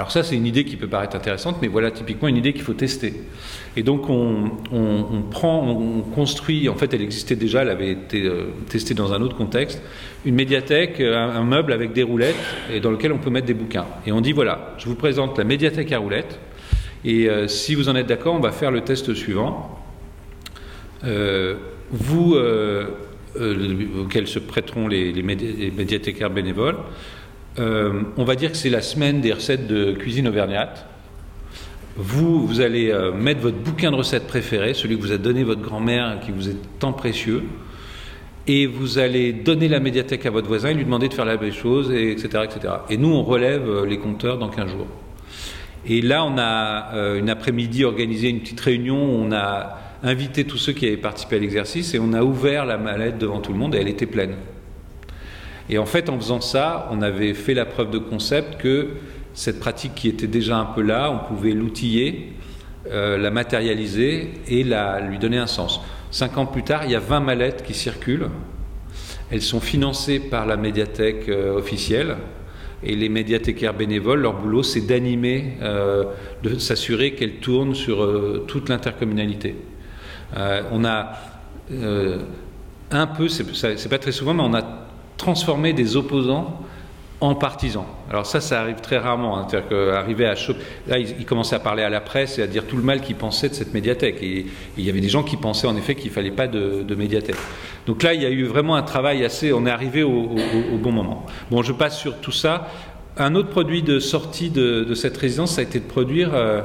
B: Alors ça, c'est une idée qui peut paraître intéressante, mais voilà typiquement une idée qu'il faut tester. Et donc on, prend, on construit, en fait elle existait déjà, elle avait été euh, testée dans un autre contexte, une médiathèque, euh, un, meuble avec des roulettes et dans lequel on peut mettre des bouquins. Et on dit voilà, je vous présente la médiathèque à roulettes, et euh, si vous en êtes d'accord, on va faire le test suivant. vous, auquel se prêteront les, les médiathécaires bénévoles, euh, on va dire que c'est la semaine des recettes de cuisine auvergnate. Vous, vous allez euh, mettre votre bouquin de recettes préféré, celui que vous a donné votre grand-mère, qui vous est tant précieux, et vous allez donner la médiathèque à votre voisin et lui demander de faire la même chose, et etc., etc. Et nous, on relève euh, les compteurs dans 15 jours. Et là, on a une après-midi organisé une petite réunion, on a invité tous ceux qui avaient participé à l'exercice et on a ouvert la mallette devant tout le monde et elle était pleine. Et en fait, en faisant ça, on avait fait la preuve de concept que cette pratique qui était déjà un peu là, on pouvait l'outiller, euh, la matérialiser et la, lui donner un sens. Cinq ans plus tard, il y a 20 mallettes qui circulent. Elles sont financées par la médiathèque euh, officielle. Et les médiathécaires bénévoles, leur boulot, c'est d'animer, euh, de s'assurer qu'elles tournent sur toute l'intercommunalité. on a un peu, c'est pas très souvent, mais on a transformer des opposants en partisans. Alors ça, ça arrive très rarement. Hein. C'est-à-dire qu'arriver à là, il, commençait à parler à la presse et à dire tout le mal qu'il pensait de cette médiathèque. Et, il y avait des gens qui pensaient en effet qu'il fallait pas de, médiathèque. Donc là, il y a eu vraiment un travail assez. On est arrivé au, bon moment. Bon, je passe sur tout ça. Un autre produit de sortie de, cette résidence, ça a été de produire. Euh,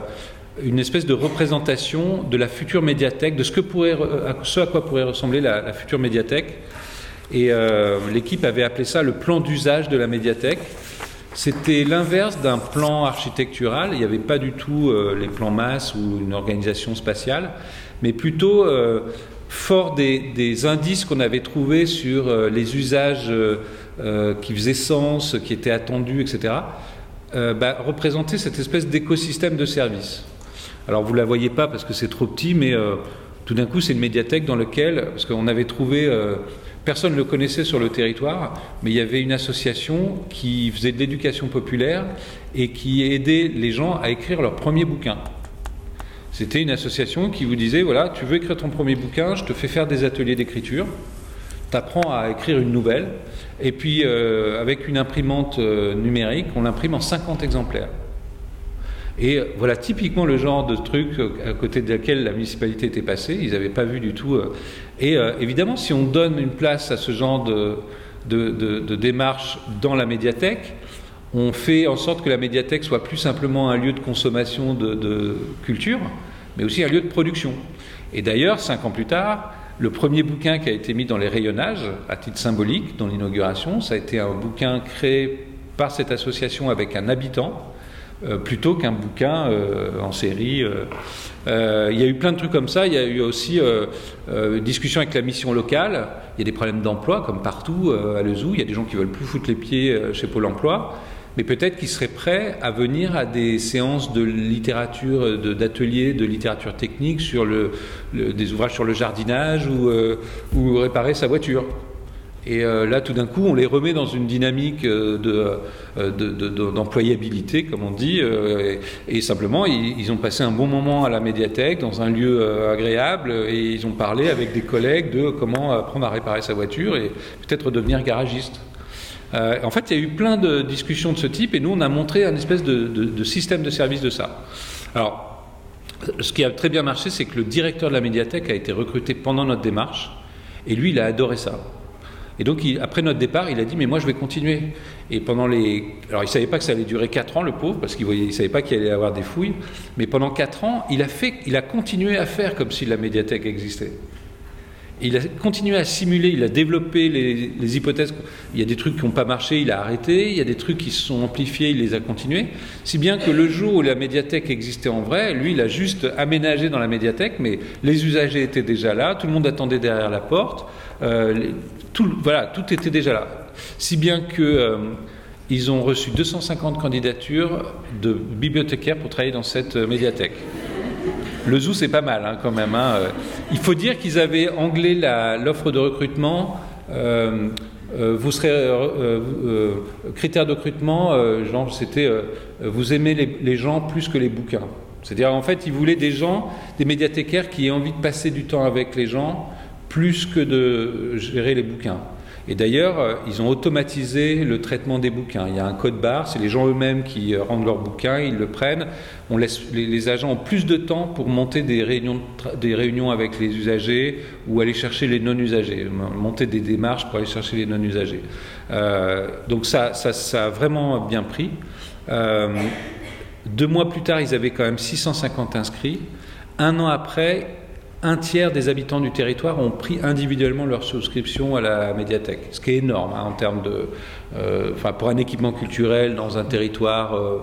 B: une espèce de représentation de la future médiathèque, de ce à quoi pourrait ressembler la future médiathèque. Et euh, l'équipe avait appelé ça le plan d'usage de la médiathèque. C'était l'inverse d'un plan architectural. Il n'y avait pas du tout euh, les plans masse ou une organisation spatiale, mais plutôt euh, fort des, indices qu'on avait trouvés sur les usages qui faisaient sens, qui étaient attendus, etc. Bah, cette espèce d'écosystème de services. Alors vous ne la voyez pas parce que c'est trop petit, mais tout d'un coup c'est une médiathèque dans laquelle, parce qu'on avait trouvé Personne ne le connaissait sur le territoire, mais il y avait une association qui faisait de l'éducation populaire et qui aidait les gens à écrire leur premier bouquin. C'était une association qui vous disait, voilà, tu veux écrire ton premier bouquin, je te fais faire des ateliers d'écriture, tu apprends à écrire une nouvelle, et puis euh, avec une imprimante euh, numérique, on l'imprime en 50 exemplaires. Et voilà typiquement le genre de truc à côté de laquelle la municipalité était passée. Ils n'avaient pas vu du tout. Euh. Et euh, évidemment, si on donne une place à ce genre de, de, démarche dans la médiathèque, on fait en sorte que la médiathèque soit plus simplement un lieu de consommation de, culture, mais aussi un lieu de production. Et d'ailleurs, cinq ans plus tard, le premier bouquin qui a été mis dans les rayonnages, à titre symbolique, dans l'inauguration, ça a été un bouquin créé par cette association avec un habitant plutôt qu'un bouquin euh, en série. Euh, il y a eu plein de trucs comme ça. Il y a eu aussi une discussion avec la mission locale. Il y a des problèmes d'emploi, comme partout à Lezou. Il y a des gens qui veulent plus foutre les pieds chez Pôle emploi mais peut-être qu'ils seraient prêts à venir à des séances de littérature, d'ateliers de, littérature technique sur des ouvrages sur le jardinage ou réparer sa voiture. Et là, tout d'un coup, on les remet dans une dynamique de, d'employabilité, comme on dit, et, simplement, ils, ont passé un bon moment à la médiathèque, dans un lieu agréable, et ils ont parlé avec des collègues de comment apprendre à réparer sa voiture et peut-être devenir garagiste. Euh, en fait, il y a eu plein de discussions de ce type et nous, on a montré un espèce de, système de service de ça. Alors, ce qui a très bien marché, c'est que le directeur de la médiathèque a été recruté pendant notre démarche et lui, il a adoré ça. Et donc, après notre départ, il a dit Mais moi, je vais continuer. Et pendant les. Alors, il ne savait pas que ça allait durer 4 ans, le pauvre, parce qu'il ne savait pas qu'il allait avoir des fouilles. Mais pendant 4 ans, il a, fait, il a continué à faire comme si la médiathèque existait. Il a continué à simuler, il a développé les, hypothèses. Il y a des trucs qui n'ont pas marché, il a arrêté. Il y a des trucs qui se sont amplifiés, il les a continués. Si bien que le jour où la médiathèque existait en vrai, lui, il a juste aménagé dans la médiathèque, mais les usagers étaient déjà là, tout le monde attendait derrière la porte. Euh, tout, voilà, tout était déjà là. Si bien que. Euh, ils ont reçu 250 candidatures de bibliothécaires pour travailler dans cette euh, médiathèque. Le zoo, c'est pas mal hein, quand même. Hein. Il faut dire qu'ils avaient anglais l'offre de recrutement. Euh, euh, vous serez euh, critère de recrutement, c'était vous aimez les, gens plus que les bouquins. C'est-à-dire en fait ils voulaient des gens, des médiathécaires qui aient envie de passer du temps avec les gens plus que de gérer les bouquins. Et d'ailleurs, euh, ils ont automatisé le traitement des bouquins. Il y a un code barre, c'est les gens eux-mêmes qui euh, rendent leurs bouquins, ils le prennent. On laisse, les, agents ont plus de temps pour monter des réunions, des réunions avec les usagers ou aller chercher les non-usagers, monter des démarches pour aller chercher les non-usagers. Euh, donc ça, ça, a vraiment bien pris. deux mois plus tard, ils avaient quand même 650 inscrits. Un an après, un tiers des habitants du territoire ont pris individuellement leur souscription à la médiathèque, ce qui est énorme hein, en termes de, euh, pour un équipement culturel dans un territoire euh,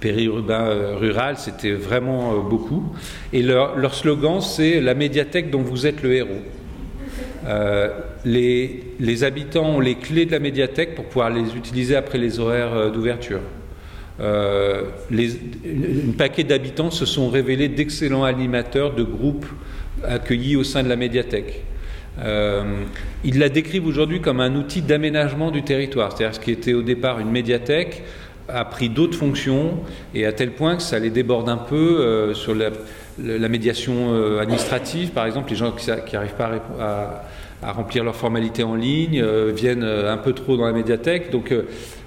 B: périurbain euh, rural, c'était vraiment beaucoup. Et leur, slogan, c'est la médiathèque dont vous êtes le héros. Les, habitants ont les clés de la médiathèque pour pouvoir les utiliser après les horaires d'ouverture. un paquet d'habitants se sont révélés d'excellents animateurs de groupes accueillis au sein de la médiathèque. Euh, ils la décrivent aujourd'hui comme un outil d'aménagement du territoire, c'est-à-dire ce qui était au départ une médiathèque a pris d'autres fonctions et à tel point que ça les déborde un peu euh, sur la, médiation euh, administrative, par exemple, les gens qui n'arrivent pas à, à, remplir leurs formalités en ligne viennent un peu trop dans la médiathèque, donc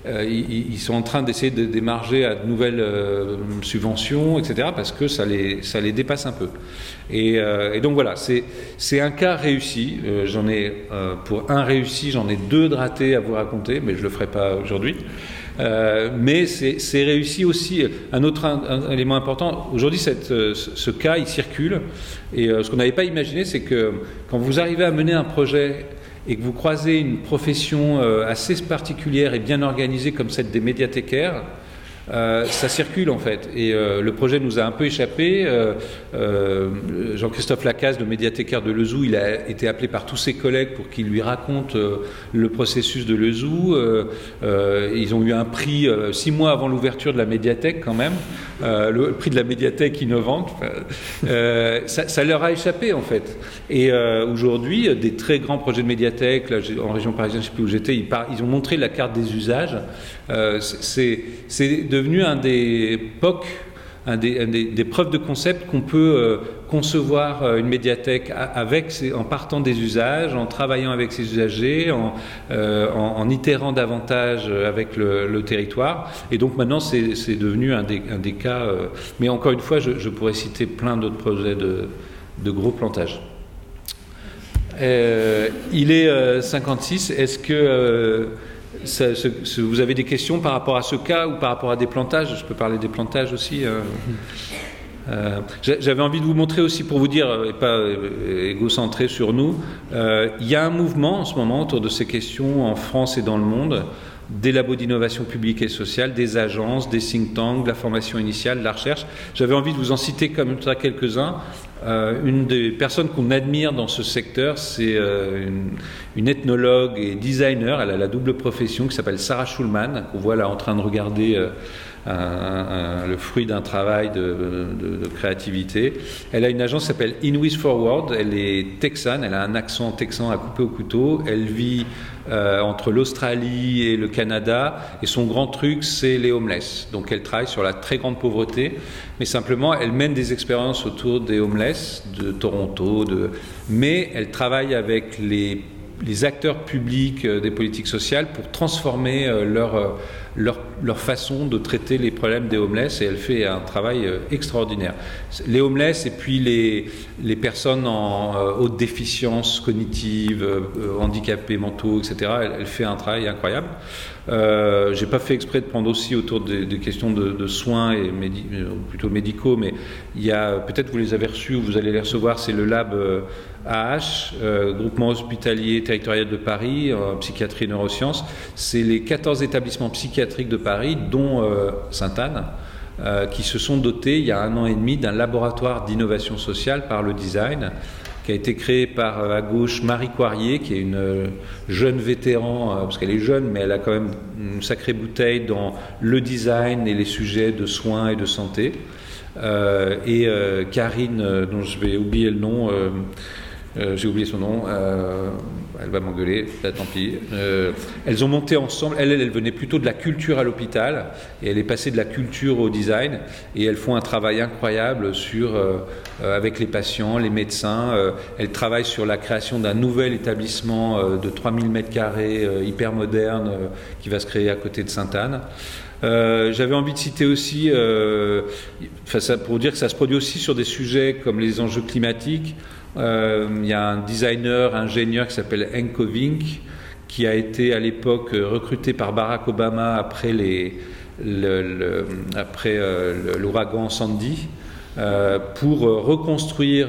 B: euh, ils, sont en train d'essayer de démarger à de nouvelles euh, subventions, etc., parce que ça les, ça les dépasse un peu. Et, euh, donc voilà, c'est un cas réussi. j'en ai, pour un réussi, j'en ai deux dratés à vous raconter, mais je ne le ferai pas aujourd'hui. mais c'est réussi aussi. Un autre élément important, aujourd'hui, ce cas, il circule. Et ce qu'on n'avait pas imaginé, c'est que quand vous arrivez à mener un projet et que vous croisez une profession euh, assez particulière et bien organisée comme celle des médiathécaires, euh, ça circule en fait. Et euh, le projet nous a un peu échappé. Euh, Jean-Christophe Lacaze, le médiathécaire de Lezou, il a été appelé par tous ses collègues pour qu'il lui raconte le processus de Lezou. ils ont eu un prix six mois avant l'ouverture de la médiathèque quand même, le prix de la médiathèque innovante. Ça, leur a échappé en fait. Et aujourd'hui, des très grands projets de médiathèque, en région parisienne, je ne sais plus où j'étais, ils, ont montré la carte des usages. C'est devenu un des POC, des, preuves de concept qu'on peut euh, concevoir euh, une médiathèque avec, en partant des usages, en travaillant avec ses usagers, en, euh, itérant davantage avec le, territoire. Et donc maintenant, c'est devenu un des, un des cas. mais encore une fois, je, pourrais citer plein d'autres projets de, de, gros plantages. il est 56. Est-ce que vous avez des questions par rapport à ce cas ou par rapport à des plantages? Je peux parler des plantages aussi. Euh. Euh, j'avais envie de vous montrer aussi pour vous dire, et pas euh, égocentré sur nous, il y a un mouvement en ce moment autour de ces questions en France et dans le monde, des labos d'innovation publique et sociale, des agences, des think tanks, de la formation initiale, de la recherche. J'avais envie de vous en citer comme ça quelques-uns. Euh, une des personnes qu'on admire dans ce secteur, c'est euh, une, ethnologue et designer. Elle a la double profession qui s'appelle Sarah Schulman, qu'on voit là en train de regarder euh, le fruit d'un travail de, créativité. Elle a une agence qui s'appelle Inwis Forward. Elle est texane, elle a un accent texan à couper au couteau. Elle vit entre l'Australie et le Canada. Et son grand truc, c'est les homeless. Donc elle travaille sur la très grande pauvreté, mais simplement elle mène des expériences autour des homeless de Toronto, de... mais elle travaille avec les les acteurs publics euh, des politiques sociales pour transformer euh, leur, euh, leur, leur, façon de traiter les problèmes des homeless et elle fait un travail extraordinaire. Les homeless et puis les, les personnes en haute déficience cognitive, handicapés mentaux, etc., elle, fait un travail incroyable. Euh, J'ai pas fait exprès de prendre aussi autour des, questions de, de, soins et plutôt médicaux, mais il y a peut-être vous les avez reçus ou vous allez les recevoir, c'est le lab AH, groupement hospitalier territorial de Paris, psychiatrie et neurosciences. C'est les 14 établissements psychiatriques de Paris, dont euh, Sainte-Anne, euh, qui se sont dotés il y a un an et demi d'un laboratoire d'innovation sociale par le design qui a été créé par à gauche Marie Coirier, qui est une jeune vétéran, parce qu'elle est jeune, mais elle a quand même une sacrée bouteille dans le design et les sujets de soins et de santé. et Karine, dont je vais oublier le nom, euh, j'ai oublié son nom, euh, elle va m'engueuler, tant pis. Euh, elles ont monté ensemble, elle, elle, venait plutôt de la culture à l'hôpital, et elle est passée de la culture au design, et elles font un travail incroyable sur, avec les patients, les médecins. elles travaillent sur la création d'un nouvel établissement de 3000 m2 hyper moderne qui va se créer à côté de Sainte-Anne. J'avais envie de citer aussi, pour dire que ça se produit aussi sur des sujets comme les enjeux climatiques. Euh, il y a un designer, ingénieur qui s'appelle Enko Vink, qui a été à l'époque recruté par Barack Obama après euh, l'ouragan Sandy. Euh, pour reconstruire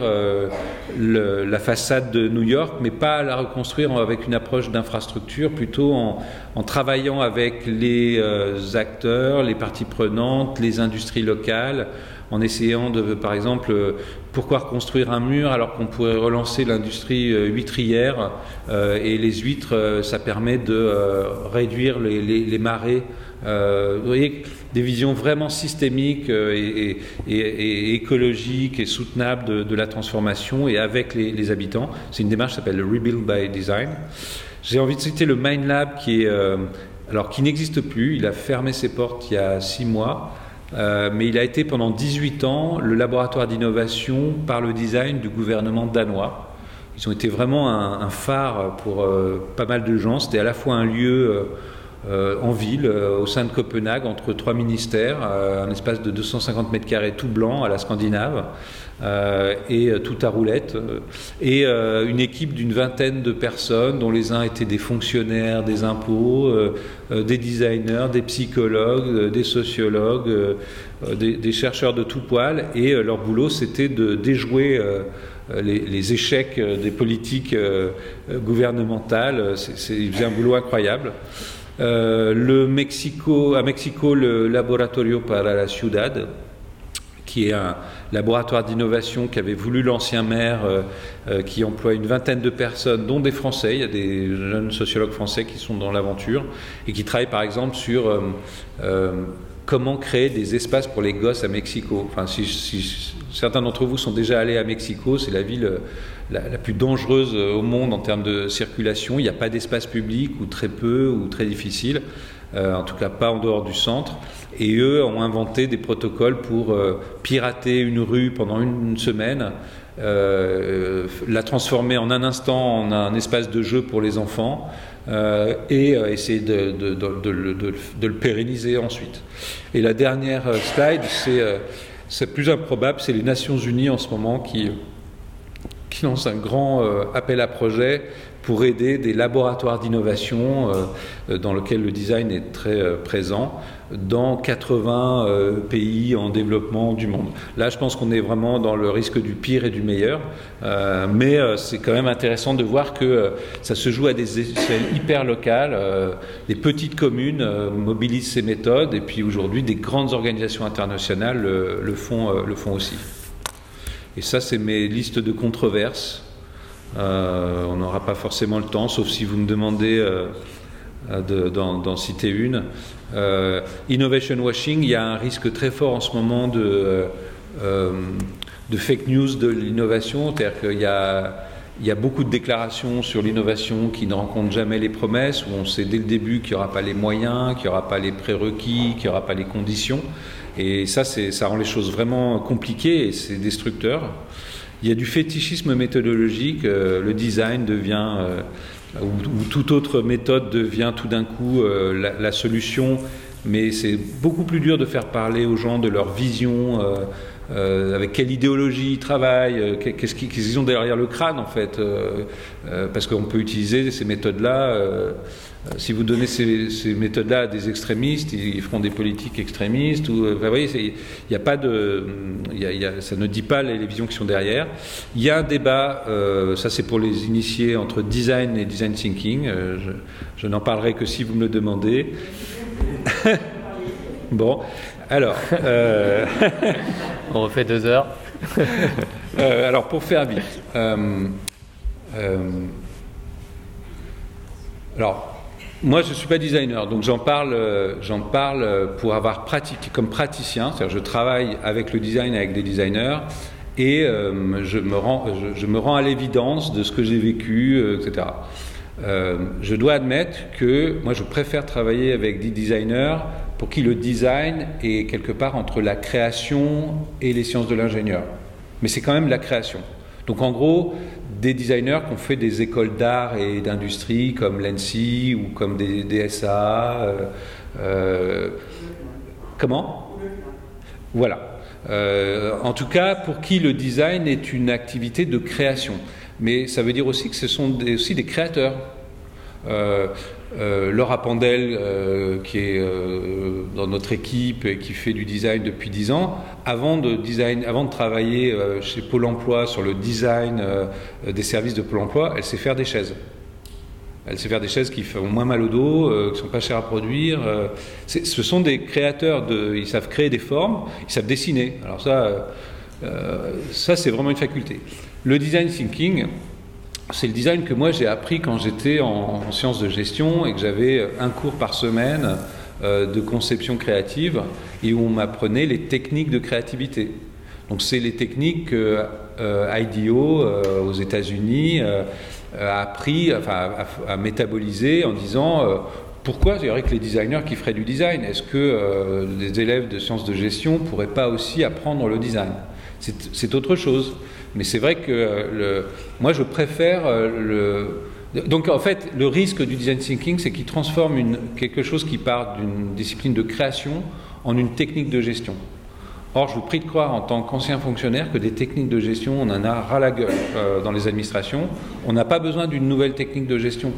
B: la façade de New York, mais pas la reconstruire avec une approche d'infrastructure, plutôt en, travaillant avec les acteurs, les parties prenantes, les industries locales, en essayant de, par exemple, pourquoi reconstruire un mur alors qu'on pourrait relancer l'industrie huîtrière et les huîtres, ça permet de réduire les, marées. vous voyez, des visions vraiment systémiques euh, et, écologiques et soutenables de, la transformation et avec les, habitants. C'est une démarche qui s'appelle Rebuild by Design. J'ai envie de citer le Mind Lab qui est euh, alors qui n'existe plus. Il a fermé ses portes il y a six mois. Euh, mais il a été pendant 18 ans le laboratoire d'innovation par le design du gouvernement danois. Ils ont été vraiment un, phare pour euh, pas mal de gens. C'était à la fois un lieu euh, en ville, au sein de Copenhague, entre trois ministères, un espace de 250 mètres carrés tout blanc à la Scandinave, et tout à roulette, et une équipe d'une vingtaine de personnes, dont les uns étaient des fonctionnaires des impôts, des designers, des psychologues, des sociologues, des, chercheurs de tout poil, et leur boulot c'était de déjouer les, échecs des politiques gouvernementales. C'est un boulot incroyable. Euh, à Mexico, le Laboratorio para la Ciudad, qui est un laboratoire d'innovation qu'avait voulu l'ancien maire, euh, euh, qui emploie une vingtaine de personnes, dont des Français. Il y a des jeunes sociologues français qui sont dans l'aventure et qui travaillent par exemple sur euh, comment créer des espaces pour les gosses à Mexico. Enfin, certains d'entre vous sont déjà allés à Mexico, c'est la ville la, plus dangereuse au monde en termes de circulation. Il n'y a pas d'espace public ou très peu ou très difficile, en tout cas pas en dehors du centre. Et eux ont inventé des protocoles pour euh, pirater une rue pendant une, semaine, euh, la transformer en un instant en un espace de jeu pour les enfants. Euh, et essayer de, de, le pérenniser ensuite. Et la dernière slide, c'est plus improbable, c'est les Nations Unies en ce moment qui, qui lancent un grand appel à projet pour aider des laboratoires d'innovation euh, dans lesquels le design est très euh, présent dans 80 euh, pays en développement du monde. Là, je pense qu'on est vraiment dans le risque du pire et du meilleur, euh, mais euh, c'est quand même intéressant de voir que euh, ça se joue à des échelles hyper locales. les petites communes mobilisent ces méthodes, et puis aujourd'hui, des grandes organisations internationales le font aussi. Et ça, c'est mes listes de controverses. On n'aura pas forcément le temps, sauf si vous me demandez d'en citer une. Euh, innovation washing, il y a un risque très fort en ce moment de, euh, de fake news de l'innovation, c'est-à-dire qu'il y a, il y a beaucoup de déclarations sur l'innovation qui ne rencontrent jamais les promesses, où on sait dès le début qu'il n'y aura pas les moyens, qu'il n'y aura pas les prérequis, qu'il n'y aura pas les conditions. Et ça, ça rend les choses vraiment compliquées et c'est destructeur. Il y a du fétichisme méthodologique, euh, le design devient, euh, ou, toute autre méthode devient tout d'un coup euh, la, solution, mais c'est beaucoup plus dur de faire parler aux gens de leur vision. avec quelle idéologie ils travaillent, qu'est-ce qu'ils ont derrière le crâne en fait, parce qu'on peut utiliser ces méthodes-là si vous donnez ces, méthodes-là à des extrémistes, ils, feront des politiques extrémistes. Ou, vous voyez, il n'y a pas de, ça ne dit pas les, visions qui sont derrière. Il y a un débat, euh, ça c'est pour les initiés entre design et design thinking. Euh, je, n'en parlerai que si vous me le demandez. bon, alors.
A: On refait deux heures.
B: alors pour faire vite. alors, moi, je ne suis pas designer, donc j'en parle, euh, j'en parle euh, pour avoir pratiqué comme praticien. C'est-à-dire, je travaille avec le design, avec des designers, et euh, je, me rends, je, me rends à l'évidence de ce que j'ai vécu, etc. je dois admettre que moi, je préfère travailler avec des designers pour qui le design est quelque part entre la création et les sciences de l'ingénieur. Mais c'est quand même la création. Donc en gros, des designers qui ont fait des écoles d'art et d'industrie comme l'ENSI ou comme des DSA. Euh, euh, comment? Voilà. Euh, en tout cas, pour qui le design est une activité de création. Mais ça veut dire aussi que ce sont aussi des créateurs. Euh, Laura Pandel, euh, qui est euh, dans notre équipe et qui fait du design depuis 10 ans, avant de, travailler chez Pôle Emploi sur le design des services de Pôle Emploi, elle sait faire des chaises. Elle sait faire des chaises qui font moins mal au dos, qui sont pas chères à produire. ce sont des créateurs, ils savent créer des formes, ils savent dessiner. Alors ça, ça c'est vraiment une faculté. Le design thinking, c'est le design que moi j'ai appris quand j'étais en, sciences de gestion et que j'avais un cours par semaine euh, de conception créative et où on m'apprenait les techniques de créativité. Donc c'est les techniques que euh, IDEO euh, aux États-Unis a appris enfin, à, métaboliser en disant pourquoi je dirais que les designers qui feraient du design? Est-ce que les élèves de sciences de gestion pourraient pas aussi apprendre le design? C'est autre chose. Mais c'est vrai que le, moi, je préfère euh, le. Donc, en fait, le risque du design thinking, c'est qu'il transforme quelque chose qui part d'une discipline de création en une technique de gestion. Or, je vous prie de croire, en tant qu'ancien fonctionnaire, que des techniques de gestion, on en a ras la gueule euh, dans les administrations. On n'a pas besoin d'une nouvelle technique de gestion.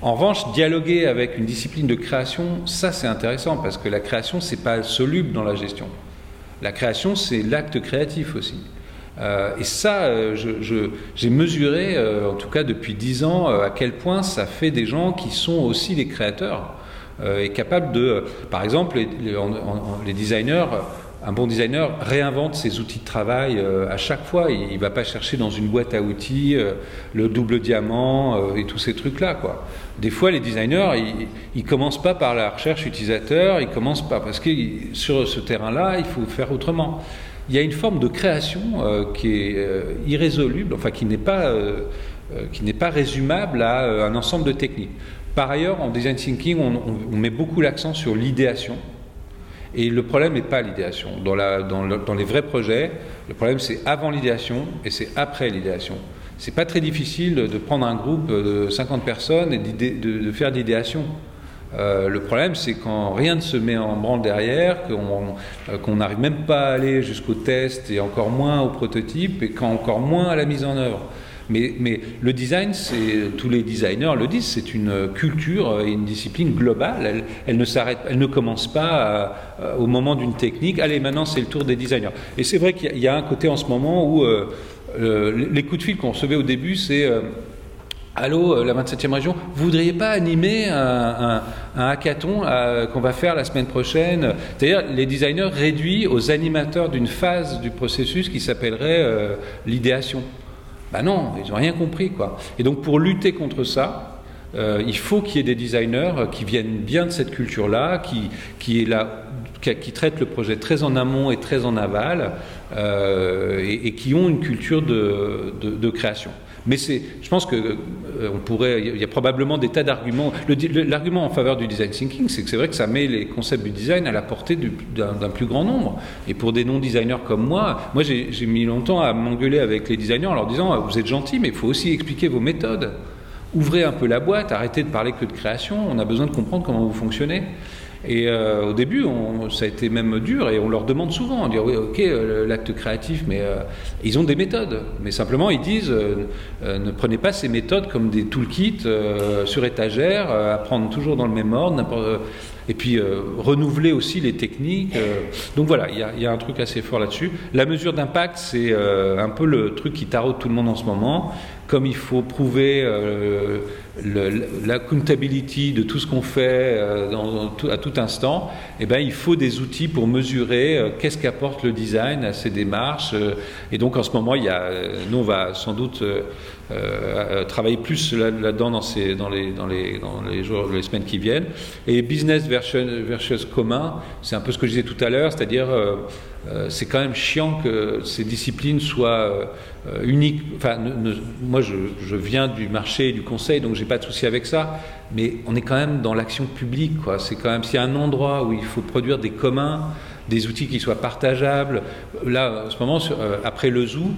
B: En revanche, dialoguer avec une discipline de création, ça c'est intéressant parce que la création, c'est pas soluble dans la gestion. La création, c'est l'acte créatif aussi. Euh, et ça, euh, j'ai mesuré, euh, en tout cas depuis dix ans, à quel point ça fait des gens qui sont aussi des créateurs et capables de, par exemple, les, designers un bon designer réinvente ses outils de travail à chaque fois. Il ne va pas chercher dans une boîte à outils le double diamant et tous ces trucs-là. Des fois, les designers, ils ne commencent pas par la recherche utilisateur, ils commencent pas parce que sur ce terrain-là, il faut faire autrement il y a une forme de création euh, qui est euh, irrésoluble, enfin qui n'est pas, euh, qui n'est pas résumable à un ensemble de techniques. Par ailleurs, en design thinking, on, met beaucoup l'accent sur l'idéation. Et le problème n'est pas l'idéation. Dans, les vrais projets, le problème c'est avant l'idéation et c'est après l'idéation. C'est pas très difficile de prendre un groupe de 50 personnes et de, de faire l'idéation. Euh, le problème, c'est quand rien ne se met en branle derrière, qu'on euh, n'arrive même pas à aller jusqu'au test et encore moins au prototype et quand encore moins à la mise en œuvre. Mais, le design, tous les designers le disent, c'est une culture et une discipline globale. Elle, ne commence pas au moment d'une technique. Allez, maintenant c'est le tour des designers. Et c'est vrai qu'il y, a un côté en ce moment où euh, les coups de fil qu'on recevait au début, c'est Allô, euh, la 27e région, vous voudriez pas animer un, hackathon euh, qu'on va faire la semaine prochaine? C'est-à-dire, les designers réduits aux animateurs d'une phase du processus qui s'appellerait euh, l'idéation. Ben non, ils n'ont rien compris, quoi. Et donc, pour lutter contre ça, il faut qu'il y ait des designers qui viennent bien de cette culture-là, qui, qui, est là, qui, traitent le projet très en amont et très en aval, et, qui ont une culture de création. Mais je pense que euh, on pourrait, il y a probablement des tas d'arguments. L'argument en faveur du design thinking, c'est que c'est vrai que ça met les concepts du design à la portée d'un plus grand nombre. Et pour des non-designers comme moi, moi j'ai mis longtemps à m'engueuler avec les designers en leur disant vous êtes gentils, mais il faut aussi expliquer vos méthodes. Ouvrez un peu la boîte, arrêtez de parler que de création. On a besoin de comprendre comment vous fonctionnez. Et euh, au début, ça a été même dur et on leur demande souvent, on dit oui, ok, euh, l'acte créatif, mais euh, ils ont des méthodes. Mais simplement, ils disent, ne prenez pas ces méthodes comme des toolkits sur étagère, apprendre toujours dans le même ordre, et puis renouveler aussi les techniques. donc voilà, il y, a un truc assez fort là-dessus. La mesure d'impact, c'est un peu le truc qui taraude tout le monde en ce moment comme il faut prouver euh, l'accountability de tout ce qu'on fait euh, à tout instant, eh ben, il faut des outils pour mesurer euh, qu'est-ce qu'apporte le design à ces démarches. et donc en ce moment, il y a, nous, on va sans doute travailler plus là-dedans dans, les, dans, dans les semaines qui viennent. Et business versus, versus commun, c'est un peu ce que je disais tout à l'heure, c'est-à-dire c'est quand même chiant que ces disciplines soient euh, unique. Enfin, moi, je, viens du marché et du conseil, donc j'ai pas de souci avec ça. Mais on est quand même dans l'action publique. C'est quand même s'il y a un endroit où il faut produire des communs, des outils qui soient partageables. Là, en ce moment, euh, après le zoo.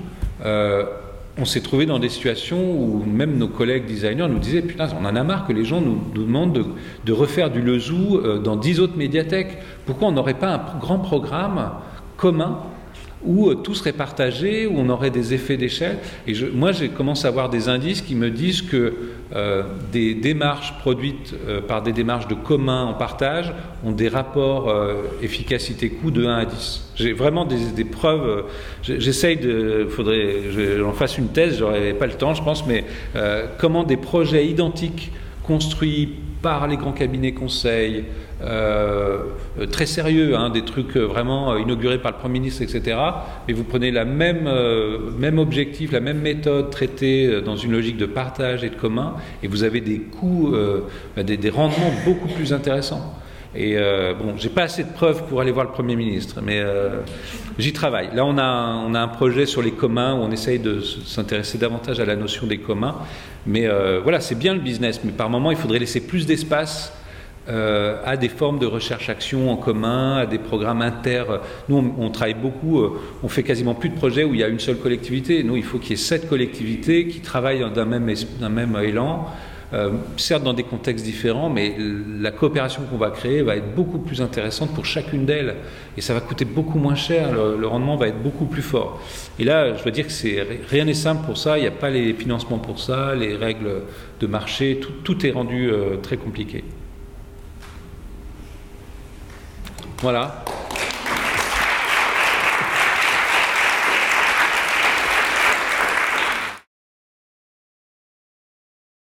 B: Euh, on s'est trouvé dans des situations où même nos collègues designers nous disaient Putain, on en a marre que les gens nous, demandent de, de, refaire du Lezou dans dix autres médiathèques. Pourquoi on n'aurait pas un grand programme commun où euh, tout serait partagé, où on aurait des effets d'échelle. Et moi, j'ai commencé à avoir des indices qui me disent que euh, des démarches produites euh, par des démarches de commun en partage ont des rapports efficacité-coût de 1 à 10. J'ai vraiment des, des preuves. J'essaye de. faudrait j'en fasse une thèse, j'aurais pas le temps, je pense, mais comment des projets identiques construits par les grands cabinets conseils, euh, très sérieux, hein, des trucs vraiment inaugurés par le Premier ministre, etc. Mais vous prenez la même, euh, objectif, la même méthode traitée dans une logique de partage et de commun, et vous avez des coûts, euh, bah, des, rendements beaucoup plus intéressants. Et bon, j'ai pas assez de preuves pour aller voir le Premier ministre, mais j'y travaille. Là, on a, on a un projet sur les communs où on essaye de s'intéresser davantage à la notion des communs. Mais voilà, c'est bien le business, mais par moment, il faudrait laisser plus d'espace euh, à des formes de recherche-action en commun, à des programmes inter. Nous, on, travaille beaucoup, euh, on fait quasiment plus de projets où il y a une seule collectivité. Nous, il faut qu'il y ait sept collectivités qui travaillent d'un même, même élan, euh, certes dans des contextes différents, mais la coopération qu'on va créer va être beaucoup plus intéressante pour chacune d'elles. Et ça va coûter beaucoup moins cher, le, rendement va être beaucoup plus fort. Et là, je veux dire que rien n'est simple pour ça, il n'y a pas les financements pour ça, les règles de marché, tout, tout est rendu très compliqué. Voilà.